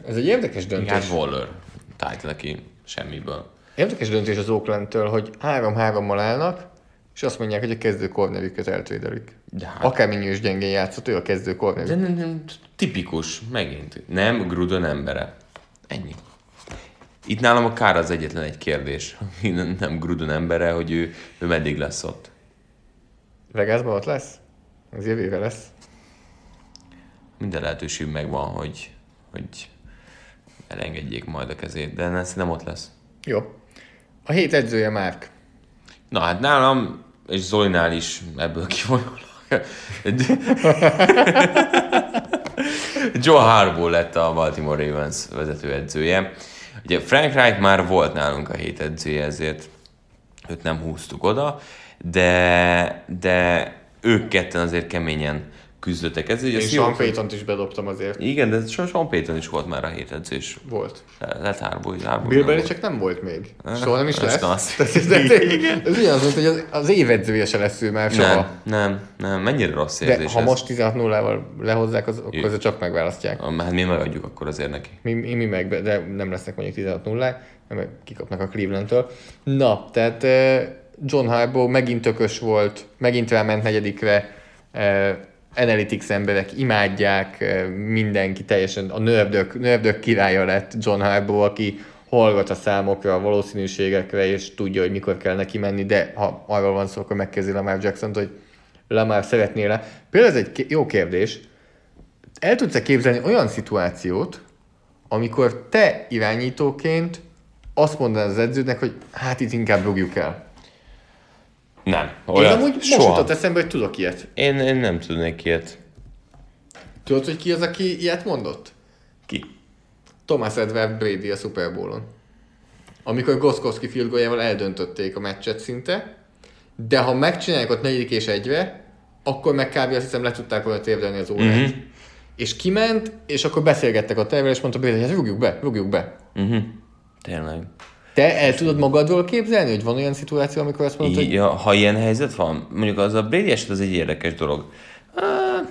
ez egy érdekes döntés. Hát Waller tájt neki semmiből. Érdekes döntés az Oaklandtől, hogy 3-3-mal állnak, és azt mondják, hogy a kezdő kornevüket eltrédelik. De hát- Akármennyi is gyengén játszott, ő a kezdő De kornevük. nem, nem, tipikus, megint. Nem Grudon embere. Ennyi. Itt nálam a kár az egyetlen egy kérdés. Nem- Nem Grudon embere, hogy ő, ő meddig lesz ott. Vegasban ott lesz? Az jövőre lesz. Minden lehetőség megvan, hogy, hogy elengedjék majd a kezét, de nem, nem ott lesz. Jó. A hét edzője Márk. Na hát nálam, és Zolinál is ebből kivonulok. Joe Harbaugh lett a Baltimore Ravens vezetőedzője. Ugye Frank Reich már volt nálunk a hét edzője, ezért őt nem húztuk oda, de, de ők ketten azért keményen küzdöttek ezért. Én Sean Payton-t is bedobtam azért. Igen, de Sean Payton is volt már a hét edzés. Volt. Lett Harbaugh, Harbaugh Bill. Belichick nem volt még. Soha nem is lesz. Tehát ez, ez, ez ugyanaz, mint hogy az, az évedzője se lesz ő már soha. Nem, nem, nem, mennyire rossz De érzés ha ez. most 16-0-ával lehozzák, az, akkor azért csak megválasztják. Hát mi megadjuk akkor azért neki. Mi, mi, meg, de nem lesznek mondjuk 16 0 mert kikapnak a Cleveland-től. Na, tehát eh, John Harbaugh megint tökös volt, megint ráment negyedikre, eh, analytics emberek imádják, mindenki teljesen, a nördök, nördök királya lett John Harbaugh, aki hallgat a számokra, a valószínűségekre, és tudja, hogy mikor kell neki menni, de ha arról van szó, akkor megkezdi Lamar jackson hogy Lamar szeretnél-e. Például ez egy jó kérdés, el tudsz-e képzelni olyan szituációt, amikor te irányítóként azt mondanád az edződnek, hogy hát itt inkább rúgjuk el. Nem. Én Olyat amúgy most soha. jutott eszembe, hogy tudok ilyet. Én, én nem tudnék ilyet. Tudod, hogy ki az, aki ilyet mondott? Ki? Thomas Edward Brady a Super Bowl-on. amikor Goszkowski field goaljával eldöntötték a meccset szinte, de ha megcsinálják ott negyedik és egyre, akkor meg kb. azt hiszem le tudták volna térdelni az órát. Mhm. Mm-hmm. És kiment, és akkor beszélgettek a tervel, és mondta Brady, hogy hát rúgjuk be, rúgjuk be. Uh-huh. Tényleg. Te el tudod magadról képzelni, hogy van olyan szituáció, amikor azt mondod, hogy Ja, ha ilyen helyzet van, mondjuk az a Brady eset az egy érdekes dolog. Ah,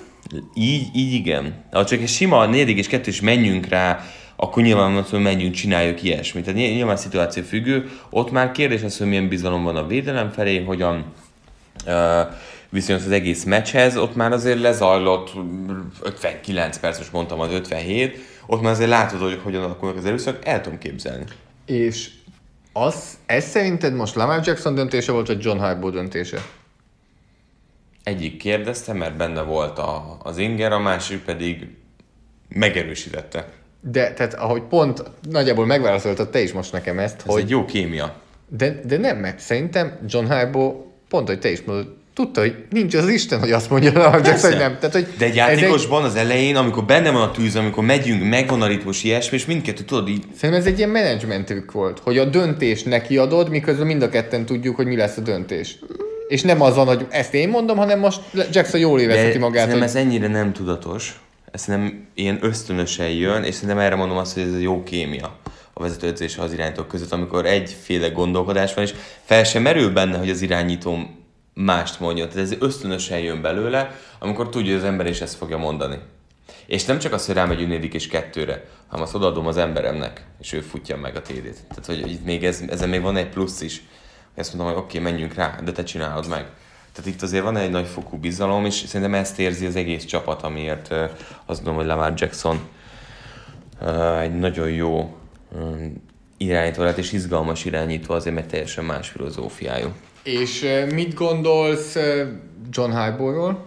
így, így igen. Ha csak egy sima negyedik és kettő is menjünk rá, akkor nyilván van, hogy menjünk, csináljuk ilyesmit. Tehát ny- nyilván szituáció függő. Ott már kérdés az, hogy milyen bizalom van a védelem felé, hogyan uh, viszonylag az egész meccshez, ott már azért lezajlott 59 perc, most mondtam az 57, ott már azért látod, hogy hogyan alakulnak az erőszak, el tudom képzelni. és az, ez szerinted most Lamar Jackson döntése volt, vagy John Harbaugh döntése? Egyik kérdezte, mert benne volt a, az inger, a másik pedig megerősítette. De, tehát ahogy pont nagyjából megválaszoltad te is most nekem ezt, Ez hogy egy jó kémia. De, de nem, mert szerintem John Harbaugh, pont, hogy te is mondod, tudta, hogy nincs az Isten, hogy azt mondja Lamar Jackson, hogy nem. Tehát, hogy De egy játékosban az elején, amikor benne van a tűz, amikor megyünk, megvan a ritmus, ilyesmi, és mindkettő tudod így, Szerintem ez egy ilyen menedzsment trükk volt, hogy a döntést neki adod, miközben mind a ketten tudjuk, hogy mi lesz a döntés. És nem az van, hogy ezt én mondom, hanem most Jackson jól érezheti de magát, nem hogy ez ennyire nem tudatos, ez nem ilyen ösztönösen jön, és szerintem erre mondom azt, hogy ez a jó kémia a vezetőedzés az irányítók között, amikor egyféle gondolkodás van, és fel sem merül benne, hogy az irányító mást mondja. Tehát ez ösztönösen jön belőle, amikor tudja, hogy az ember is ezt fogja mondani. És nem csak az, hogy rámegyünk negyedik és kettőre, hanem azt odaadom az emberemnek, és ő futja meg a TD-t. Tehát, hogy itt még ez, ezen még van egy plusz is. Azt mondom, hogy oké, okay, menjünk rá, de te csinálod meg. Tehát itt azért van egy nagyfokú bizalom, és szerintem ezt érzi az egész csapat, amiért azt gondolom, hogy Lamar Jackson egy nagyon jó irányító lett, és izgalmas irányító, azért mert teljesen más filozófiájú. És mit gondolsz John Harbaughról?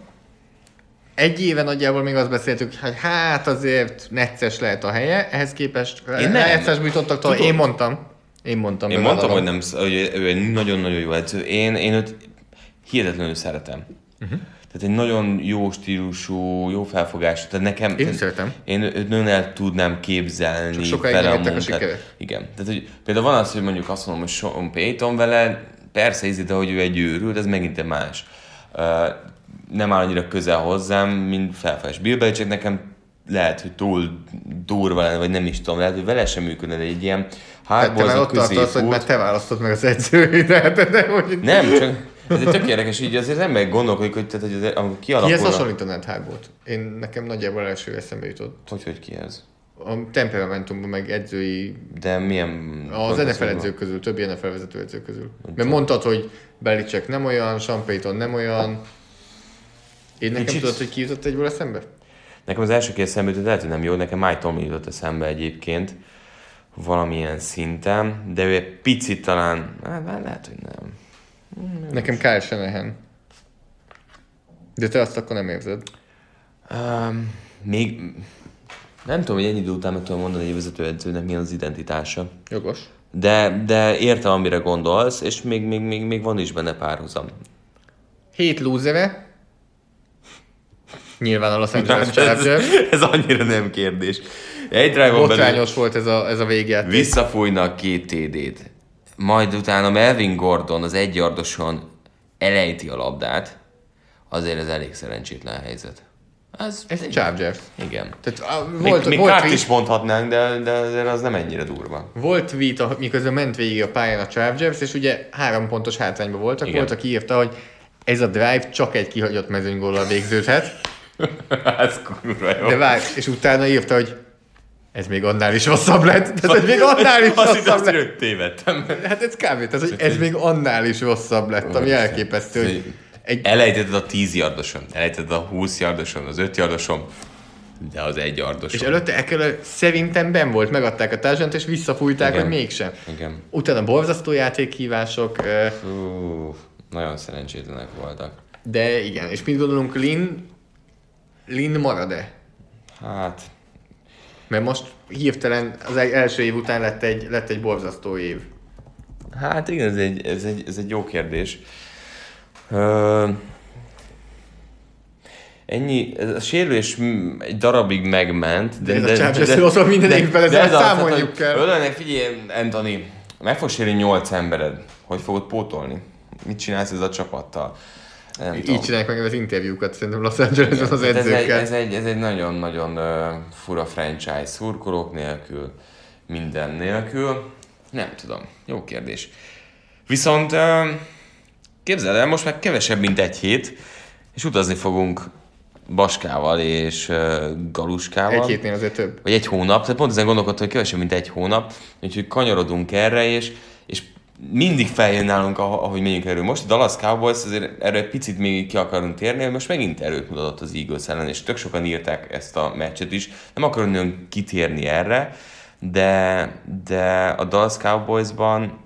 Egy éve nagyjából még azt beszéltük, hogy hát azért necces lehet a helye, ehhez képest Én necces bújtottak tovább. Én mondtam. Én mondtam. Én mondtam, hogy, nem, hogy ő egy nagyon-nagyon jó edző. Én, én őt hihetetlenül szeretem. Uh-huh. Tehát egy nagyon jó stílusú, jó felfogású. Tehát nekem... Én szeretem. Én őt nagyon el tudnám képzelni Csak sokáig vele a a sikerek. Igen. Tehát, hogy például van az, hogy mondjuk azt mondom, hogy Sean Payton vele, persze ízít, hogy ő egy őrült, ez megint más. Nem áll annyira közel hozzám, mint felfels. Bill Belichick nekem lehet, hogy túl durva lenne, vagy nem is tudom, lehet, hogy vele sem működne, de egy ilyen te már ott hátborzott tartasz, hogy középút. mert te választod meg az edzőidet, de nem, hogy... Nem, csak ez egy tök érdekes, így azért az ember gondolkodik, hogy, tehát, hogy az, amikor Kihez kialakul... hasonlítanád Harbaught? Én nekem nagyjából első eszembe jutott. Hogy, hogy ki ez? A temperamentumban meg edzői De milyen... Az NFL edzők közül, többi NFL vezető edzők közül. Mert mondtad, hogy Belichick nem olyan, Sean Payton nem olyan. Én nekem Kicsit- tudod, hogy ki jutott egyből eszembe? Nekem az első két eszembe jutott, lehet, hogy nem jó, nekem Mike Tomlin jutott eszembe egyébként valamilyen szinten, de ő egy picit talán, hát, hát lehet, hogy nem. Nekem Kyle Shanahan. De te azt akkor nem érzed. Um, még nem tudom, hogy ennyi idő után meg tudom mondani egy vezetőedzőnek milyen az identitása. Jogos. De, de értem, amire gondolsz, és még, még, még, még van is benne párhuzam. Hét lúzere. Nyilván a Los Angeles ez, ez annyira nem kérdés. Egy drive-on belül volt ez a, ez a végjáték. visszafújnak két TD-t. Majd utána Melvin Gordon az egyardoson elejti a labdát. Azért ez elég szerencsétlen helyzet. Ez, Ez Chargers. Igen. Tehát a, Még, volt, még volt, kárt tweet, is mondhatnánk, de, de azért az nem ennyire durva. volt tweet, miközben ment végig a pályán a Chargers, és ugye három pontos hátrányban voltak. Igen. Volt, aki írta, hogy ez a drive csak egy kihagyott mezőnygóllal végződhet. ez kurva jó. De várj, és utána írta, hogy ez még annál is rosszabb lett. Tehát, ez még annál is Azt rosszabb azt lett. tévedtem. Hát ez kb. Tehát, hogy ez még annál is rosszabb lett, ami elképesztő. Hogy egy, Elejtetted a 10 yardoson, elejtetted a 20 yardoson, az 5 yardoson, de az 1 yardoson. és előtte Eckler szerintem ben volt, megadták a társadalmat, és visszafújták, Igen. hogy mégsem. Igen. Utána borzasztó játékhívások, ö, Ú, nagyon szerencsétlenek voltak. de igen. És mit gondolunk, Lin, Lin marad-e? Hát, Mert most hirtelen az egy- első év után lett egy, lett egy borzasztó év. hát igen, ez egy, ez egy, ez egy jó kérdés. Ö, ennyi, a sérülés egy darabig megment, De ez a Chargers-ről szól minden évben, ezzel az, számoljuk hogy kell. Ölelnek, figyelj, Anthony, meg fog sérülni 8 embered. Hogy fogod pótolni? Mit csinálsz ez a csapattal? Nem Így tudom. csinálják meg az interjúkat szerintem Los Angelesben az edzőkkel. ez, egy, ez egy nagyon-nagyon fura franchise, szurkolók nélkül, minden nélkül. Nem tudom, jó kérdés. Viszont képzeld el, most már kevesebb, mint egy hét, és utazni fogunk Baskával és uh, Galuskával. Egy hétnél azért több. Vagy egy hónap, tehát pont ezen gondolkodtam, hogy kevesebb, mint egy hónap, úgyhogy kanyarodunk erre, és, és mindig feljön nálunk, ah- ahogy megyünk erről. Most a Dallas Cowboys, azért erre egy picit még ki akarunk térni, hogy most megint erőt mutatott az Eagles ellen, és tök sokan írták ezt a meccset is. Nem akarom nagyon kitérni erre, de, de a Dallas Cowboysban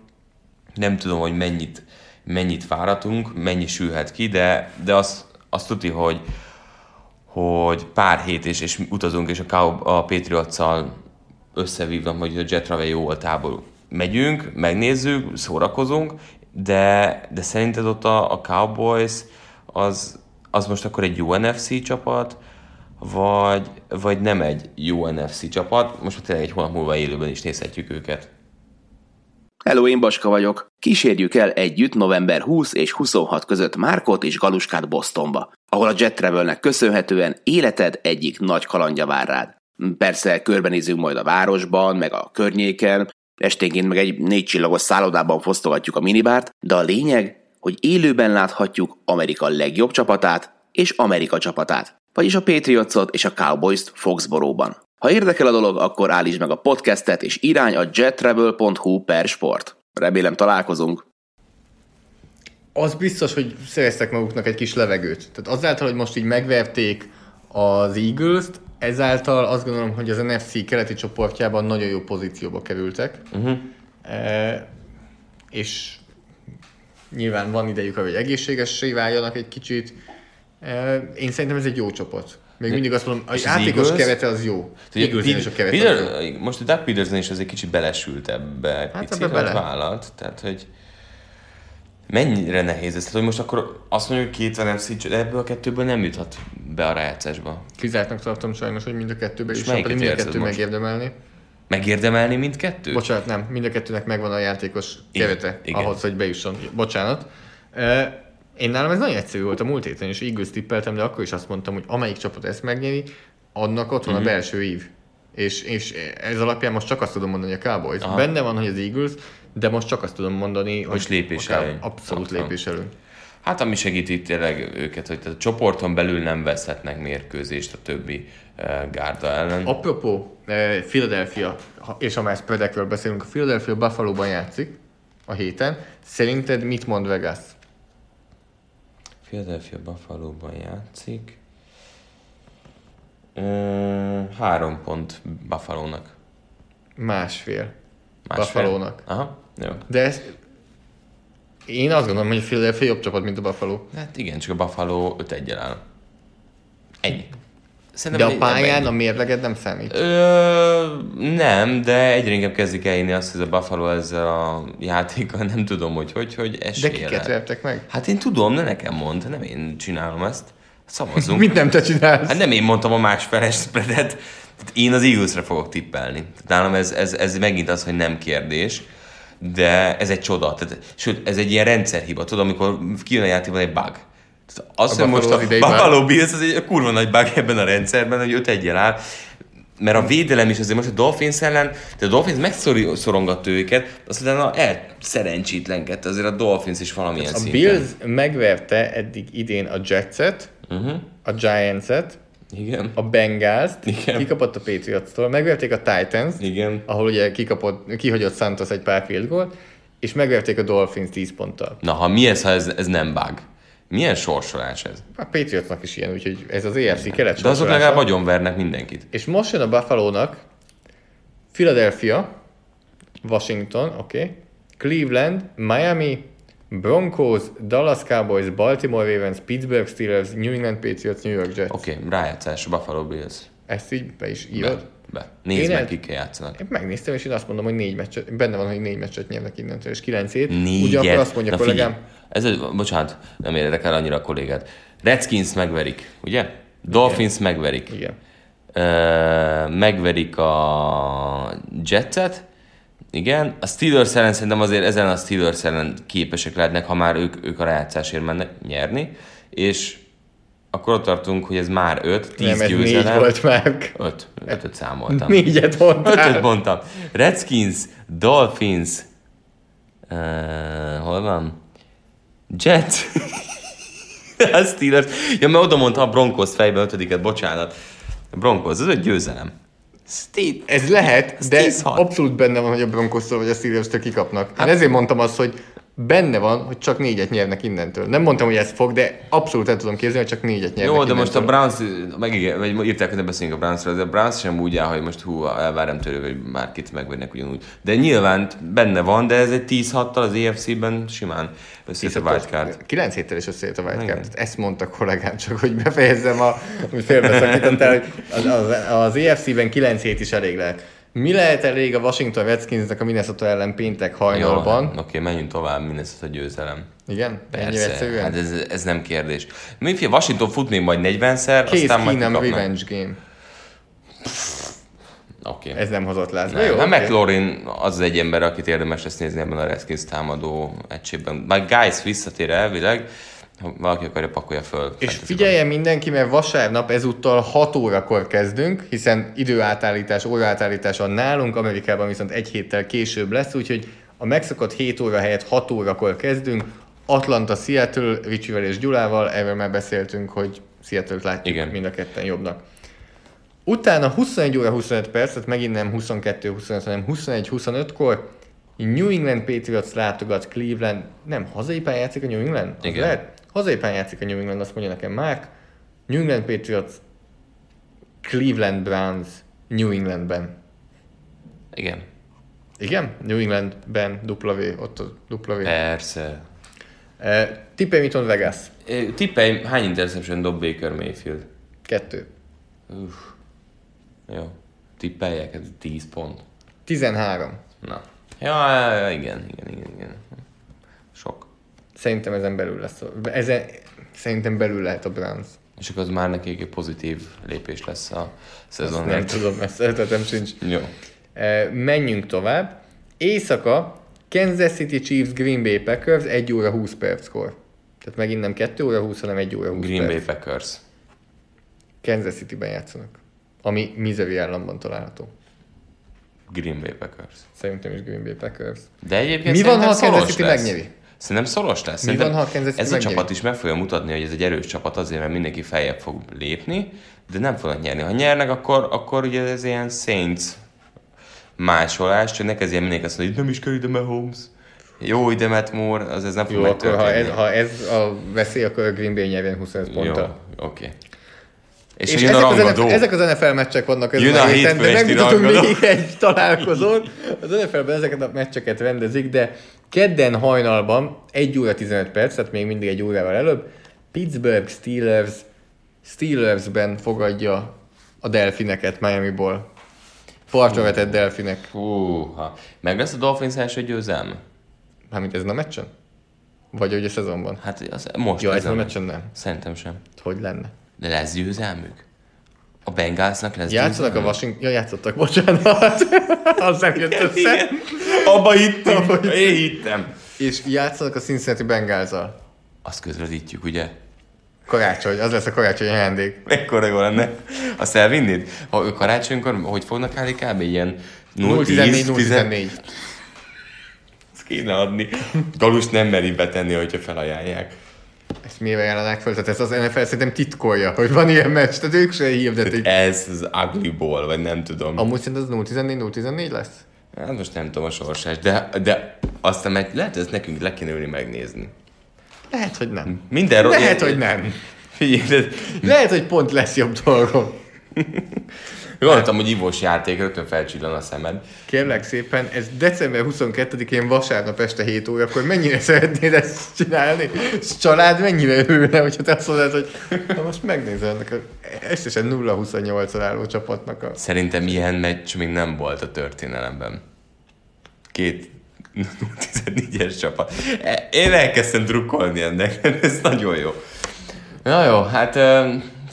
nem tudom, hogy mennyit, mennyit váratunk, mennyi sülhet ki, de, de azt, azt tudni, hogy, hogy pár hét és, és utazunk, és a, Cow, a Patriots-szal összevívnak, hogy a Jet jó volt táború. Megyünk, megnézzük, szórakozunk, de, de szerinted ott a, a Cowboys az, az most akkor egy jó NFC csapat, vagy, vagy nem egy jó NFC csapat? Most már tényleg egy hónap múlva élőben is nézhetjük őket. Hello, én Baska vagyok. Kísérjük el együtt november 20 és 26 között Márkot és Galuskát Bostonba, ahol a Jet Travelnek köszönhetően életed egyik nagy kalandja vár rád. Persze körbenézünk majd a városban, meg a környéken, esténként meg egy négy csillagos szállodában fosztogatjuk a minibárt, de a lényeg, hogy élőben láthatjuk Amerika legjobb csapatát és Amerika csapatát, vagyis a Patriotsot és a Cowboys-t Foxboróban. Ha érdekel a dolog, akkor állítsd meg a podcastet és irány a jettravel.hu per sport. Remélem találkozunk. Az biztos, hogy szereztek maguknak egy kis levegőt. Tehát azáltal, hogy most így megverték az Eagles-t, ezáltal azt gondolom, hogy az NFC keleti csoportjában nagyon jó pozícióba kerültek. Uh-huh. E, és nyilván van idejük, hogy egészségessé váljanak egy kicsit. Én szerintem ez egy jó csapat. Még mindig azt mondom, a játékos Eagles? kerete az jó. Ugye, Eagles is a kerete Peter, az jó. most a Doug Peterson is az egy kicsit belesült ebbe, hát picit ebbe bele. vállalt, tehát hogy mennyire nehéz ez, tehát hogy most akkor azt mondjuk, hogy két NFC, ebből a kettőből nem juthat be a rájátszásba. Kizártnak tartom sajnos, hogy mind a kettőben És is, pedig mind a kettő megérdemelni. Megérdemelni mindkettőt? Bocsánat, nem. Mind a kettőnek megvan a játékos kerete igen. ahhoz, hogy bejusson. Bocsánat. Én nálam ez nagyon egyszerű volt a múlt héten, és Eagles tippeltem, de akkor is azt mondtam, hogy amelyik csapat ezt megnyeri, annak ott van Mhm. a belső ív. És, és ez alapján most csak azt tudom mondani, hogy a Cowboys. Aha. Benne van, hogy az Eagles, de most csak azt tudom mondani, hogy lépés előny. Abszolút lépés előny. Hát ami segít itt tényleg őket, hogy a csoporton belül nem veszhetnek mérkőzést a többi uh, gárda ellen. Apropó, eh, Philadelphia, és ha már spreadekről beszélünk, a Philadelphia Buffalo-ban játszik a héten. Szerinted mit mond Vegas? Philadelphia Buffalo-ban játszik. Uh, három pont Buffalo-nak. Másfél. Másfél? Buffalo-nak. Aha, jó. De ez... Én azt gondolom, hogy a Philadelphia jobb csapat, mint a Buffalo. Hát igen, csak a Buffalo 5 1 áll. Ennyi. De Szerintem a ennyi- pályán a mérleged nem számít. Ö, nem, de egyre inkább kezdik elhinni azt, hogy a Buffalo ezzel a játékkal nem tudom, hogy hogy, hogy De esélye kiket lehet. vertek meg? Hát én tudom, de nekem mond, nem én csinálom ezt. Szavazzunk. Mit nem te csinálsz? Hát nem én mondtam a másfeles spreadet, én az Eaglesre fogok tippelni. Tehát nálam ez, ez, ez megint az, hogy nem kérdés, de ez egy csoda. Tehát, sőt, ez egy ilyen rendszerhiba. Tudod, amikor kijön a játékban egy bug. Tehát az, A hogy most a. Buffalo Bills az egy kurva nagy bug ebben a rendszerben, hogy 5 1 áll. Mert a védelem is azért most a Dolphins ellen, de a Dolphins megszorongatta őket, aztán utána elszerencsétlenkedt azért a Dolphins is valamilyen A szinten. Bills megverte eddig idén a Jetset, Uh-huh. a Giantset, Igen. a Bengals-t, Igen. kikapott a Patriots-tól, megverték a Titans, Igen. ahol ugye kikapott, kihagyott Santos egy pár field goal, és megverték a Dolphins 10 ponttal. Na, ha mi ez, ha ez, ez nem bug? Milyen sorsolás ez? A Patriotsnak is ilyen, úgyhogy ez az EFC kelet De azok legalább nagyon vernek mindenkit. És most jön a Buffalo-nak Philadelphia, Washington, oké, okay. Cleveland, Miami, Broncos, Dallas Cowboys, Baltimore Ravens, Pittsburgh Steelers, New England Patriots, New York Jets. Oké, okay, rájátszás, Buffalo Bills. Ezt így be is írod? Be. Nézd Én meg, el- kikkel játszanak. Én megnéztem, és én azt mondom, hogy négy meccset, benne van, hogy négy meccset nyernek innentől, és kilenc hét. Négyet. Ugyanakkor azt mondja Na, kollégám, figyelj, Ez, egy- bocsánat, nem érdekel annyira a kollégát. Redskins megverik, ugye? Dolphins megverik. igen. Ö, megverik a Jetset, Igen, a Steelers ellen szerintem azért ezen a Steelers ellen képesek lehetnek, ha már ők, ők a rájátszásért mennek nyerni, és akkor ott tartunk, hogy ez már 5, 10 Nem, győzelem. volt már. 5, 5 számoltam. Négyet mondtál. 5 mondtam. Redskins, Dolphins, uh, hol van? Jets. a Steelers. Ja, mert oda mondta a Broncos fejbe ötödiket, bocsánat. Broncos, ez egy győzelem. Steve. Ez lehet, de 10-6. abszolút benne van, hogy a Broncosztól vagy a steelers kikapnak. Én ezért mondtam azt, hogy benne van, hogy csak négyet nyernek innentől. Nem mondtam, hogy ez fog, de abszolút el tudom képzelni, hogy csak négyet nyernek Jó, de most a innentől. Browns, meg igen, vagy írták, hogy ne beszéljünk a Brownsról, de a Browns sem úgy áll, hogy most hú, elvárom tőle, hogy bárkit megvennek ugyanúgy. De nyilván benne van, de ez egy 10-6-tal az EFC-ben simán összejött a wildcard. 9 héttel is összejött a wildcard. Ezt mondta kollégám, csak hogy befejezzem, a, amit félbeszakítottál, hogy az, az, az EFC-ben 9 hét is elég lehet. Mi lehet elég a Washington Redskinsnek a Minnesota ellen péntek Jó, hajnalban? hát, Oké, menjünk tovább, Minnesota győzelem. Igen? Persze, egyszerűen? hát ez, ez nem kérdés. Mi fia, Washington fut még majd 40-szer, Case aztán majd kikapnak. revenge game. Oké. Ez nem hozott lázba. Nem, Jó, hát oké. McLaurin az az egy ember, akit érdemes lesz nézni ebben a Redskins támadó egységben. Majd Guys visszatér elvileg, ha valaki akarja, pakolja föl. És figyeljen mindenki, mert vasárnap ezúttal 6 órakor kezdünk, hiszen időátállítás, óraátállítás van nálunk, Amerikában viszont egy héttel később lesz, úgyhogy a megszokott 7 óra helyett 6 órakor kezdünk. Atlanta, Seattle, Ricsivel és Gyulával, erről már beszéltünk, hogy Seattle-t látjuk Igen. mind a ketten jobbnak. Utána 21 óra 25 perc, tehát megint nem 22-25, hanem 21-25-kor New England Patriots látogat Cleveland, nem, hazai pályán játszik a New England? Igen. Lehet? Hazai pályán játszik a New England, azt mondja nekem Mark. New England Patriots, Cleveland Browns, New Englandben. Igen, Igen? New Englandben, W, ott a W. persze. Tippelj, mit mond Vegas? Ö, Tippelj, hány interception dob Baker Mayfield? Kettő. Uff. Jó. Tippeljek, ez 10 pont. 13. Na. Ja, igen, igen, igen, igen. Szerintem ezen belül lesz. Ezen, szerintem belül lehet a Browns. És akkor az már nekik egy pozitív lépés lesz a Azt nem tudom, ezt ötletem sincs. Jó. Menjünk tovább. Éjszaka Kansas City Chiefs Green Bay Packers 1 óra 20 perckor. Tehát megint nem 2 óra 20, hanem 1 óra 20 Green perc. Bay Packers. Kansas City-ben játszanak. Ami Missouri államban található. Green Bay Packers. Szerintem is Green Bay Packers. De egyébként Mi van, ha a Kansas City lesz. megnyeri? Szerintem szoros lesz. Mi Szerintem van, ha a Kansas City ez a megnyeri? csapat is meg fogja mutatni, hogy ez egy erős csapat azért, mert mindenki feljebb fog lépni, de nem fognak nyerni. Ha nyernek, akkor, akkor ugye ez ilyen Saints másolás, csak ne kezdjen mindenki azt mondani, hogy nem is kell ide Mahomes. Jó, ide Matt Moore, az ez nem fog Jó, akkor ha ez, ha ez a veszély, akkor a Green Bay nyerjen 25 Jó, ponttal. oké. És, És és a ezek az. NFL, ezek az NFL meccsek vannak ezen a a héten, de megmutatunk még egy találkozón. Az NFL-ben ezeket a meccseket rendezik, de kedden hajnalban 1 óra 15 perc, tehát még mindig egy órával előbb, Pittsburgh Steelers Steelersben fogadja a delfineket Miami-ból. Partra vetett delfinek. Húha. Meg lesz a Dolphins első győzelme? Mármint ezen a meccsen? Vagy hogy a szezonban? Hát az most Ja, ezen a ezen meccsen nem. Szerintem sem. Hogy lenne? De lesz győzelmük? A Bengalsnak lesz Játszanak a? Washington... Ja, játszottak, bocsánat. Az nem jött össze. Igen. Abba hittem. Én hittem. És játszanak a Cincinnati bengals Azt közvetítjük, ugye? Karácsony, az lesz a karácsonyi ajándék. Mekkora jó lenne. Azt elvinnéd? Ha ő karácsonykor, hogy fognak állni kb. Ilyen 0-14, 0-10, 0-14. Ezt kéne adni. Galus nem meri betenni, hogyha felajánlják. Ezt miért ajánlanák fel? Tehát ez az NFL szerintem titkolja, hogy van ilyen meccs, tehát ők se hirdetik. Ez az ugly ball, vagy nem tudom. Amúgy szerintem az 0-14, 0-14 lesz? Hát most nem tudom a sorsás, de, de aztán meg lehet, hogy ezt nekünk le kéne ülni megnézni. Lehet, hogy nem. Minden ro- Lehet, hogy nem. Figyelj, de Lehet, hogy pont lesz jobb dolgom. gondoltam, hogy ivós játék, rögtön felcsillan a szemed. Kérlek szépen, ez december 22-én vasárnap este 7 órakor mennyire szeretnéd ezt csinálni? És család mennyire örülne, hogyha te azt mondod, hogy na most megnézem ennek a összesen 0-28-on álló csapatnak a... Szerintem ilyen meccs még nem volt a történelemben. Két 14-es csapat. E- Én elkezdtem drukkolni ennek, ez nagyon jó. Na jó, hát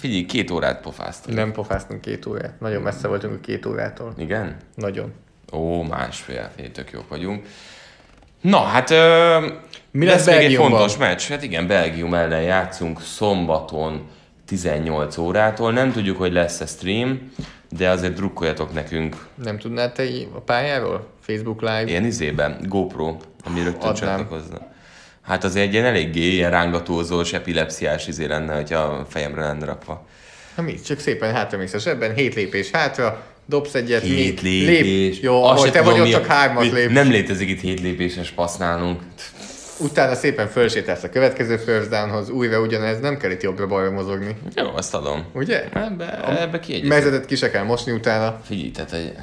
figyelj, két órát pofáztunk. Nem pofáztunk két órát. Nagyon messze voltunk a két órától. Igen? Nagyon. Ó, másfél, hét tök jók vagyunk. Na, hát ö, Mi lesz lesz még egy fontos meccs. Hát igen, Belgium ellen játszunk szombaton 18 órától. Nem tudjuk, hogy lesz-e stream, de azért drukkoljatok nekünk Nem tudnád te a pályáról? Facebook Live? ilyen izében, GoPro, ami rögtön Adnám. csatlakozna. Hát az egy ilyen eléggé ilyen rángatózós, epilepsziás izé lenne, hogyha a fejemre lenne rakva. Na mi? Csak szépen hátramész a zsebben, hét lépés hátra, dobsz egyet, Hét lépés. Lép. Jó, Azt ahol te vagy ott csak hármat lép. Nem létezik itt hét lépéses passz nálunk. Utána szépen fölsétálsz a következő first downhoz, újra ugyanez, nem kell itt jobbra-balra mozogni. Jó, azt adom. Ugye? Ebbe, ebbe kiegyezem. Mezedet ki se kell mosni utána. Figyelj, tehát egy,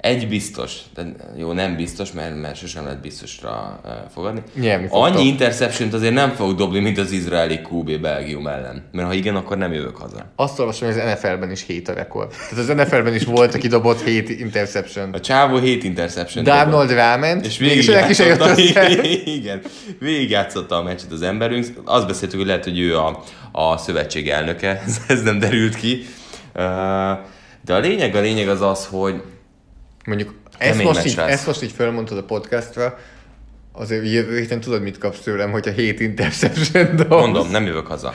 egy biztos, de jó, nem biztos, mert, mert sosem lehet biztosra fogadni. Fogtok. Annyi interception azért nem fog dobni, mint az izraeli QB Belgium ellen. Mert ha igen, akkor nem jövök haza. Azt olvasom, hogy az NFL-ben is 7 a rekord. Tehát az NFL-ben is volt, aki dobott 7 interception. A csávó 7 interception. Darnold ráment, És mégis neki se jött össze. igen, végigjátszotta a meccset az emberünk. Azt beszéltük, hogy lehet, hogy ő a, a szövetség elnöke, ez, nem derült ki. De a lényeg, a lényeg az az, hogy Mondjuk ezt most, így, lesz. ezt most így felmondtad a podcastra, azért jövő héten tudod, mit kapsz tőlem, hogyha 7 interception dobsz. Mondom, nem jövök haza.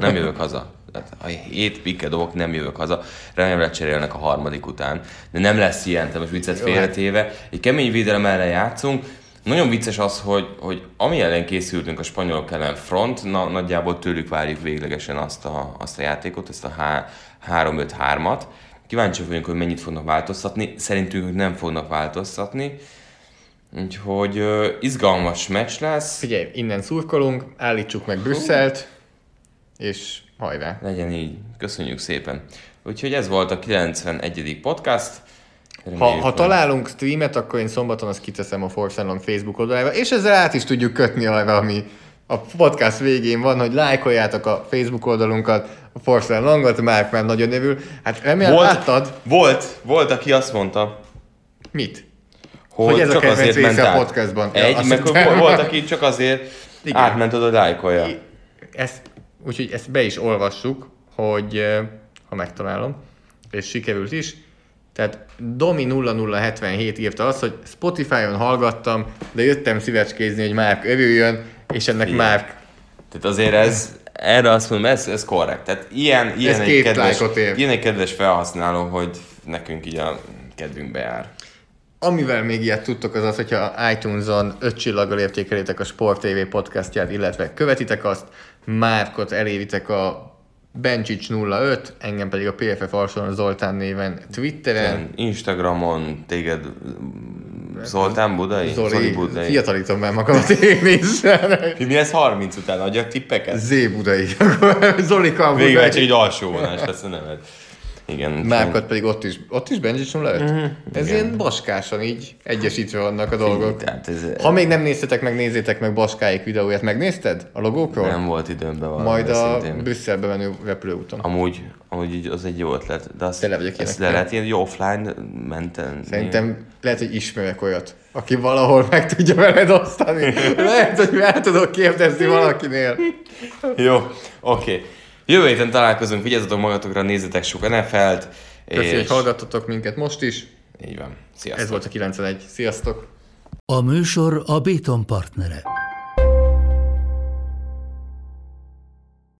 Nem jövök haza. Tehát, ha hét pikket dobok, nem jövök haza. Remélem lecserélnek a harmadik után. De nem lesz ilyen, te most viccet félretéve. Egy kemény védelem ellen játszunk. Nagyon vicces az, hogy, hogy ami ellen készültünk a spanyolok ellen front, na, nagyjából tőlük várjuk véglegesen azt a, azt a játékot, ezt a H- 3-5-3-at. Kíváncsi vagyunk, hogy mennyit fognak változtatni. Szerintünk hogy nem fognak változtatni. Úgyhogy uh, izgalmas meccs lesz. Figyelj, innen szurkolunk, állítsuk meg Brüsszelt, és hajrá. Legyen így. Köszönjük szépen. Úgyhogy ez volt a 91. podcast. Ha, Reméljük, ha találunk streamet, akkor én szombaton azt kiteszem a Force Facebook oldalára, és ezzel át is tudjuk kötni arra, ami a podcast végén van, hogy lájkoljátok a Facebook oldalunkat, a Force Alongot, Márk már nagyon örül. Hát remélem volt, láttad, volt, volt, aki azt mondta, mit? hogy, Hogy ez a csak kedvenc azért ment része a podcastban. Ja, Egy, azt meg volt, volt, aki csak azért Igen. átment oda, lájkolja. Ezt, úgyhogy ezt be is olvassuk, hogy ha megtalálom, és sikerült is. Tehát Domi 0077 írta azt, hogy Spotify-on hallgattam, de jöttem szívecskézni, hogy Márk örüljön, és ennek Figyelj. Márk Tehát azért ez, erre azt mondom, ez, ez korrekt. Tehát ilyen, ilyen, Ez egy kedves, ilyen egy kedves felhasználó, hogy nekünk így a kedvünkbe jár. Amivel még ilyet tudtok, az az, hogyha iTunes-on 5 csillaggal értékelitek a Sport TV podcastját, illetve követitek azt, Márkot elévitek a Bencsics 05, engem pedig a PFF Arson Zoltán néven Twitteren. Instagramon téged mm, Zoltán Budai? Zoli, Budai. fiatalítom már magamat én is. Mi ez 30 után? Adjak tippeket? Z Budai. Zolika Végül Budai. egy alsó vonás lesz a neved. Igen. Márkot pedig ott is, ott is Benji lehet? Mhm. Ez ilyen baskásan így egyesítve vannak a dolgok. Tehát ez Ha még nem néztetek meg, nézzétek meg Baskáik videóját. Megnézted a logókról? nem volt időm bevallani. Majd a őszintén. Brüsszelbe menő repülőúton. Amúgy, amúgy így az egy jó ötlet. De azt, Tele vagyok ezt le lehet ilyen jó offline menten. Szerintem lehet, hogy ismerek olyat, aki valahol meg tudja veled osztani. Lehet, hogy el tudok kérdezni valakinél. Jó, oké. Okay. Jövő héten találkozunk, vigyázzatok magatokra, nézzetek sok NFL-t. Köszi, hogy és hallgattatok minket most is. így van. Sziasztok. Ez volt a 91. Sziasztok! A műsor a Béton partnere.